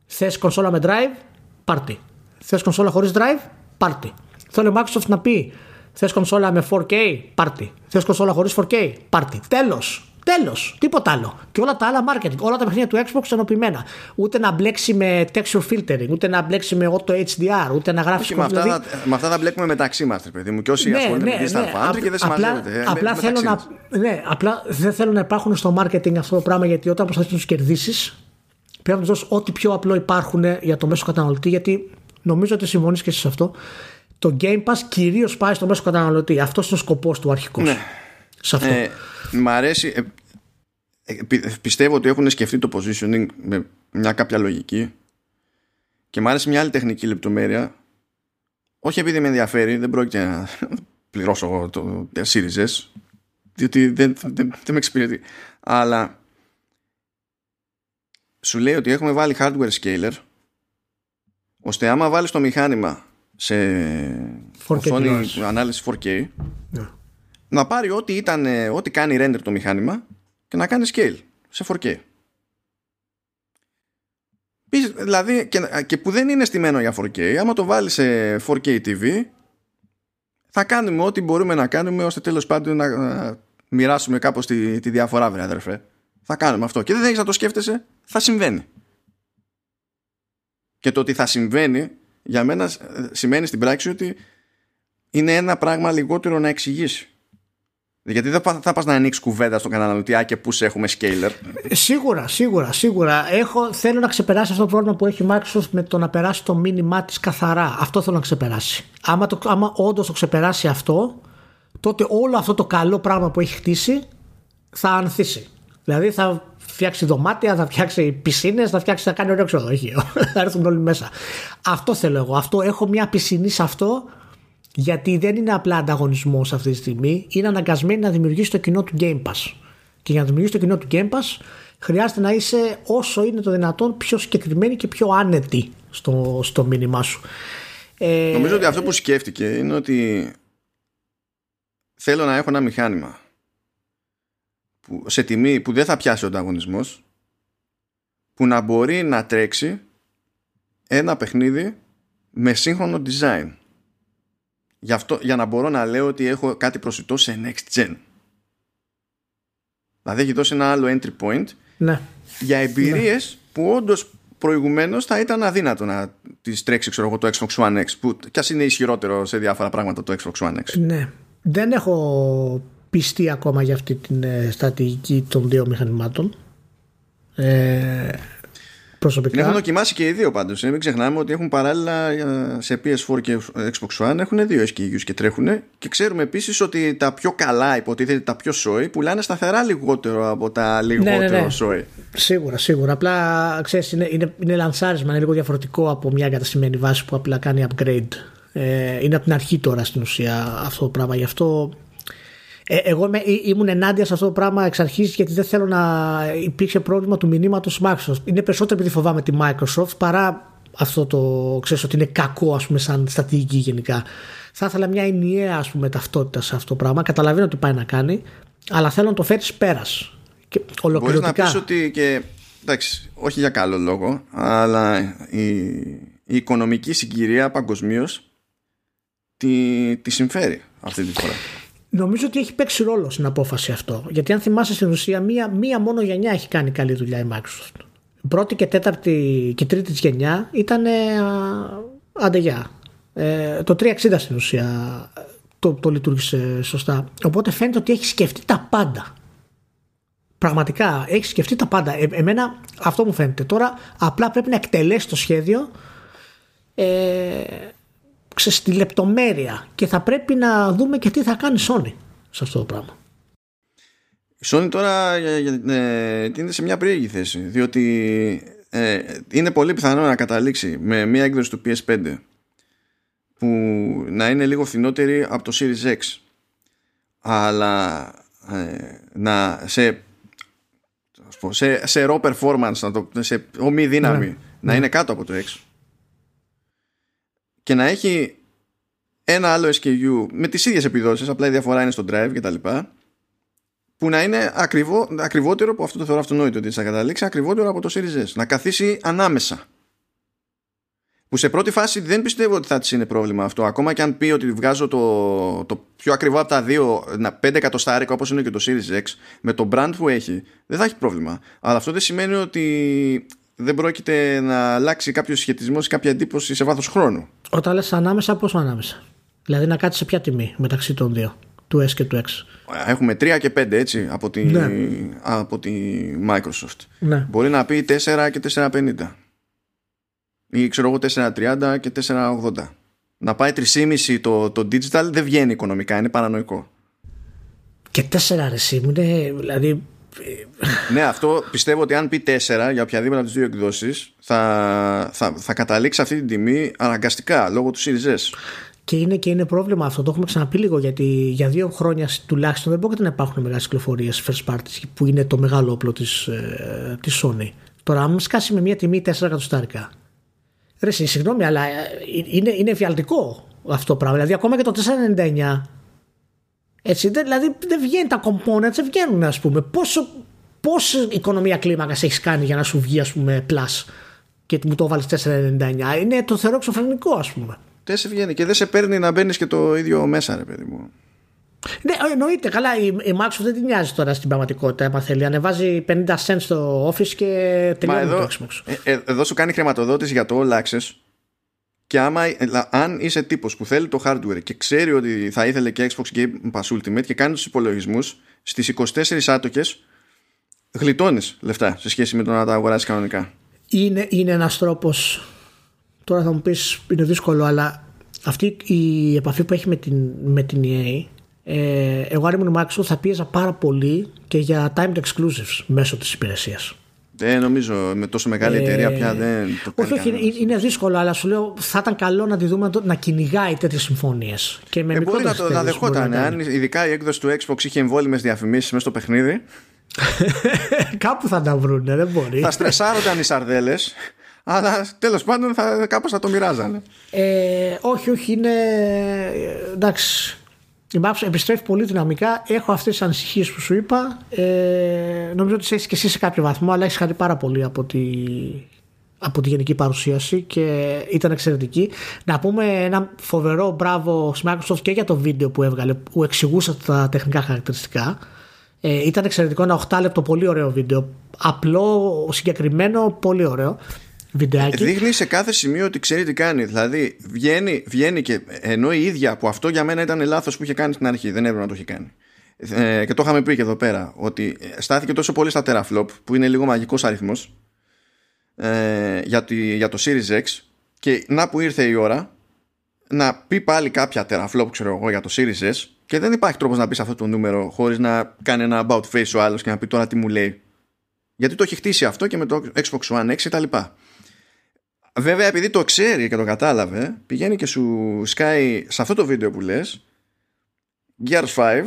Θες κονσόλα με drive, πάρτι. Θες κονσόλα χωρίς drive, πάρτι. Θέλω η Microsoft να πει θες κονσόλα με 4K, πάρτι. Θες κονσόλα χωρίς 4K, πάρτι. Τέλος. Τέλος. Τίποτα άλλο. Και όλα τα άλλα marketing. Όλα τα παιχνίδια του Xbox ενωπημένα. Ούτε να μπλέξει με texture filtering, ούτε να μπλέξει με auto HDR, ούτε να γράφεις Και με, αυτά, θα- με αυτά θα μπλέκουμε μεταξύ μας, ρε παιδί μου. Και όσοι ασχολούνται με Digital Foundry και δεν Απλά, συμμαζεύεται. ε, απλά με- θέλω μεταξύ να, μας. ναι, απλά δεν θέλω να υπάρχουν στο marketing αυτό το πράγμα γιατί όταν προσπαθείς να τους κερδίσεις, πρέπει να τους δώσεις ό,τι πιο απλό υπάρχουν για το μέσο καταναλωτή. Γιατί νομίζω ότι συμφωνείς και εσύ σε αυτό. Το Game Pass κυρίως πάει στο μέσο καταναλωτή. Αυτός είναι ο σκοπός του αρχικού. Ναι. Σε αυτό. Ε, μ' αρέσει. ε, ε, πι- πιστεύω ότι έχουν σκεφτεί το positioning με μια κάποια λογική και μ' άρεσε μια άλλη τεχνική λεπτομέρεια όχι επειδή με ενδιαφέρει, δεν πρόκειται να πληρώσω εγώ το Series S, διότι δεν, δεν, δεν με εξυπηρετεί. Αλλά σου λέει ότι έχουμε βάλει hardware scaler, ώστε άμα βάλεις το μηχάνημα σε 4K οθόνη τηλεόρασης. ανάλυση 4K, Ναι. να πάρει ό,τι, ήταν, ό,τι κάνει render το μηχάνημα και να κάνει scale σε 4K. Επίσης, Δηλαδή, και, και που δεν είναι στημένο για 4K, άμα το βάλεις σε 4K TV, θα κάνουμε ό,τι μπορούμε να κάνουμε ώστε τέλος πάντων να, να μοιράσουμε κάπως τη, τη διαφορά, βρε αδερφέ. Θα κάνουμε αυτό. Και δεν έχεις να το σκέφτεσαι, θα συμβαίνει. Και το ότι θα συμβαίνει, για μένα ε, σημαίνει στην πράξη ότι είναι ένα πράγμα λιγότερο να εξηγήσει. Γιατί δεν θα θα πας να ανοίξεις κουβέντα στον καταναλωτή «Α, και πού σε έχουμε scaler. Σίγουρα, σίγουρα, σίγουρα. Έχω, θέλω να ξεπεράσει αυτό το πρόβλημα που έχει η Microsoft με το να περάσει το μήνυμά της καθαρά. Αυτό θέλω να ξεπεράσει. Άμα, το, άμα όντως το ξεπεράσει αυτό, τότε όλο αυτό το καλό πράγμα που έχει χτίσει θα ανθίσει. Δηλαδή θα φτιάξει δωμάτια, θα φτιάξει πισίνες, θα φτιάξει, θα κάνει ωραίο ξενοδοχείο. θα έρθουν όλοι μέσα. Αυτό θέλω εγώ. Αυτό, έχω μια πισινή σε αυτό γιατί δεν είναι απλά ανταγωνισμός αυτή τη στιγμή, είναι αναγκασμένη να δημιουργήσει το κοινό του Game Pass. Και για να δημιουργήσει το κοινό του Game Pass, χρειάζεται να είσαι όσο είναι το δυνατόν πιο συγκεκριμένη και πιο άνετη στο, στο μήνυμά σου. Ε, Νομίζω ότι αυτό που σκέφτηκε είναι ότι θέλω να έχω ένα μηχάνημα που, σε τιμή που δεν θα πιάσει ο ανταγωνισμός που να μπορεί να τρέξει ένα παιχνίδι με σύγχρονο design. Γι αυτό, για να μπορώ να λέω ότι έχω κάτι προσιτό σε next gen. Δηλαδή έχει δώσει ένα άλλο entry point ναι. για εμπειρίες που όντως προηγουμένως θα ήταν αδύνατο να τις τρέξει ξέρω εγώ, το Xbox One X, που κι ας είναι ισχυρότερο σε διάφορα πράγματα το Xbox One X. ναι. Δεν έχω πιστεί ακόμα για αυτή την ε, στρατηγική των δύο μηχανημάτων. Ε, προσωπικά. Την έχουν δοκιμάσει και οι δύο πάντως. ε. Μην ξεχνάμε ότι έχουν παράλληλα ε, σε PS4 και Xbox One έχουν δύο SKUs και τρέχουν. Και ξέρουμε επίσης ότι τα πιο καλά, υποτίθεται τα πιο σόι, πουλάνε σταθερά λιγότερο από τα λιγότερο ναι, ναι. σόι. Σίγουρα, σίγουρα. Απλά ξέρεις, είναι, είναι, είναι λανσάρισμα, είναι λίγο διαφορετικό από μια εγκαταστημένη βάση που απλά κάνει upgrade. Ε, είναι από την αρχή τώρα στην ουσία αυτό το πράγμα. Γι' αυτό ε, εγώ είμαι, ή- ήμουν ενάντια σε αυτό το πράγμα εξ αρχής γιατί δεν θέλω να υπήρξε πρόβλημα του μηνύματος Microsoft. Είναι περισσότερο επειδή φοβάμαι τη Microsoft παρά αυτό το ξέρεις ότι είναι κακό ας πούμε σαν στρατηγική γενικά. Θα ήθελα μια ενιαία ας πούμε ταυτότητα σε αυτό το πράγμα. Καταλαβαίνω τι πάει να κάνει αλλά θέλω να το φέρεις πέρας. Και Μπορείς να ολοκληρωτικά. πεις ότι και εντάξει, όχι για καλό λόγο, αλλά η, η οικονομική συγκυρία παγκοσμίως τη, τη συμφέρει αυτή τη φορά. Νομίζω ότι έχει παίξει ρόλο στην απόφαση αυτό. Γιατί αν θυμάσαι στην ουσία, μία, μία μόνο γενιά έχει κάνει καλή δουλειά η Microsoft. Η πρώτη και τέταρτη και τρίτη της γενιά ήταν αντεγιά. Ε, το 360 στην ουσία το, το λειτουργήσε σωστά. Οπότε φαίνεται ότι έχει σκεφτεί τα πάντα. Πραγματικά έχει σκεφτεί τα πάντα. Ε, εμένα αυτό μου φαίνεται. Τώρα απλά πρέπει να εκτελέσει το σχέδιο ε, ξέρεις, στη λεπτομέρεια και θα πρέπει να δούμε και τι θα κάνει η Sony σε αυτό το πράγμα. Η Sony τώρα ε, ε, είναι σε μια περίεργη θέση διότι ε, είναι πολύ πιθανό να καταλήξει με μια έκδοση του PS5 που να είναι λίγο φθηνότερη από το Series X αλλά ε, να σε, ας πω, σε, σε raw performance να το, σε ομή δύναμη Ναι. να είναι κάτω από το X και να έχει ένα άλλο SKU με τις ίδιες επιδόσεις απλά η διαφορά είναι στο drive και τα λοιπά που να είναι ακριβό, ακριβότερο που αυτό το θεωρώ αυτονόητο ότι θα καταλήξει ακριβότερο από το Series S. Να καθίσει ανάμεσα. Που σε πρώτη φάση δεν πιστεύω ότι θα της είναι πρόβλημα αυτό. Ακόμα και αν πει ότι βγάζω το, το πιο ακριβό από τα δύο 5 εκατοστάρικα όπως είναι και το Series X με το brand που έχει δεν θα έχει πρόβλημα. Αλλά αυτό δεν σημαίνει ότι δεν πρόκειται να αλλάξει κάποιος σχετισμός ή κάποια εντύπωση σε βάθος χρόνου Όταν λες ανάμεσα, πόσο ανάμεσα; Δηλαδή να κάτσεις σε ποια τιμή μεταξύ των δύο, του S και του X; Έχουμε 3 και 5 έτσι από τη, Ναι. από τη Microsoft. Ναι. Μπορεί να πει 4 και 450 ή ξέρω εγώ 430 και 480. Να πάει 3,5 το, το digital δεν βγαίνει οικονομικά, είναι παρανοϊκό. Και τέσσερα αρεσί μου είναι, δηλαδή. Ναι, αυτό πιστεύω ότι αν πει 4 για οποιαδήποτε από τις δύο εκδόσεις θα, θα, θα καταλήξει αυτή την τιμή αναγκαστικά λόγω του Series S. Και είναι, και είναι πρόβλημα αυτό. Το έχουμε ξαναπεί λίγο γιατί για δύο χρόνια τουλάχιστον δεν πρόκειται να υπάρχουν μεγάλες κυκλοφορίες first parties που είναι το μεγάλο όπλο της ε, της Sony. Τώρα, αν σκάσει με μια τιμή 4 εκατοστάρικα. Ρε, συγγνώμη, αλλά ε, είναι, είναι εφιαλτικό αυτό το πράγμα. Δηλαδή, ακόμα και το 499. Έτσι, δηλαδή δεν βγαίνει τα components, δεν βγαίνουν, ας πούμε. Πόσο, πόσο οικονομία κλίμακας έχεις κάνει για να σου βγει, ας πούμε, plus και μου το βάλεις 499. Είναι το θεωρώ εξωφρενικό, ας πούμε. Δεν σε βγαίνει και δεν σε παίρνει να μπαίνεις και το ίδιο μέσα, ρε παιδί μου. Ναι, εννοείται. Καλά, η, η Microsoft δεν την νοιάζει τώρα στην πραγματικότητα. Άμα θέλει, ανεβάζει 50 cents στο office και τελειώνει εδώ, το Xbox. Ε, ε, εδώ σου κάνει χρηματοδότηση για το All Access. Και άμα, ε, αν είσαι τύπος που θέλει το hardware και ξέρει ότι θα ήθελε και Xbox Game Pass Ultimate και κάνει τους υπολογισμούς στις 24 άτοκες, γλιτώνεις λεφτά σε σχέση με το να τα αγοράσει κανονικά. Είναι, είναι ένας τρόπος. Τώρα θα μου πεις είναι δύσκολο, αλλά αυτή η επαφή που έχει με την, με την EA ε, εγώ αν ήμουν Microsoft θα πίεζα πάρα πολύ και για timed exclusives μέσω της υπηρεσίας. Δεν νομίζω με τόσο μεγάλη εταιρεία πια δεν το κάνει Όχι, όχι, είναι δύσκολο, αλλά σου λέω θα ήταν καλό να τη δούμε να κυνηγάει τέτοιες συμφωνίες. Ε, μπορεί να το να δεχόταν. Αν ειδικά η έκδοση του Xbox είχε εμβόλυμες διαφημίσεις μέσα στο παιχνίδι. Κάπου θα τα βρουν, δεν μπορεί. Θα στρεσάρονταν οι σαρδέλες. Αλλά τέλος πάντων θα, κάπως θα το μοιράζανε. Ε, όχι, όχι, είναι. Εντάξει, η Maps επιστρέφει πολύ δυναμικά. Έχω αυτές τις ανησυχίες που σου είπα. Ε, νομίζω ότι έχεις και εσύ σε κάποιο βαθμό, αλλά έχεις χάρη πάρα πολύ από τη, από τη γενική παρουσίαση και ήταν εξαιρετική. Να πούμε ένα φοβερό μπράβο στη Microsoft και για το βίντεο που έβγαλε, που εξηγούσε τα τεχνικά χαρακτηριστικά. Ε, ήταν εξαιρετικό, ένα 8 λεπτό πολύ ωραίο βίντεο. Απλό, συγκεκριμένο, πολύ ωραίο βιντεάκι. Δείχνει σε κάθε σημείο ότι ξέρει τι κάνει. Δηλαδή βγαίνει, βγαίνει και ενώ η ίδια που αυτό για μένα ήταν λάθος που είχε κάνει στην αρχή, δεν έπρεπε να το έχει κάνει. Ε, και το είχαμε πει και εδώ πέρα ότι στάθηκε τόσο πολύ στα teraflop που είναι λίγο μαγικός αριθμός ε, για, για το Series X και να που ήρθε η ώρα να πει πάλι κάποια teraflop ξέρω εγώ για το Series S και δεν υπάρχει τρόπος να πεις αυτό το νούμερο χωρίς να κάνει ένα about face ο άλλος και να πει τώρα τι μου λέει γιατί το έχει χτίσει αυτό και με το Xbox One X και τα λοιπά Βέβαια επειδή το ξέρει και το κατάλαβε πηγαίνει και σου σκάει σε αυτό το βίντεο που λες Gears 5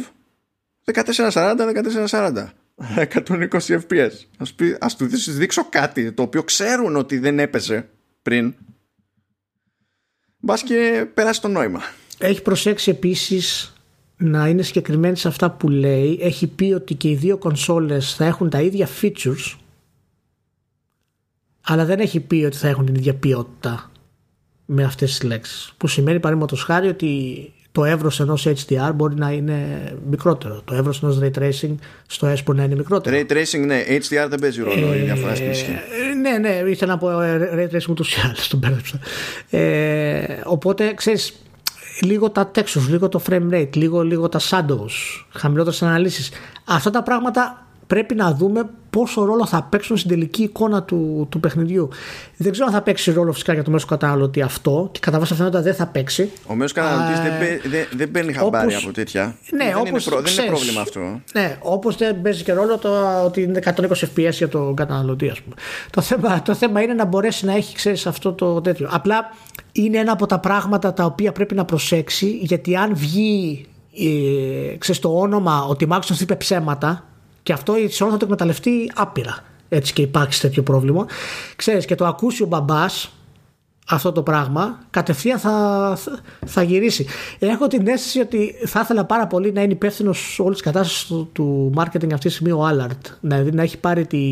1440-1440 120 fps ας, πει, ας του δείξω κάτι το οποίο ξέρουν ότι δεν έπαιζε πριν. Μπας και περάσει το νόημα. Έχει προσέξει επίσης να είναι συγκεκριμένη σε αυτά που λέει. Έχει πει ότι και οι δύο κονσόλες θα έχουν τα ίδια features αλλά δεν έχει πει ότι θα έχουν την ίδια ποιότητα με αυτές τις λέξεις. Που σημαίνει παραδείγματος χάρη ότι το εύρος ενός HDR μπορεί να είναι μικρότερο. Το εύρος ενός Ray Tracing στο S μπορεί να είναι μικρότερο. Ray Tracing, ναι. HDR δεν παίζει ρόλο ε, η διαφορά στην ισχύ. Ναι, ναι. Ήθελα να πω ε, Ray Tracing ούτως ή άλλως. Τον πέρασμα. Ε, οπότε, ξέρεις, λίγο τα textures, λίγο το frame rate, λίγο, λίγο τα shadows, χαμηλότερες αναλύσεις. Αυτά τα πράγματα πρέπει να δούμε πόσο ρόλο θα παίξουν στην τελική εικόνα του, του παιχνιδιού. Δεν ξέρω αν θα παίξει ρόλο φυσικά για το μέσο καταναλωτή αυτό και κατά βάση πιθανότητα δεν θα παίξει. Ο μέσος καταναλωτής δεν, δεν, δεν παίρνει χαμπάρι από τέτοια. Ναι, δεν, όπως, είναι, προ, δεν είναι πρόβλημα αυτό. Ναι, όπως δεν παίζει και ρόλο το ότι είναι 120 FPS για τον καταναλωτή, ας πούμε. Το θέμα, το θέμα είναι να μπορέσει να έχει, ξέρεις, αυτό το τέτοιο. Απλά είναι ένα από τα πράγματα τα οποία πρέπει να προσέξει γιατί αν βγει ε, ξέρεις, το όνομα ότι η Microsoft είπε ψέματα και αυτό η Sony θα το εκμεταλλευτεί άπειρα. Έτσι και υπάρξει τέτοιο πρόβλημα. Ξέρεις και το ακούσει ο μπαμπάς αυτό το πράγμα, κατευθείαν θα, θα, γυρίσει. Έχω την αίσθηση ότι θα ήθελα πάρα πολύ να είναι υπεύθυνος όλη τη κατάσταση του, του marketing αυτή τη στιγμή ο Allard. Δηλαδή να έχει πάρει τη,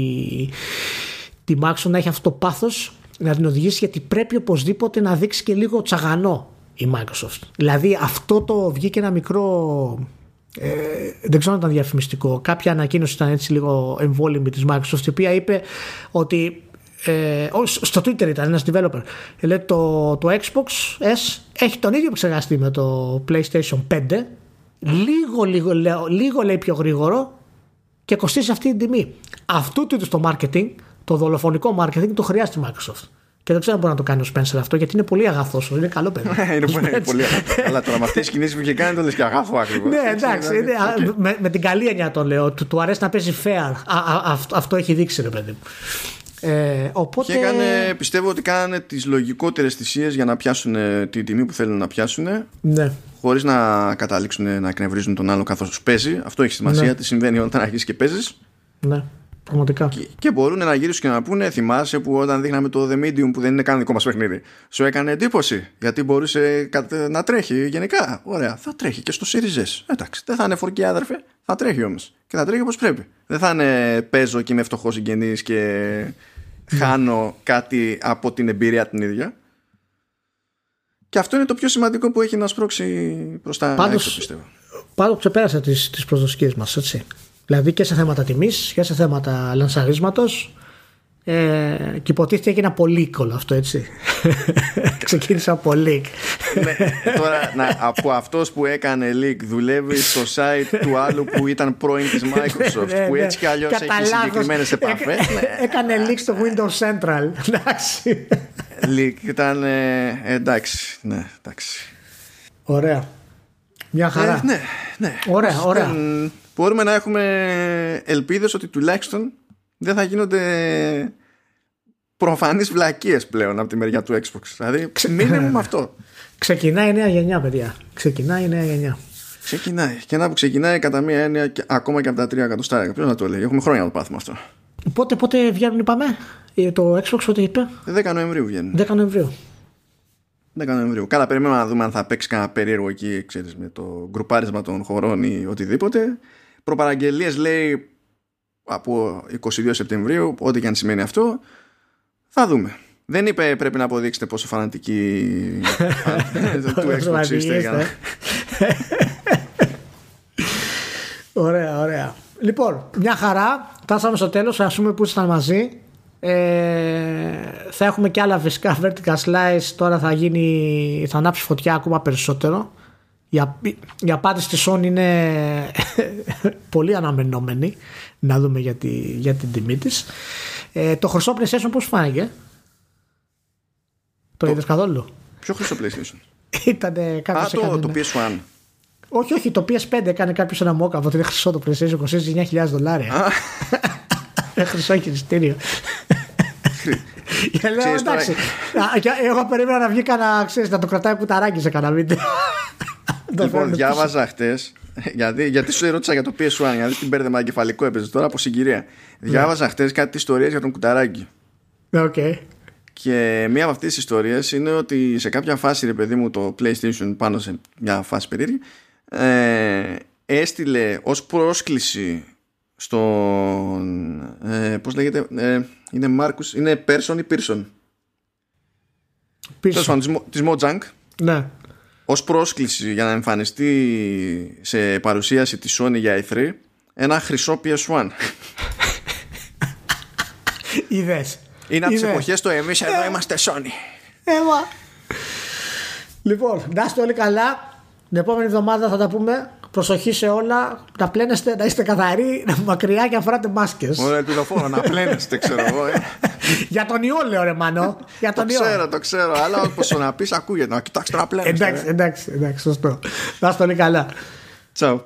τη Maxon, να έχει αυτό το πάθος να την οδηγήσει γιατί πρέπει οπωσδήποτε να δείξει και λίγο τσαγανό η Microsoft. Δηλαδή αυτό το βγήκε ένα μικρό ε, δεν ξέρω αν ήταν διαφημιστικό. Κάποια ανακοίνωση ήταν έτσι λίγο εμβόλυμη της Microsoft, η οποία είπε ότι. Ε, στο Twitter ήταν ένας developer. Λέει το, το Xbox S έχει τον ίδιο επεξεργαστή με το PlayStation 5. Λίγο, λίγο, λίγο, λίγο λέει πιο γρήγορο και κοστίζει αυτή την τιμή. Αυτού του είδους το marketing, το δολοφονικό marketing, το χρειάζεται η Microsoft. Και δεν ξέρω αν μπορεί να το κάνει ο Σπένσερ αυτό γιατί είναι πολύ αγαθός. Είναι καλό παιδί. είναι πολύ αγαθός. Αλλά τώρα με αυτές τις κινήσεις που είχε κάνει, το λε και αγαθό ακριβώς. ναι, εντάξει. με, με, την καλή έννοια το λέω. Του, του αρέσει να παίζει fair. αυτό έχει δείξει, ρε παιδί μου. Ε, οπότε... Και έκανε, πιστεύω ότι κάνανε τις λογικότερες θυσίες για να πιάσουν την τιμή που θέλουν να πιάσουν. Ναι. Χωρίς να καταλήξουν να εκνευρίζουν τον άλλο καθώς παίζει. Αυτό έχει σημασία. Ναι. Τι συμβαίνει όταν αρχίσεις και παίζεις. Ναι. Πραγματικά. Και, και μπορούν να γυρίσουν και να πούνε, θυμάσαι που όταν δείχναμε το The Medium που δεν είναι καν δικό μας παιχνίδι, σου έκανε εντύπωση γιατί μπορούσε να τρέχει γενικά. Ωραία, θα τρέχει και στο Series S. Εντάξει, δεν θα είναι φορκή άδερφε, θα τρέχει όμως. Και θα τρέχει όπως πρέπει. Δεν θα είναι παίζω και είμαι φτωχός συγγενής και ναι. χάνω κάτι από την εμπειρία την ίδια. Και αυτό είναι το πιο σημαντικό που έχει να σπρώξει προς τα πάντως, έξω, πιστεύω. Πάντω ξεπέρασε τις προσδοκίες μας, έτσι. Δηλαδή και σε θέματα τιμής και σε θέματα λανσαρίσματος. Ε, και υποτίθεται έγινε ένα πολύ όλο αυτό έτσι. Ξεκίνησα από leak. ναι, τώρα να, από αυτός που έκανε leak δουλεύει στο site του άλλου που ήταν πρώην της Microsoft. Ναι, που ναι. έτσι κι αλλιώς έχει συγκεκριμένες επαφές. έκανε leak στο Windows Central. Εντάξει. leak ήταν. Ε, εντάξει. Ναι, εντάξει. Ωραία. Μια χαρά. Ε, ναι, ναι. Ωραία, ωραία μπορούμε να έχουμε ελπίδες ότι τουλάχιστον δεν θα γίνονται προφανείς βλακίες πλέον από τη μεριά του Xbox. Δηλαδή, μείνουμε με αυτό. Ξεκινάει η νέα γενιά, παιδιά. Ξεκινάει η νέα γενιά. Ξεκινάει. Και να που ξεκινάει κατά μία έννοια ακόμα και από τα τρία εκατοστάρια. Ποιος να το λέει; Έχουμε χρόνια να το πάθουμε αυτό. Πότε, πότε βγαίνουν, είπαμε; Ε, το Xbox πότε είπε; 10 Νοεμβρίου βγαίνουν. 10 Νοεμβρίου. 10 Νοεμβρίου. Καλά, περιμένουμε να δούμε αν θα παίξει κανένα περίεργο εκεί, ξέρεις, με το γκρουπάρισμα των χωρών ή οτιδήποτε. Προπαραγγελίες λέει από 22 Σεπτεμβρίου, ό,τι και αν σημαίνει αυτό. Θα δούμε. Δεν είπε πρέπει να αποδείξετε πόσο φανατική του Xbox είστε. Ωραία, ωραία. Λοιπόν, μια χαρά. Φτάσαμε στο τέλος. Ας πούμε που ήσασταν μαζί. Ε, θα έχουμε και άλλα φυσικά vertical slice. Τώρα θα γίνει, θα ανάψει φωτιά ακόμα περισσότερο. Η, η απάντηση της Sony είναι πολύ αναμενόμενη. Να δούμε για, τη, για την τιμή της. Ε, το χρυσό PlayStation πώς φάνηκε; Το, το είδες καθόλου; Ποιο χρυσό PlayStation; Ήταν κάποιο. Α, το, το PS1. Όχι, όχι, το PS5 έκανε κάποιος ένα μόκα ότι είναι χρυσό το PlayStation 29.000 δολάρια. χρυσό χειριστήριο. Και λέω εντάξει. Εγώ περίμενα να βγει κανένα, ξέρεις, να το κρατάει που τα σε κανένα βίντεο. Λοιπόν, διάβαζα χτες. Γιατί, γιατί σου ερώτησα για το PS1, γιατί την μπέρδεμα εγκεφαλικό έπαιζε τώρα από συγκυρία. Διάβαζα χτες κάτι ιστορίες για τον κουταράκι. Okay. Και μία από αυτές τις ιστορίες είναι ότι σε κάποια φάση, ρε παιδί μου, το PlayStation πάνω σε μια φάση περίεργη, ε, έστειλε ως πρόσκληση στον. Ε, Πώς λέγεται, ε, είναι Μάρκους, είναι Person ή Pearson. Pearson. Της Mojang. Ναι. Ως πρόσκληση για να εμφανιστεί σε παρουσίαση της Sony για E3 ένα χρυσό PS1. Είδες. Είναι από τις εποχές το εμείς εδώ ε. είμαστε Sony. Έμα. Λοιπόν, να είστε όλοι καλά. Την επόμενη εβδομάδα θα τα πούμε προσοχή σε όλα, να πλένεστε, να είστε καθαροί, να μακριά και αφοράτε μάσκες. Ωραία, τηλεφώνο, να πλένεστε, ξέρω εγώ. Ε. Για τον ιό, λέω ρε Μανώ. Για τον το ξέρω, το ξέρω, αλλά όπως να πεις, ακούγεται. Να κοιτάξτε να πλένεστε. Εντάξει, εντάξει, εντάξει, σωστό. Να είστε όλοι καλά. Τσαου.